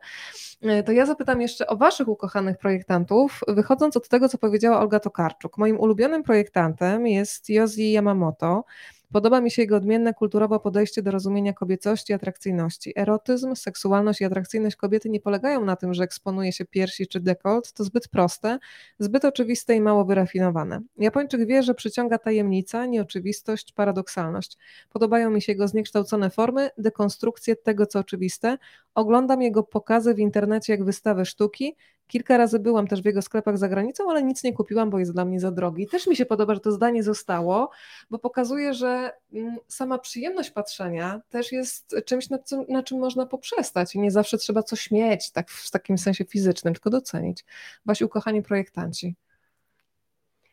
Y, to ja zapytam jeszcze o waszych ukochanych projektantów, wychodząc od tego, co powiedziała Olga Tokarczuk. Moim ulubionym projektantem jest Yozi Yamamoto. Podoba mi się jego odmienne kulturowe podejście do rozumienia kobiecości i atrakcyjności. Erotyzm, seksualność i atrakcyjność kobiety nie polegają na tym, że eksponuje się piersi czy dekolt, to zbyt proste, zbyt oczywiste i mało wyrafinowane. Japończyk wie, że przyciąga tajemnica, nieoczywistość, paradoksalność. Podobają mi się jego zniekształcone formy, dekonstrukcje tego, co oczywiste. Oglądam jego pokazy w internecie jak wystawy sztuki Kilka razy byłam też w jego sklepach za granicą, ale nic nie kupiłam, bo jest dla mnie za drogi. Też mi się podoba, że to zdanie zostało, bo pokazuje, że mm, sama przyjemność patrzenia też jest czymś, na czym, na czym można poprzestać i nie zawsze trzeba coś mieć, tak w takim sensie fizycznym, tylko docenić. Wasi ukochani projektanci.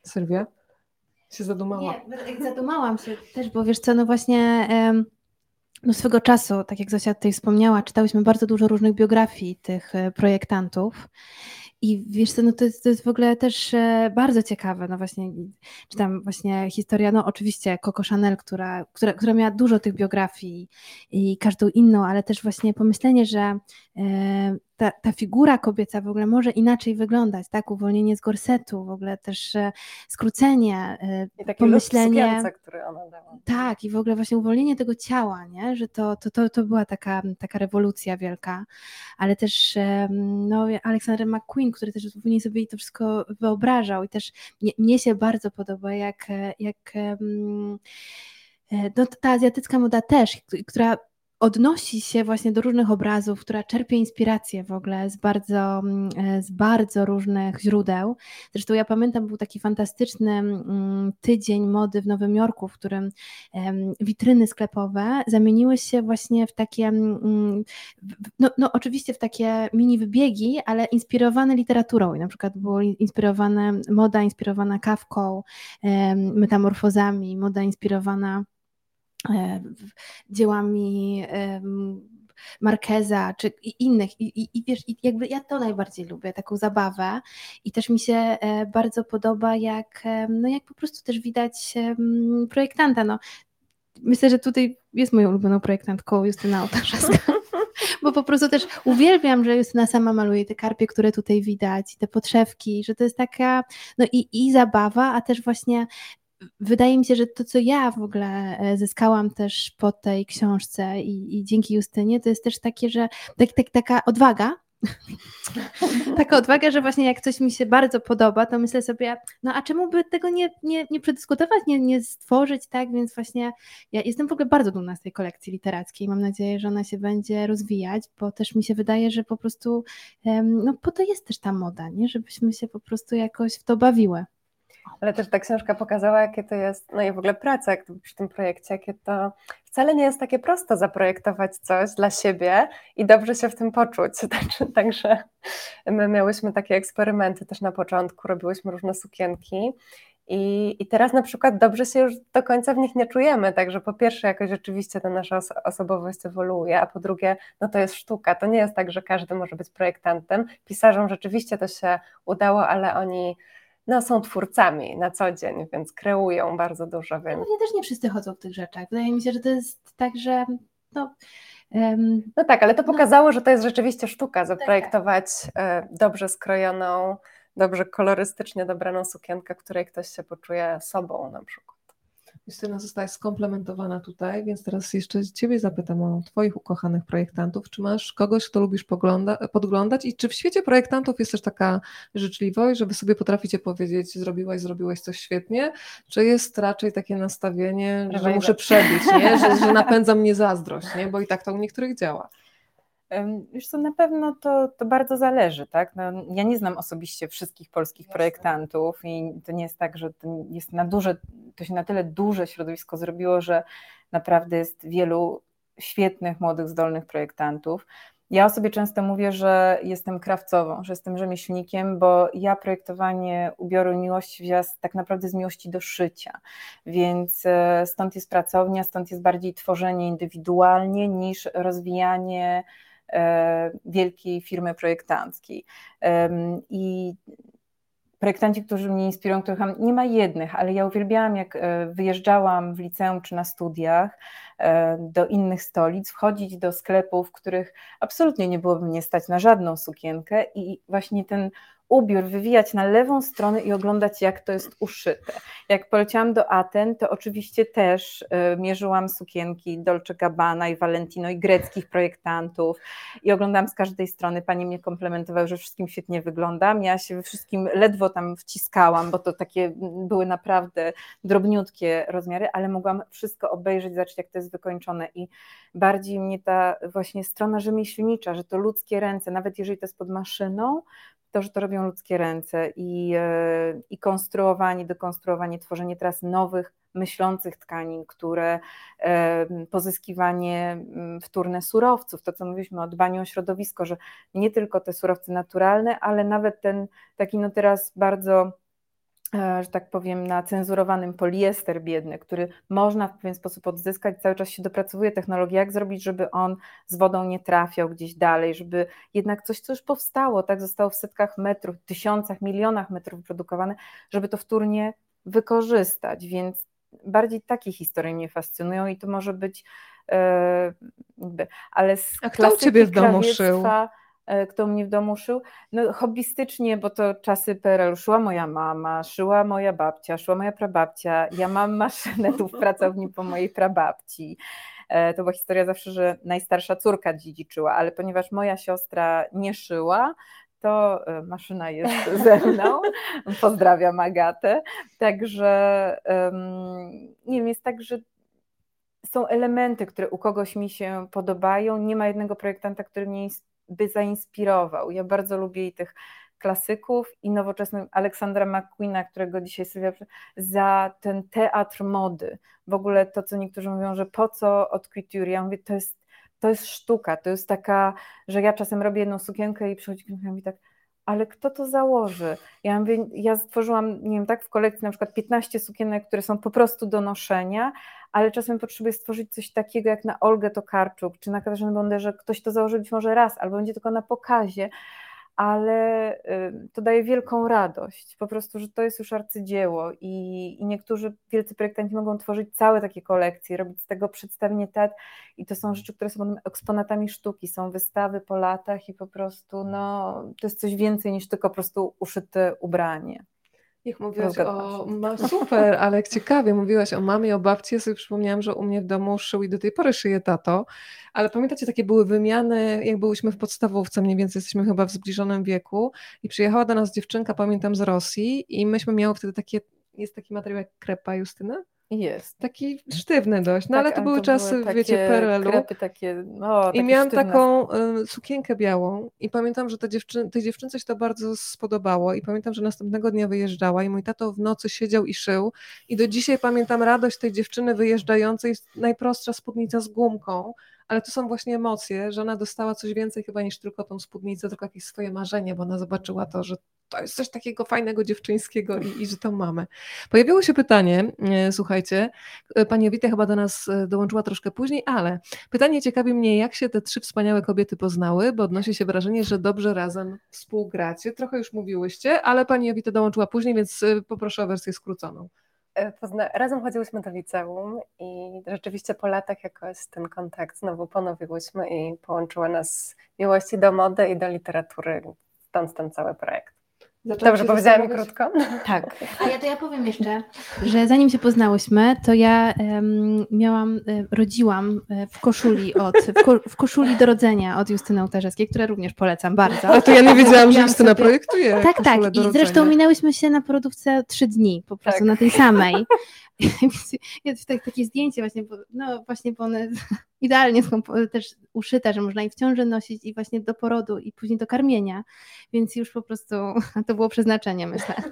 Sylwia? Się zadumała. Nie, zadumałam się też, bo wiesz co, no właśnie... No swego czasu, tak jak Zosia tutaj wspomniała, czytałyśmy bardzo dużo różnych biografii tych e, projektantów. I wiesz co, no to jest, to jest w ogóle też e, bardzo ciekawe, no właśnie czytam właśnie historia, no oczywiście Coco Chanel, która, która, która miała dużo tych biografii i każdą inną, ale też właśnie pomyślenie, że e, ta, ta figura kobieca w ogóle może inaczej wyglądać, tak? Uwolnienie z gorsetu, w ogóle też e, skrócenie, I takie pomyślenie. Sukience, które ona dała. Tak, i w ogóle właśnie uwolnienie tego ciała, nie? Że to, to, to, to była taka, taka rewolucja wielka, ale też no, Alexander McQueen, który też później sobie to wszystko wyobrażał i też mnie, mnie się bardzo podoba, jak, jak no, ta azjatycka moda też, która odnosi się właśnie do różnych obrazów, która czerpie inspirację w ogóle z bardzo, mm, e, z bardzo różnych źródeł. Zresztą ja pamiętam, był taki fantastyczny mm, tydzień mody w Nowym Jorku, w którym witryny sklepowe zamieniły się właśnie w takie, mm, no, no oczywiście w takie mini wybiegi, ale inspirowane literaturą. I na przykład było inspirowane, moda inspirowana kawką, metamorfozami, moda inspirowana dziełami Markeza czy innych. I, i, I, wiesz, i jakby ja to najbardziej lubię, taką zabawę. I też mi się e, bardzo podoba, jak, no jak po prostu też widać projektanta. No, myślę, że tutaj jest moją ulubioną projektantką Justyna Ołtarzewska. Bo po prostu też uwielbiam, że Justyna sama maluje te karpie, które tutaj widać, te podszewki, że to jest taka, no i, i zabawa, a też właśnie wydaje mi się, że to, co ja w ogóle e, zyskałam też po tej książce i, i dzięki Justynie, to jest też takie, że tak, tak, taka odwaga, taka odwaga, że właśnie jak coś mi się bardzo podoba, to myślę sobie, no a czemu by tego nie, nie, nie przedyskutować, nie, nie stworzyć, tak? Więc właśnie ja jestem w ogóle bardzo dumna z tej kolekcji literackiej. Mam nadzieję, że ona się będzie rozwijać, bo też mi się wydaje, że po prostu, no po to jest też ta moda, nie? Żebyśmy się po prostu jakoś w to bawiły. Ale też ta książka pokazała, jakie to jest, no i w ogóle praca jak przy tym projekcie, jakie to wcale nie jest takie prosto zaprojektować coś dla siebie i dobrze się w tym poczuć. Także my miałyśmy takie eksperymenty też na początku, robiłyśmy różne sukienki i, I teraz na przykład dobrze się już do końca w nich nie czujemy, także po pierwsze jakoś rzeczywiście ta nasza osobowość ewoluuje, a po drugie no to jest sztuka, to nie jest tak, że każdy może być projektantem. Pisarzom rzeczywiście to się udało, ale oni no, są twórcami na co dzień, więc kreują bardzo dużo. Więc... No, też nie wszyscy chodzą w tych rzeczach. Wydaje mi się, że to jest tak, że no, um, no tak, ale to no. pokazało, no. że to jest rzeczywiście sztuka, zaprojektować tak, tak. dobrze skrojoną, dobrze kolorystycznie dobraną sukienkę, której ktoś się poczuje sobą na przykład. Justyna zostałaś skomplementowana tutaj, więc teraz jeszcze Ciebie zapytam o Twoich ukochanych projektantów. Czy masz kogoś, kto lubisz podglądać i czy w świecie projektantów jest też taka życzliwość, że Wy sobie potraficie powiedzieć, zrobiłaś, zrobiłeś coś świetnie, czy jest raczej takie nastawienie, że muszę przebić, nie? Że, że napędza mnie zazdrość, nie? bo i tak to u niektórych działa. Wiesz co, na pewno to, to bardzo zależy, tak? No, ja nie znam osobiście wszystkich polskich Jasne. projektantów i to nie jest tak, że to jest na duże, to się na tyle duże środowisko zrobiło, że naprawdę jest wielu świetnych, młodych, zdolnych projektantów. Ja o sobie często mówię, że jestem krawcową, że jestem rzemieślnikiem, bo ja projektowanie ubioru miłości wzięłam tak naprawdę z miłości do szycia, więc e, stąd jest pracownia, stąd jest bardziej tworzenie indywidualnie niż rozwijanie wielkiej firmy projektanckiej. I projektanci, którzy mnie inspirują, których nie ma jednych, ale ja uwielbiałam, jak e, wyjeżdżałam w liceum czy na studiach e, do innych stolic, wchodzić do sklepów, w których absolutnie nie byłoby mnie stać na żadną sukienkę i właśnie ten ubiór wywijać na lewą stronę i oglądać, jak to jest uszyte. Jak poleciałam do Aten, to oczywiście też y, mierzyłam sukienki Dolce Gabbana i Valentino i greckich projektantów i oglądałam z każdej strony. Pani mnie komplementowały, że wszystkim świetnie wyglądam. Ja się we wszystkim ledwo tam wciskałam, bo to takie były naprawdę drobniutkie rozmiary, ale mogłam wszystko obejrzeć, zobaczyć, jak to jest wykończone i bardziej mnie ta właśnie strona rzemieślnicza, że to ludzkie ręce, nawet jeżeli to jest pod maszyną, to, że to robią ludzkie ręce i, e, i konstruowanie, dekonstruowanie, tworzenie teraz nowych, myślących tkanin, które pozyskiwanie mm, wtórne surowców, to co mówiliśmy o dbaniu o środowisko, że nie tylko te surowce naturalne, ale nawet ten taki no teraz bardzo E, że tak powiem, na cenzurowanym poliester biedny, który można w pewien sposób odzyskać, cały czas się dopracowuje technologia, jak zrobić, żeby on z wodą nie trafiał gdzieś dalej, żeby jednak coś, co już powstało, tak zostało w setkach metrów, tysiącach, milionach metrów wyprodukowane, żeby to wtórnie wykorzystać, więc bardziej takie historie mnie fascynują i to może być e, jakby, ale z A kto u Ciebie w domu szył? E, kto mnie w domu szył. No, hobbystycznie, bo to czasy PRL szła moja mama, szyła moja babcia, szła moja prababcia. Ja mam maszynę tu w pracowni po mojej prababci. E, to była historia zawsze, że najstarsza córka dziedziczyła, ale ponieważ moja siostra nie szyła, to e, maszyna jest ze mną. Pozdrawiam Agatę. Także nie wiem, jest tak, że są elementy, które u kogoś mi się podobają. Nie ma jednego projektanta, który mnie by zainspirował. Ja bardzo lubię i tych klasyków i nowoczesnych Aleksandra McQueena, którego dzisiaj sobie za ten teatr mody. W ogóle to, co niektórzy mówią, że po co od couture, ja mówię, to jest, to jest sztuka, to jest taka, że ja czasem robię jedną sukienkę i przychodzi i mówi tak, ale kto to założy? Ja mówię, ja stworzyłam, nie wiem, tak w kolekcji na przykład 15 sukienek, które są po prostu do noszenia, ale czasem potrzebuję stworzyć coś takiego jak na Olgę Tokarczuk, czy na Katarzynę Bonderze, ktoś to założy być może raz, albo będzie tylko na pokazie, ale to daje wielką radość, po prostu, że to jest już arcydzieło i, i niektórzy wielcy projektanci mogą tworzyć całe takie kolekcje, robić z tego przedstawienie TED i to są rzeczy, które są eksponatami sztuki, są wystawy po latach i po prostu no, to jest coś więcej niż tylko po prostu uszyte ubranie. Jak mówiłaś o... Ma, super, ale jak ciekawie, mówiłaś o mamie, o babci, ja sobie przypomniałam, że u mnie w domu szył i do tej pory szyje tato, ale pamiętacie, takie były wymiany, jak byłyśmy w podstawówce, mniej więcej jesteśmy chyba w zbliżonym wieku i przyjechała do nas dziewczynka, pamiętam, z Rosji i myśmy miały wtedy takie, jest taki materiał jak krepa Justyna? Jest. Taki sztywny dość, no tak, ale to były to czasy, były wiecie, PRL-u. Krepy takie, no, I miałam sztywne. taką y, sukienkę białą i pamiętam, że ta dziewczyn, tej dziewczynce się to bardzo spodobało i pamiętam, że następnego dnia wyjeżdżała i mój tato w nocy siedział i szył i do dzisiaj pamiętam radość tej dziewczyny wyjeżdżającej, najprostsza spódnica z gumką, ale to są właśnie emocje, że ona dostała coś więcej chyba niż tylko tą spódnicę, tylko jakieś swoje marzenie, bo ona zobaczyła to, że to jest coś takiego fajnego dziewczyńskiego i, i że to mamy. Pojawiło się pytanie, e, słuchajcie, e, pani Ewita chyba do nas e, dołączyła troszkę później, ale pytanie ciekawi mnie, jak się te trzy wspaniałe kobiety poznały, bo odnosi się wrażenie, że dobrze razem współgracie. Trochę już mówiłyście, ale pani Ewita dołączyła później, więc poproszę o wersję skróconą. Pozna razem chodziłyśmy do liceum i rzeczywiście po latach jakoś ten kontakt znowu ponowiłyśmy i połączyła nas miłości do mody i do literatury, stąd ten cały projekt. Zaczęłam Dobrze, powiedziałam krótko. Tak. A ja to ja powiem jeszcze, że zanim się poznałyśmy, to ja um, miałam, um, rodziłam e, w koszuli od, w, ko, w, koszuli do rodzenia od Justyny Ołtarzewskiej, które również polecam bardzo. A to ja nie wiedziałam, że Justyna sobie... projektuje Tak, tak. I zresztą minęłyśmy się na produktce trzy dni po prostu tak. na tej samej. Jest takie zdjęcie właśnie, bo, no właśnie, bo one idealnie są też uszyte, że można je w ciąży nosić i właśnie do porodu i później do karmienia, więc już po prostu to było przeznaczenie, myślę.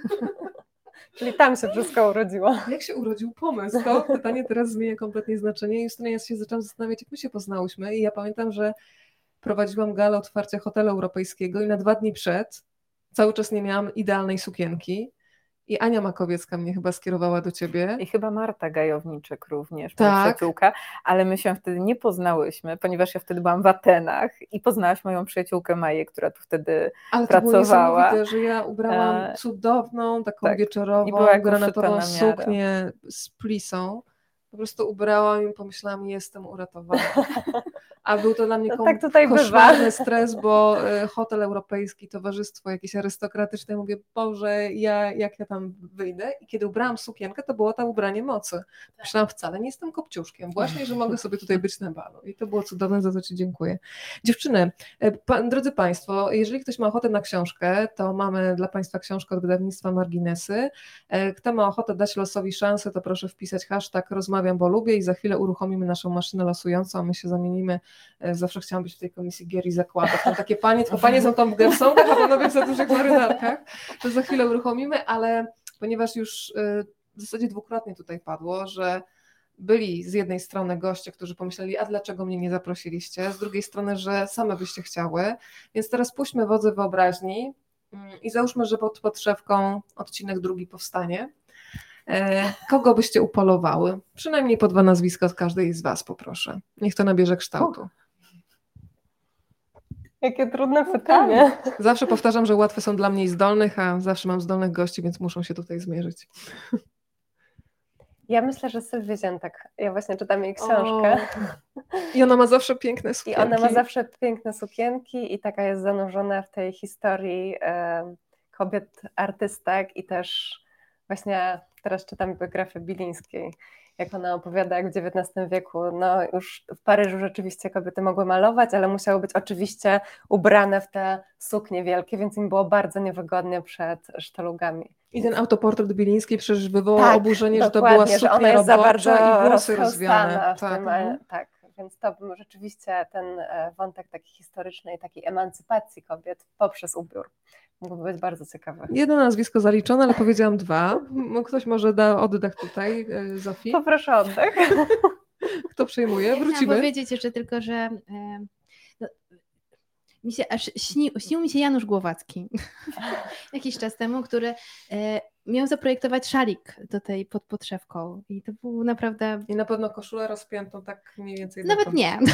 Czyli tam się wszystko urodziło. Jak się urodził pomysł? To pytanie teraz zmienia kompletnie znaczenie. Justyna, ja się zaczęłam zastanawiać, jak my się poznałyśmy i ja pamiętam, że prowadziłam galę otwarcia hotelu europejskiego i na dwa dni przed cały czas nie miałam idealnej sukienki i Ania Makowiecka mnie chyba skierowała do ciebie. I chyba Marta Gajowniczek również, tak. moja przyjaciółka, ale my się wtedy nie poznałyśmy, ponieważ ja wtedy byłam w Atenach i poznałaś moją przyjaciółkę Maję, która tu wtedy ale pracowała. Ale że ja ubrałam e... cudowną, taką tak. wieczorową, granatową suknię z plisą po prostu ubrałam i pomyślałam, jestem uratowana. A był to dla mnie no tak tutaj koszmarny bywa. stres, bo e, hotel europejski, towarzystwo jakieś arystokratyczne, mówię, Boże, ja, jak ja tam wyjdę? I kiedy ubrałam sukienkę, to było tam ubranie mocy. Myślałam, wcale nie jestem kopciuszkiem, właśnie, że mogę sobie tutaj być na balu. I to było cudowne, za to Ci dziękuję. Dziewczyny, e, pa, drodzy Państwo, jeżeli ktoś ma ochotę na książkę, to mamy dla Państwa książkę od wydawnictwa Marginesy. E, kto ma ochotę dać losowi szansę, to proszę wpisać hashtag rozmawiam, bo lubię i za chwilę uruchomimy naszą maszynę losującą, a my się zamienimy zawsze chciałam być w tej komisji gier i zakładów. Tam takie panie, tylko panie są tam w gersonach, a panowie w za dużych marynarkach. To za chwilę uruchomimy, ale ponieważ już e, w zasadzie dwukrotnie tutaj padło, że byli z jednej strony goście, którzy pomyśleli, a dlaczego mnie nie zaprosiliście, z drugiej strony, że same byście chciały, więc teraz puśćmy wodze wyobraźni mm, i załóżmy, że pod podszewką odcinek drugi powstanie. E, kogo byście upolowały? Przynajmniej po dwa nazwiska od każdej z Was poproszę. Niech to nabierze kształtu. Jakie trudne pytanie. Zawsze powtarzam, że łatwe są dla mnie zdolnych, a zawsze mam zdolnych gości, więc muszą się tutaj zmierzyć. Ja myślę, że Sylwia Ziętek. Ja właśnie czytam jej książkę. O. I ona ma zawsze piękne sukienki. I ona ma zawsze piękne sukienki i taka jest zanurzona w tej historii e, kobiet artystek i też właśnie teraz czytam biografię Bilińskiej, jak ona opowiada, jak w XIX wieku, no już w Paryżu rzeczywiście kobiety mogły malować, ale musiały być oczywiście ubrane w te suknie wielkie, więc im było bardzo niewygodnie przed sztalugami. I ten autoportret Bilińskiej przecież wywołał tak, oburzenie, że to była suknia że ona jest za bardzo i włosy rozwiane. Tak. Tym, mhm. tak, więc to rzeczywiście ten e, wątek taki historycznej, takiej emancypacji kobiet poprzez ubiór mógłby być bardzo ciekawy. Jedno nazwisko zaliczone, ale powiedziałam dwa. Ktoś może da oddech tutaj, e, Zofii? Poproszę oddech. Kto przejmuje? Wrócimy. Chciałam powiedzieć jeszcze tylko, że e, no, mi się aż śni, śnił mi się Janusz Głowacki jakiś czas temu, który e, miał zaprojektować szalik do tej pod podszewką i to był naprawdę... I na pewno koszulę rozpiętą tak mniej więcej. Nawet nie, no,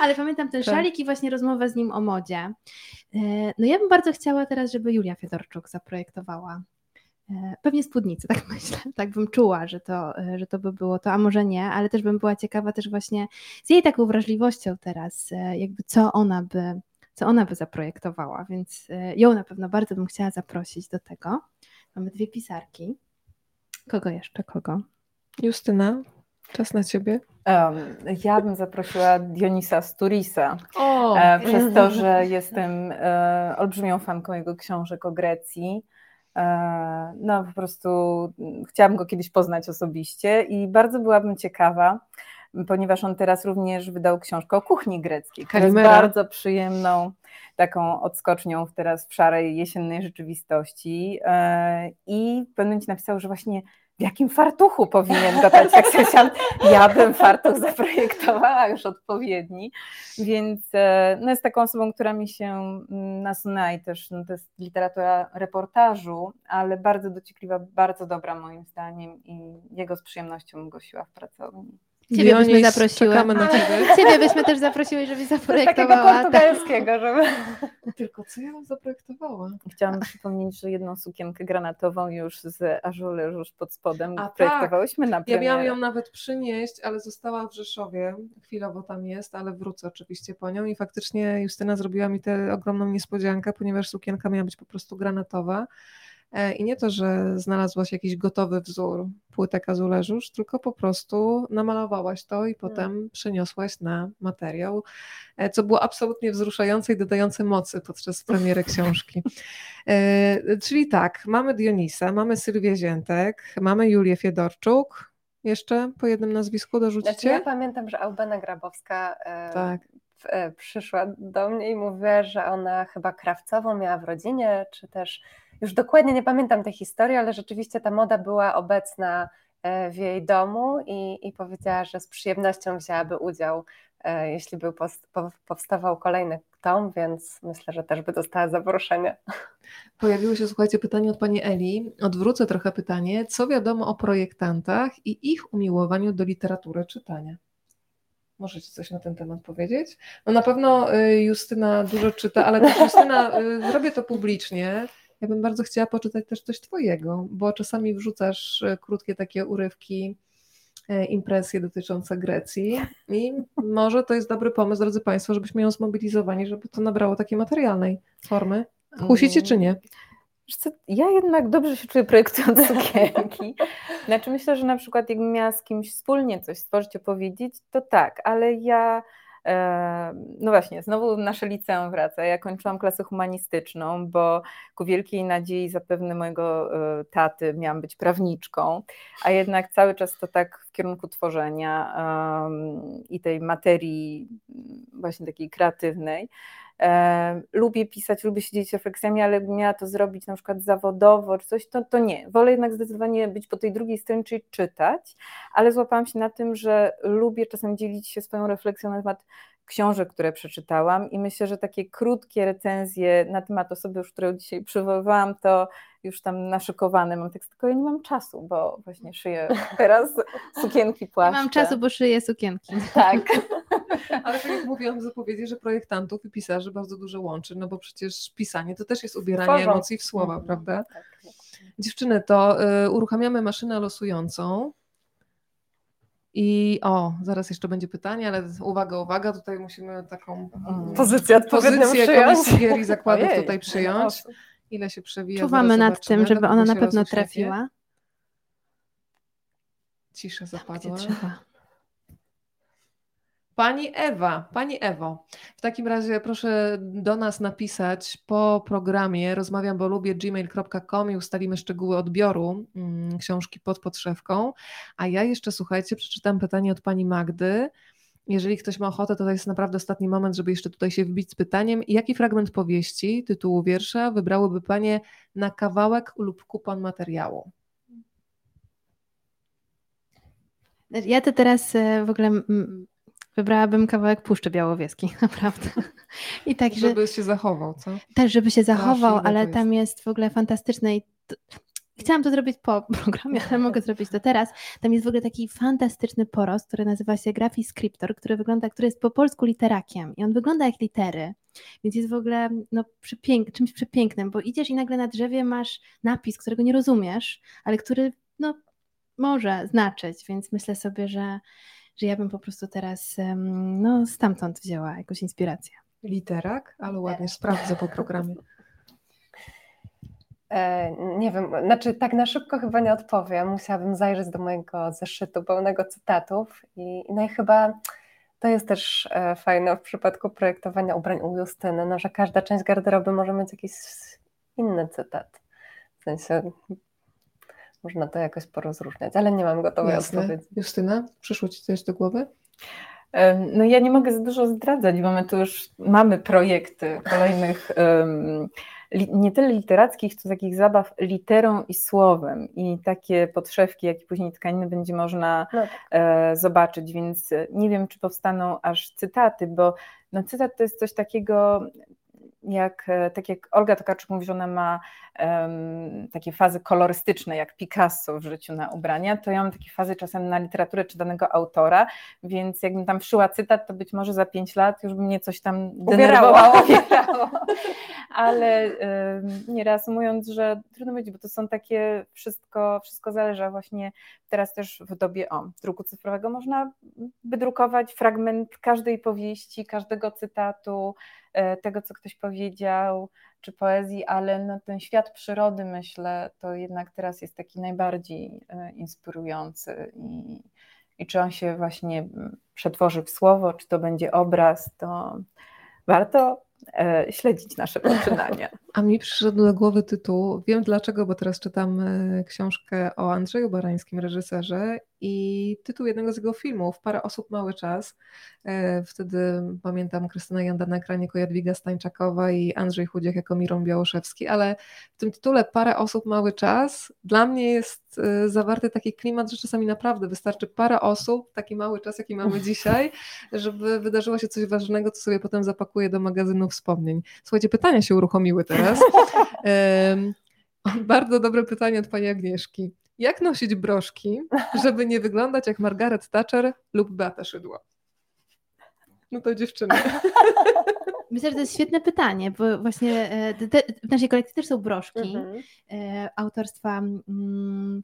ale pamiętam ten tak. szalik i właśnie rozmowę z nim o modzie. E, no ja bym bardzo chciała teraz, żeby Julia Fiedorczuk zaprojektowała e, Pewnie spódnicy, tak myślę. Tak bym czuła, że to, e, że to by było to, a może nie, ale też bym była ciekawa też właśnie z jej taką wrażliwością teraz, jakby co ona by, co ona by zaprojektowała, więc ją na pewno bardzo bym chciała zaprosić do tego. Mamy dwie pisarki. Kogo jeszcze? Kogo? Justyna, czas na ciebie. Um, ja bym zaprosiła Dionisa Sturisa, o, e, przez to, że jestem e, olbrzymią fanką jego książek o Grecji. E, no po prostu chciałabym go kiedyś poznać osobiście i bardzo byłabym ciekawa, ponieważ on teraz również wydał książkę o kuchni greckiej, która jest bardzo przyjemną taką odskocznią teraz w szarej jesiennej rzeczywistości e, i w pewnym napisał, że właśnie w jakim fartuchu powinien. Jak sobie ja bym fartuch zaprojektowała już odpowiedni, więc e, no jest taką osobą, która mi się mm, nasunęła i też no to jest literatura reportażu, ale bardzo dociekliwa, bardzo dobra moim zdaniem i jego z przyjemnością gosiła w pracowni. Ciebie byśmy zaprosiły. Czekamy na ciebie. Ciebie byśmy też zaprosiły, żebyś zaprojektowała. Takiego portugalskiego, żeby... Tylko co ja zaprojektowała? Chciałam przypomnieć, że jedną sukienkę granatową już z ażule już pod spodem A, projektowałyśmy tak. na premierę. Ja miałam ją nawet przynieść, ale została w Rzeszowie. Chwilowo tam jest, ale wrócę oczywiście po nią i faktycznie Justyna zrobiła mi tę ogromną niespodziankę, ponieważ sukienka miała być po prostu granatowa. E, I nie to, że znalazłaś jakiś gotowy wzór płytek azuleżusz, tylko po prostu namalowałaś to i potem hmm. przeniosłaś na materiał, e, co było absolutnie wzruszające i dodające mocy podczas premiery książki. E, czyli tak, mamy Dionisa, mamy Sylwię Ziętek, mamy Julię Fiedorczuk. Jeszcze po jednym nazwisku dorzucicie? Znaczy ja pamiętam, że Albena Grabowska tak. przyszła do mnie i mówiła, że ona chyba krawcową miała w rodzinie, czy też już dokładnie nie pamiętam tej historii, ale rzeczywiście ta moda była obecna e, w jej domu i, i powiedziała, że z przyjemnością wzięłaby udział, e, jeśli by powstawał kolejny tom, więc myślę, że też by dostała zaproszenie. Pojawiło się, słuchajcie, pytanie od pani Eli. Odwrócę trochę pytanie. Co wiadomo o projektantach i ich umiłowaniu do literatury czytania? Możecie coś na ten temat powiedzieć? No na pewno y, Justyna dużo czyta, ale też Justyna, y, robię to publicznie. Ja bym bardzo chciała poczytać też coś Twojego, bo czasami wrzucasz e, krótkie takie urywki, e, impresje dotyczące Grecji i może to jest dobry pomysł, drodzy Państwo, żebyśmy ją zmobilizowali, żeby to nabrało takiej materialnej formy. Kusicie czy nie? Ja jednak dobrze się czuję projektując sukienki. Znaczy myślę, że na przykład jakbym miała z kimś wspólnie coś stworzyć, opowiedzieć, to tak, ale ja no właśnie, znowu nasze liceum wraca. Ja kończyłam klasę humanistyczną, bo ku wielkiej nadziei zapewne mojego e, taty miałam być prawniczką, a jednak cały czas to tak w kierunku tworzenia i tej materii właśnie takiej kreatywnej. Lubię pisać, lubię siedzieć refleksjami, ale gdybym miała to zrobić na przykład zawodowo czy coś, to, to nie. Wolę jednak zdecydowanie być po tej drugiej stronie, czyli czytać, ale złapałam się na tym, że lubię czasem dzielić się swoją refleksją na temat książek, które przeczytałam i myślę, że takie krótkie recenzje na temat osoby, już którą dzisiaj przywoływałam, to już tam naszykowane mam tekst, tylko ja nie mam czasu, bo właśnie szyję teraz sukienki płaszcze. Nie mam czasu, bo szyję sukienki. Tak. Ale tak jak mówiłam w zapowiedzi, że projektantów i pisarzy bardzo dużo łączy, no bo przecież pisanie to też jest ubieranie Tworzą. emocji w słowa, mhm. prawda? Tak, tak. Dziewczyny, to y, uruchamiamy maszynę losującą. I o, zaraz jeszcze będzie pytanie, ale uwaga, uwaga, tutaj musimy taką mm, pozycję odpowiednią pozycję komisji zakładów Ojej, tutaj przyjąć. Ile się przewija. Czuwamy nad tym, żeby ona na pewno trafiła. Cisza zapadła. Pani Ewa, Pani Ewo, w takim razie proszę do nas napisać po programie rozmawiam, bo lubię gmail.com i ustalimy szczegóły odbioru mm, książki pod podszewką. A ja jeszcze, słuchajcie, przeczytam pytanie od Pani Magdy. Jeżeli ktoś ma ochotę, to to jest naprawdę ostatni moment, żeby jeszcze tutaj się wbić z pytaniem. Jaki fragment powieści, tytułu wiersza wybrałyby Panie na kawałek lub kupon materiału? Ja to teraz e, w ogóle Wybrałabym kawałek Puszczy Białowieskiej, naprawdę. I tak, żeby że, się zachował, co? Też, żeby się zachował, ale tam jest w ogóle fantastyczne i to, Chciałam to zrobić po programie, ale mogę zrobić to teraz. Tam jest w ogóle taki fantastyczny porost, który nazywa się Scriptor, który wygląda, który jest po polsku literakiem i on wygląda jak litery, więc jest w ogóle no, przepięk, czymś przepięknym, bo idziesz i nagle na drzewie masz napis, którego nie rozumiesz, ale który no, może znaczyć, więc myślę sobie, że że ja bym po prostu teraz no, stamtąd wzięła jakąś inspirację. Literak, ale ładnie sprawdzę po programie. E, nie wiem, znaczy tak na szybko chyba nie odpowiem. Musiałabym zajrzeć do mojego zeszytu pełnego cytatów i, no i chyba to jest też e, fajne w przypadku projektowania ubrań u Justyny, no, że każda część garderoby może mieć jakiś inny cytat. W sensie można to jakoś porozróżniać, ale nie mam gotowej Jasne. odpowiedzi. Justyna, przyszło Ci coś do głowy? No ja nie mogę za dużo zdradzać, bo my tu już mamy projekty kolejnych um, nie tyle literackich, co takich zabaw literą i słowem i takie podszewki, jak i później tkaniny będzie można no tak. e, zobaczyć, więc nie wiem, czy powstaną aż cytaty, bo no, cytat to jest coś takiego, jak, e, tak jak Olga Tokarczuk mówi, że ona ma um, takie fazy kolorystyczne, jak Picasso w życiu na ubrania, to ja mam takie fazy czasem na literaturę czy danego autora, więc jakbym tam wszyła cytat, to być może za pięć lat już by mnie coś tam denerwowało. Ale um, nie reasumując, że trudno powiedzieć, bo to są takie wszystko, wszystko zależy, właśnie teraz też w dobie o, druku cyfrowego można wydrukować fragment każdej powieści, każdego cytatu, tego, co ktoś powiedział, czy poezji, ale no, ten świat przyrody, myślę, to jednak teraz jest taki najbardziej e, inspirujący i, i czy on się właśnie przetworzy w słowo, czy to będzie obraz, to warto E, śledzić nasze poczynania. A mi przyszedł do głowy tytuł, wiem dlaczego, bo teraz czytam e, książkę o Andrzeju Barańskim, reżyserze i tytuł jednego z jego filmów, Parę osób, mały czas. E, wtedy pamiętam Krystyna Janda na ekranie jako Jadwiga Stańczakowa i Andrzej Chudziak jako Miron Białoszewski, ale w tym tytule Parę osób, mały czas dla mnie jest zawarty taki klimat, że czasami naprawdę wystarczy parę osób, taki mały czas, jaki mamy dzisiaj, żeby wydarzyło się coś ważnego, co sobie potem zapakuję do magazynu wspomnień. Słuchajcie, pytania się uruchomiły teraz. Bardzo dobre pytanie od pani Agnieszki. Jak nosić broszki, żeby nie wyglądać jak Margaret Thatcher lub Beata Szydło? No to dziewczyny. Myślę, że to jest świetne pytanie, bo właśnie e, te, w naszej kolekcji też są broszki mhm. E, autorstwa mm,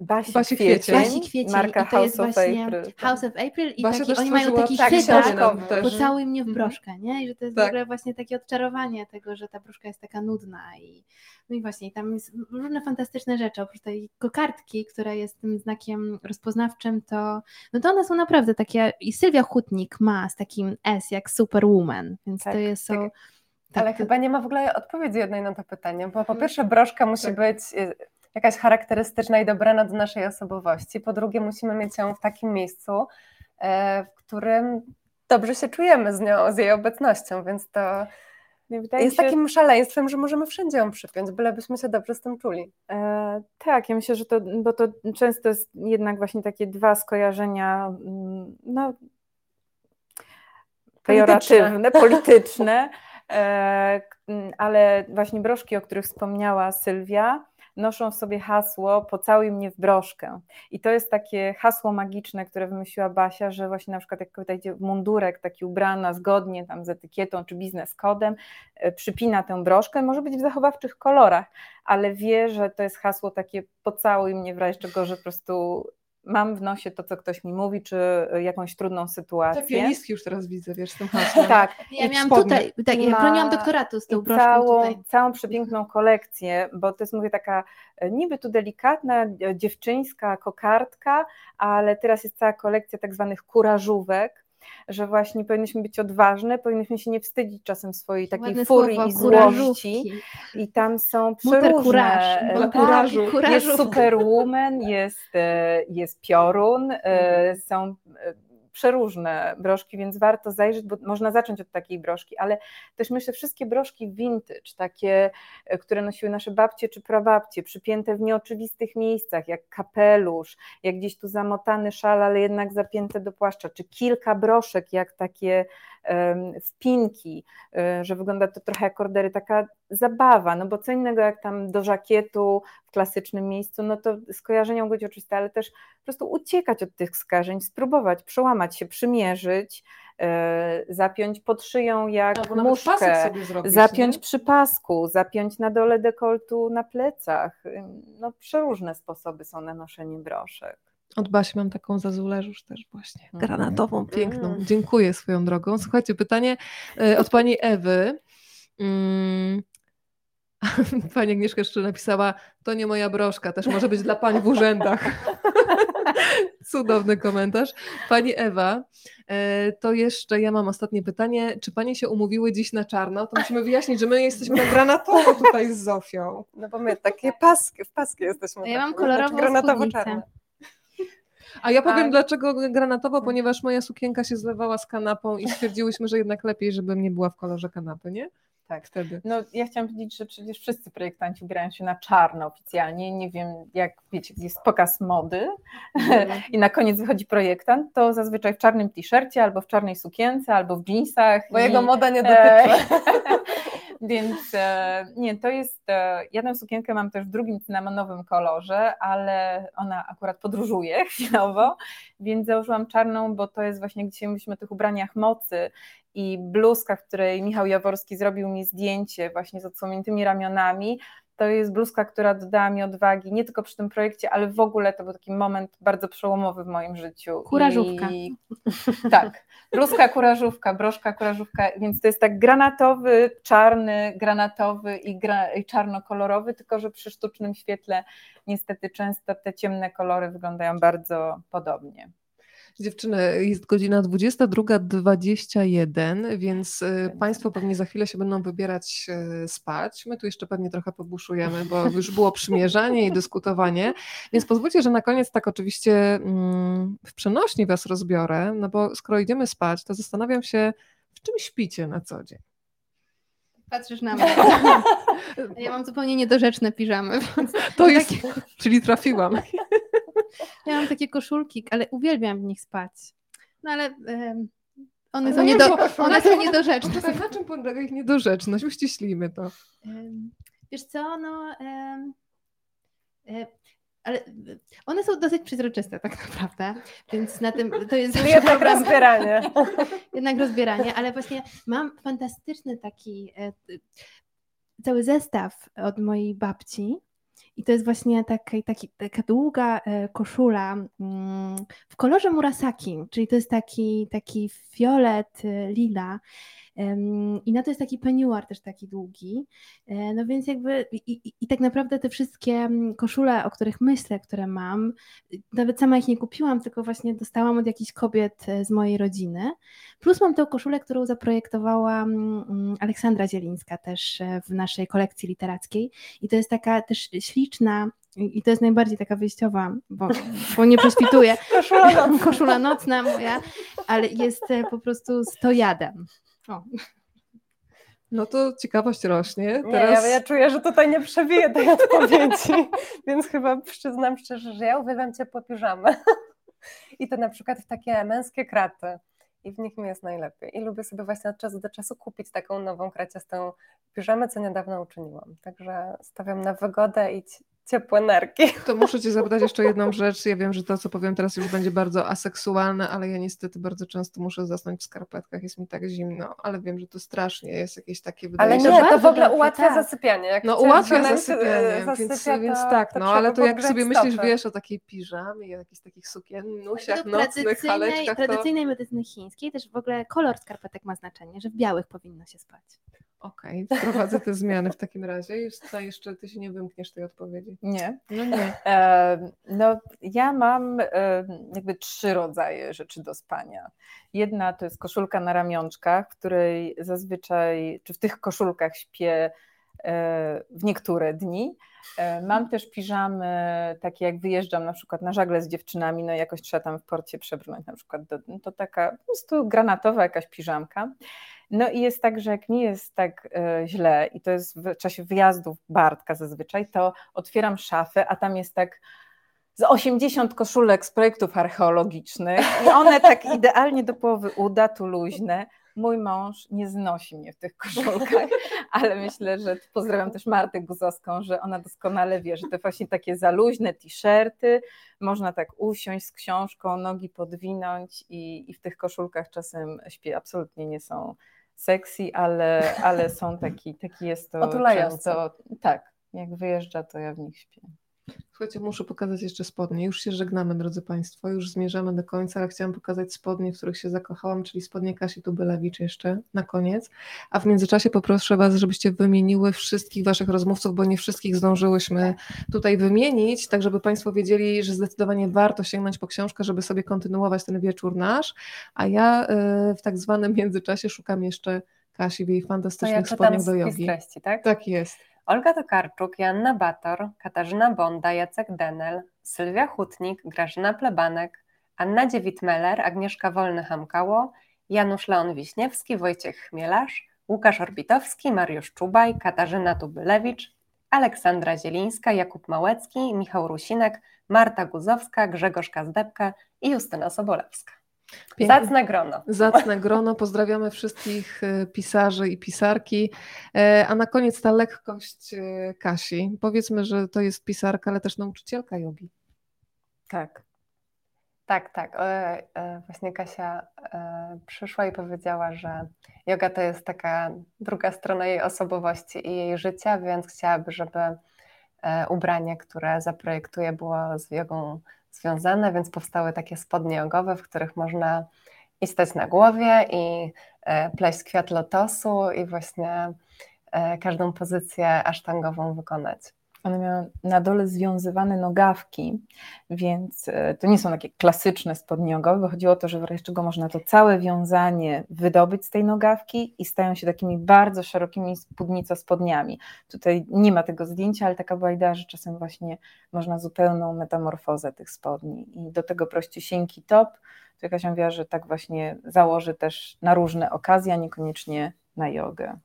Basi, Basi Kwiecień. Basi Kwiecień marka i to jest House of właśnie April. House of April i taki, oni mają taki tak, chwytak, książkowy też. pocałuj mnie w Mhm. broszkę, nie? I że to jest Tak. w ogóle właśnie takie odczarowanie tego, że ta broszka jest taka nudna i no i właśnie tam jest różne fantastyczne rzeczy, oprócz tej kokardki, która jest tym znakiem rozpoznawczym, to no to one są naprawdę takie i Sylwia Hutnik ma z takim S jak Superwoman, więc Tak, to jest tak. so, tak, Ale to- chyba nie ma w ogóle odpowiedzi jednej na to pytanie, bo po pierwsze broszka musi Tak. być y, jakaś charakterystyczna i dobrana do naszej osobowości, po drugie musimy mieć ją w takim miejscu, e, w którym dobrze się czujemy z nią, z jej obecnością, więc to jest się, takim szaleństwem, że możemy wszędzie ją przypiąć, bylebyśmy się dobrze z tym czuli. E, tak, ja myślę, że to, bo to często jest jednak właśnie takie dwa skojarzenia, mm, no, pejoratywne, polityczne, e, k- m, ale właśnie broszki, o których wspomniała Sylwia, noszą w sobie hasło pocałuj mnie w broszkę. I to jest takie hasło magiczne, które wymyśliła Basia, że właśnie na przykład jak kobieta idzie w mundurek taki ubrana zgodnie tam z etykietą czy biznes kodem, e, przypina tę broszkę, może być w zachowawczych kolorach, ale wie, że to jest hasło takie pocałuj mnie w razie czego, że po prostu mam w nosie to, co ktoś mi mówi, czy jakąś trudną Te sytuację. pianistki już teraz widzę, wiesz, tym hasłem. Tak, ja i miałam spodnie. tutaj, tak, ja broniłam doktoratu z tą broszką całą, tutaj. całą przepiękną kolekcję, bo to jest mówię taka e, niby tu delikatna, e, dziewczyńska kokardka, ale teraz jest cała kolekcja tak zwanych kurażówek, że właśnie powinnyśmy być odważne, powinnyśmy się nie wstydzić czasem swojej takiej Ładne furii słowo, i złości. Kurażówki. i tam są przeróżne kuraż, e, tak, kurażu. jest superwoman, jest, e, jest piorun, e, są e, przeróżne broszki, więc warto zajrzeć, bo można zacząć od takiej broszki, ale też myślę, wszystkie broszki vintage, takie, e, które nosiły nasze babcie czy prababcie, przypięte w nieoczywistych miejscach, jak kapelusz, jak gdzieś tu zamotany szal, ale jednak zapięte do płaszcza, czy kilka broszek, jak takie wpinki, e, że wygląda to trochę jak kordery, taka zabawa, no bo co innego jak tam do żakietu w klasycznym miejscu, no to skojarzenia mogą być oczywiste, ale też po prostu uciekać od tych skażeń, spróbować, przełamać się, przymierzyć, e, zapiąć pod szyją jak pasek muszkę, sobie zrobić, zapiąć nie? przy pasku, zapiąć na dole dekoltu na plecach. No przeróżne sposoby są na noszenie broszek. Od Basi mam taką zazulę już też właśnie, Mhm. granatową, piękną. Mm. Dziękuję swoją drogą. Słuchajcie, pytanie e, od pani Ewy. Mm. Pani Agnieszka jeszcze napisała, to nie moja broszka, też może być dla pań w urzędach. Cudowny komentarz. Pani Ewa, e, to jeszcze ja mam ostatnie pytanie. Czy panie się umówiły dziś na czarno? To musimy wyjaśnić, że my jesteśmy na granatowo tutaj z Zofią. No bo my takie paski, w paski jesteśmy. Ja mam takie, kolorową granatowo-czarne. A ja powiem Tak. dlaczego granatowo, ponieważ moja sukienka się zlewała z kanapą i stwierdziłyśmy, że jednak lepiej, żebym nie była w kolorze kanapy, nie? Tak. Wtedy. No, ja chciałam powiedzieć, że przecież wszyscy projektanci ubierają się na czarno oficjalnie. Nie wiem, jak wiecie, jest pokaz mody i na koniec wychodzi projektant, to zazwyczaj w czarnym t-shircie, albo w czarnej sukience, albo w jeansach. Bo i- jego moda nie E, dotyczy. Więc e, nie, to jest. E, ja tę sukienkę mam też w drugim cynamonowym kolorze, ale ona akurat podróżuje chwilowo, więc założyłam czarną, bo to jest właśnie, gdzie mówiliśmy o tych ubraniach mocy i bluzka, w której Michał Jaworski zrobił mi zdjęcie właśnie z odsłoniętymi ramionami. To jest bluzka, która dodała mi odwagi nie tylko przy tym projekcie, ale w ogóle to był taki moment bardzo przełomowy w moim życiu. Kurażówka. I, tak, bluzka, kurażówka, broszka, kurażówka, więc to jest tak granatowy, czarny, granatowy i, gra, i czarnokolorowy, tylko że przy sztucznym świetle niestety często te ciemne kolory wyglądają bardzo podobnie. Dziewczyny, jest godzina 22.21, więc y, Państwo pewnie za chwilę się będą wybierać y, spać. My tu jeszcze pewnie trochę pobuszujemy, bo już było przymierzanie i dyskutowanie, więc pozwólcie, że na koniec tak oczywiście mm, w przenośni Was rozbiorę, no bo skoro idziemy spać, to zastanawiam się, w czym śpicie na co dzień. Patrzysz na mnie. Ja mam zupełnie niedorzeczne piżamy. To jest, czyli trafiłam. Ja mam takie koszulki, ale uwielbiam w nich spać. No ale em, one, są nie, niedo, one są niedorzeczne. Czekaj, na czym polega ich niedorzeczność? Uściślimy to. Wiesz co, no... e, ale one są dosyć przezroczyste tak naprawdę, więc na tym to jest zawsze Jednak problem, rozbieranie. jednak rozbieranie, ale właśnie mam fantastyczny taki e, cały zestaw od mojej babci I to jest właśnie taki, taki, taka długa e, koszula mm, w kolorze murasaki, czyli to jest taki, taki fiolet e, lila. I na to jest taki peignoir też taki długi. E, no więc jakby i, i, i, tak naprawdę te wszystkie mm, koszule, o których myślę, które mam, nawet sama ich nie kupiłam, tylko właśnie dostałam od jakichś kobiet z mojej rodziny. Plus mam tę koszulę, którą zaprojektowała mm, Aleksandra Zielińska też w naszej kolekcji literackiej. I to jest taka też śliczna i to jest najbardziej taka wyjściowa, bo, bo nie prześwituję. Koszula nocna. Koszula nocna moja, ale jest e, po prostu stojadem. O. No to ciekawość rośnie. Nie, Teraz... ja, ja czuję, że tutaj nie przewiję tej odpowiedzi, więc chyba przyznam szczerze, że ja uwielbiam ciepłe piżamy. I to na przykład w takie męskie kraty i w nich mi jest najlepiej. I lubię sobie właśnie od czasu do czasu kupić taką nową kraciastą piżamę, co niedawno uczyniłam. Także stawiam na wygodę i ciepłe nerki. To muszę Cię zapytać jeszcze jedną rzecz. Ja wiem, że to, co powiem teraz już będzie bardzo aseksualne, ale ja niestety bardzo często muszę zasnąć w skarpetkach, jest mi tak zimno, ale wiem, że to strasznie jest jakieś takie... Ale nie, to w ogóle ułatwia tak. zasypianie. Jak no ułatwia zasypianie, więc, więc tak, no ale to jak sobie myślisz, wiesz, o takiej piżamie, o jakichś takich sukiennusiach nocnych, haleczkach, to... Tradycyjnej medycyny chińskiej też w ogóle kolor skarpetek ma znaczenie, że w białych powinno się spać. Okej, okay, wprowadzę te zmiany w takim razie. Tutaj jeszcze ty się nie wymkniesz tej odpowiedzi. Nie. No nie. E, no, ja mam e, jakby trzy rodzaje rzeczy do spania. Jedna to jest koszulka na ramionczkach, w której zazwyczaj, czy w tych koszulkach śpię e, w niektóre dni. E, mam też piżamy, takie jak wyjeżdżam na przykład na żagle z dziewczynami, no jakoś trzeba tam w porcie przebrnąć na przykład, do, to taka po prostu granatowa jakaś piżamka. No i jest tak, że jak nie jest tak e, źle i to jest w czasie wyjazdów Bartka zazwyczaj, to otwieram szafę, a tam jest tak z 80 koszulek z projektów archeologicznych i one tak idealnie do połowy uda, tu luźne. Mój mąż nie znosi mnie w tych koszulkach, ale myślę, że pozdrawiam też Martę Guzowską, że ona doskonale wie, że to właśnie takie zaluźne t-shirty, można tak usiąść z książką, nogi podwinąć i, i w tych koszulkach czasem śpię absolutnie nie są sexy, ale, ale są taki, taki jest to często, tak, jak wyjeżdża, to ja w nich śpię. Słuchajcie, muszę pokazać jeszcze spodnie. Już się żegnamy, drodzy Państwo. Już zmierzamy do końca, ale chciałam pokazać spodnie, w których się zakochałam, czyli spodnie Kasi Tubylewicz jeszcze na koniec. A w międzyczasie poproszę Was, żebyście wymieniły wszystkich Waszych rozmówców, bo nie wszystkich zdążyłyśmy tutaj wymienić, tak żeby Państwo wiedzieli, że zdecydowanie warto sięgnąć po książkę, żeby sobie kontynuować ten wieczór nasz. A ja y, w tak zwanym międzyczasie szukam jeszcze Kasi w jej fantastycznych ja spodniach do jogi. Treści, tak? tak jest. Olga Tokarczuk, Joanna Bator, Katarzyna Bonda, Jacek Denel, Sylwia Hutnik, Grażyna Plebanek, Anna Dziewit-Meller, Agnieszka Wolny-Hamkało, Janusz Leon Wiśniewski, Wojciech Chmielarz, Łukasz Orbitowski, Mariusz Czubaj, Katarzyna Tubylewicz, Aleksandra Zielińska, Jakub Małecki, Michał Rusinek, Marta Guzowska, Grzegorz Kazdebka i Justyna Sobolewska. Piękne. Zacne grono. Zacne grono. Pozdrawiamy wszystkich e, pisarzy i pisarki. E, a na koniec ta lekkość e, Kasi. Powiedzmy, że to jest pisarka, ale też nauczycielka jogi. Tak. Tak, tak. Właśnie Kasia przyszła i powiedziała, że yoga to jest taka druga strona jej osobowości i jej życia, więc chciałaby, żeby ubranie, które zaprojektuje, było z jogą związane, więc powstały takie spodnie jogowe, w których można i stać na głowie, i e, pleść kwiat lotosu, i właśnie e, każdą pozycję asztangową wykonać. One miały na dole związywane nogawki, więc e, to nie są takie klasyczne spodnie jogowe, bo chodziło o to, że w czego można to całe wiązanie wydobyć z tej nogawki i stają się takimi bardzo szerokimi spódnico spodniami. Tutaj nie ma tego zdjęcia, ale taka była idea, że czasem właśnie można zupełną metamorfozę tych spodni i do tego prościusieńki top, to jakaś mówiła, że tak właśnie założy też na różne okazje, a niekoniecznie na jogę.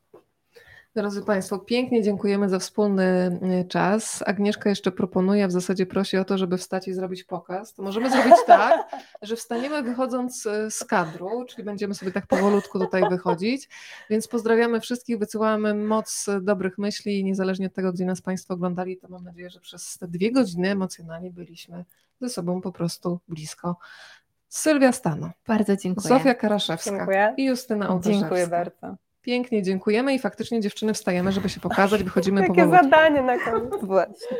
Drodzy Państwo, pięknie dziękujemy za wspólny y, czas. Agnieszka jeszcze proponuje, w zasadzie prosi o to, żeby wstać i zrobić pokaz. To możemy zrobić tak, że wstaniemy wychodząc y, z kadru, czyli będziemy sobie tak powolutku tutaj wychodzić. Więc pozdrawiamy wszystkich, wysyłamy moc dobrych myśli, niezależnie od tego, gdzie nas Państwo oglądali, to mam nadzieję, że przez te dwie godziny emocjonalnie byliśmy ze sobą po prostu blisko. Sylwia Stano. Bardzo dziękuję. Zofia Karaszewska dziękuję. i Justyna Ołtarzewska. Dziękuję bardzo. Pięknie dziękujemy i faktycznie dziewczyny wstajemy, żeby się pokazać, wychodzimy Takie powolutku. zadanie na koniec. Właśnie.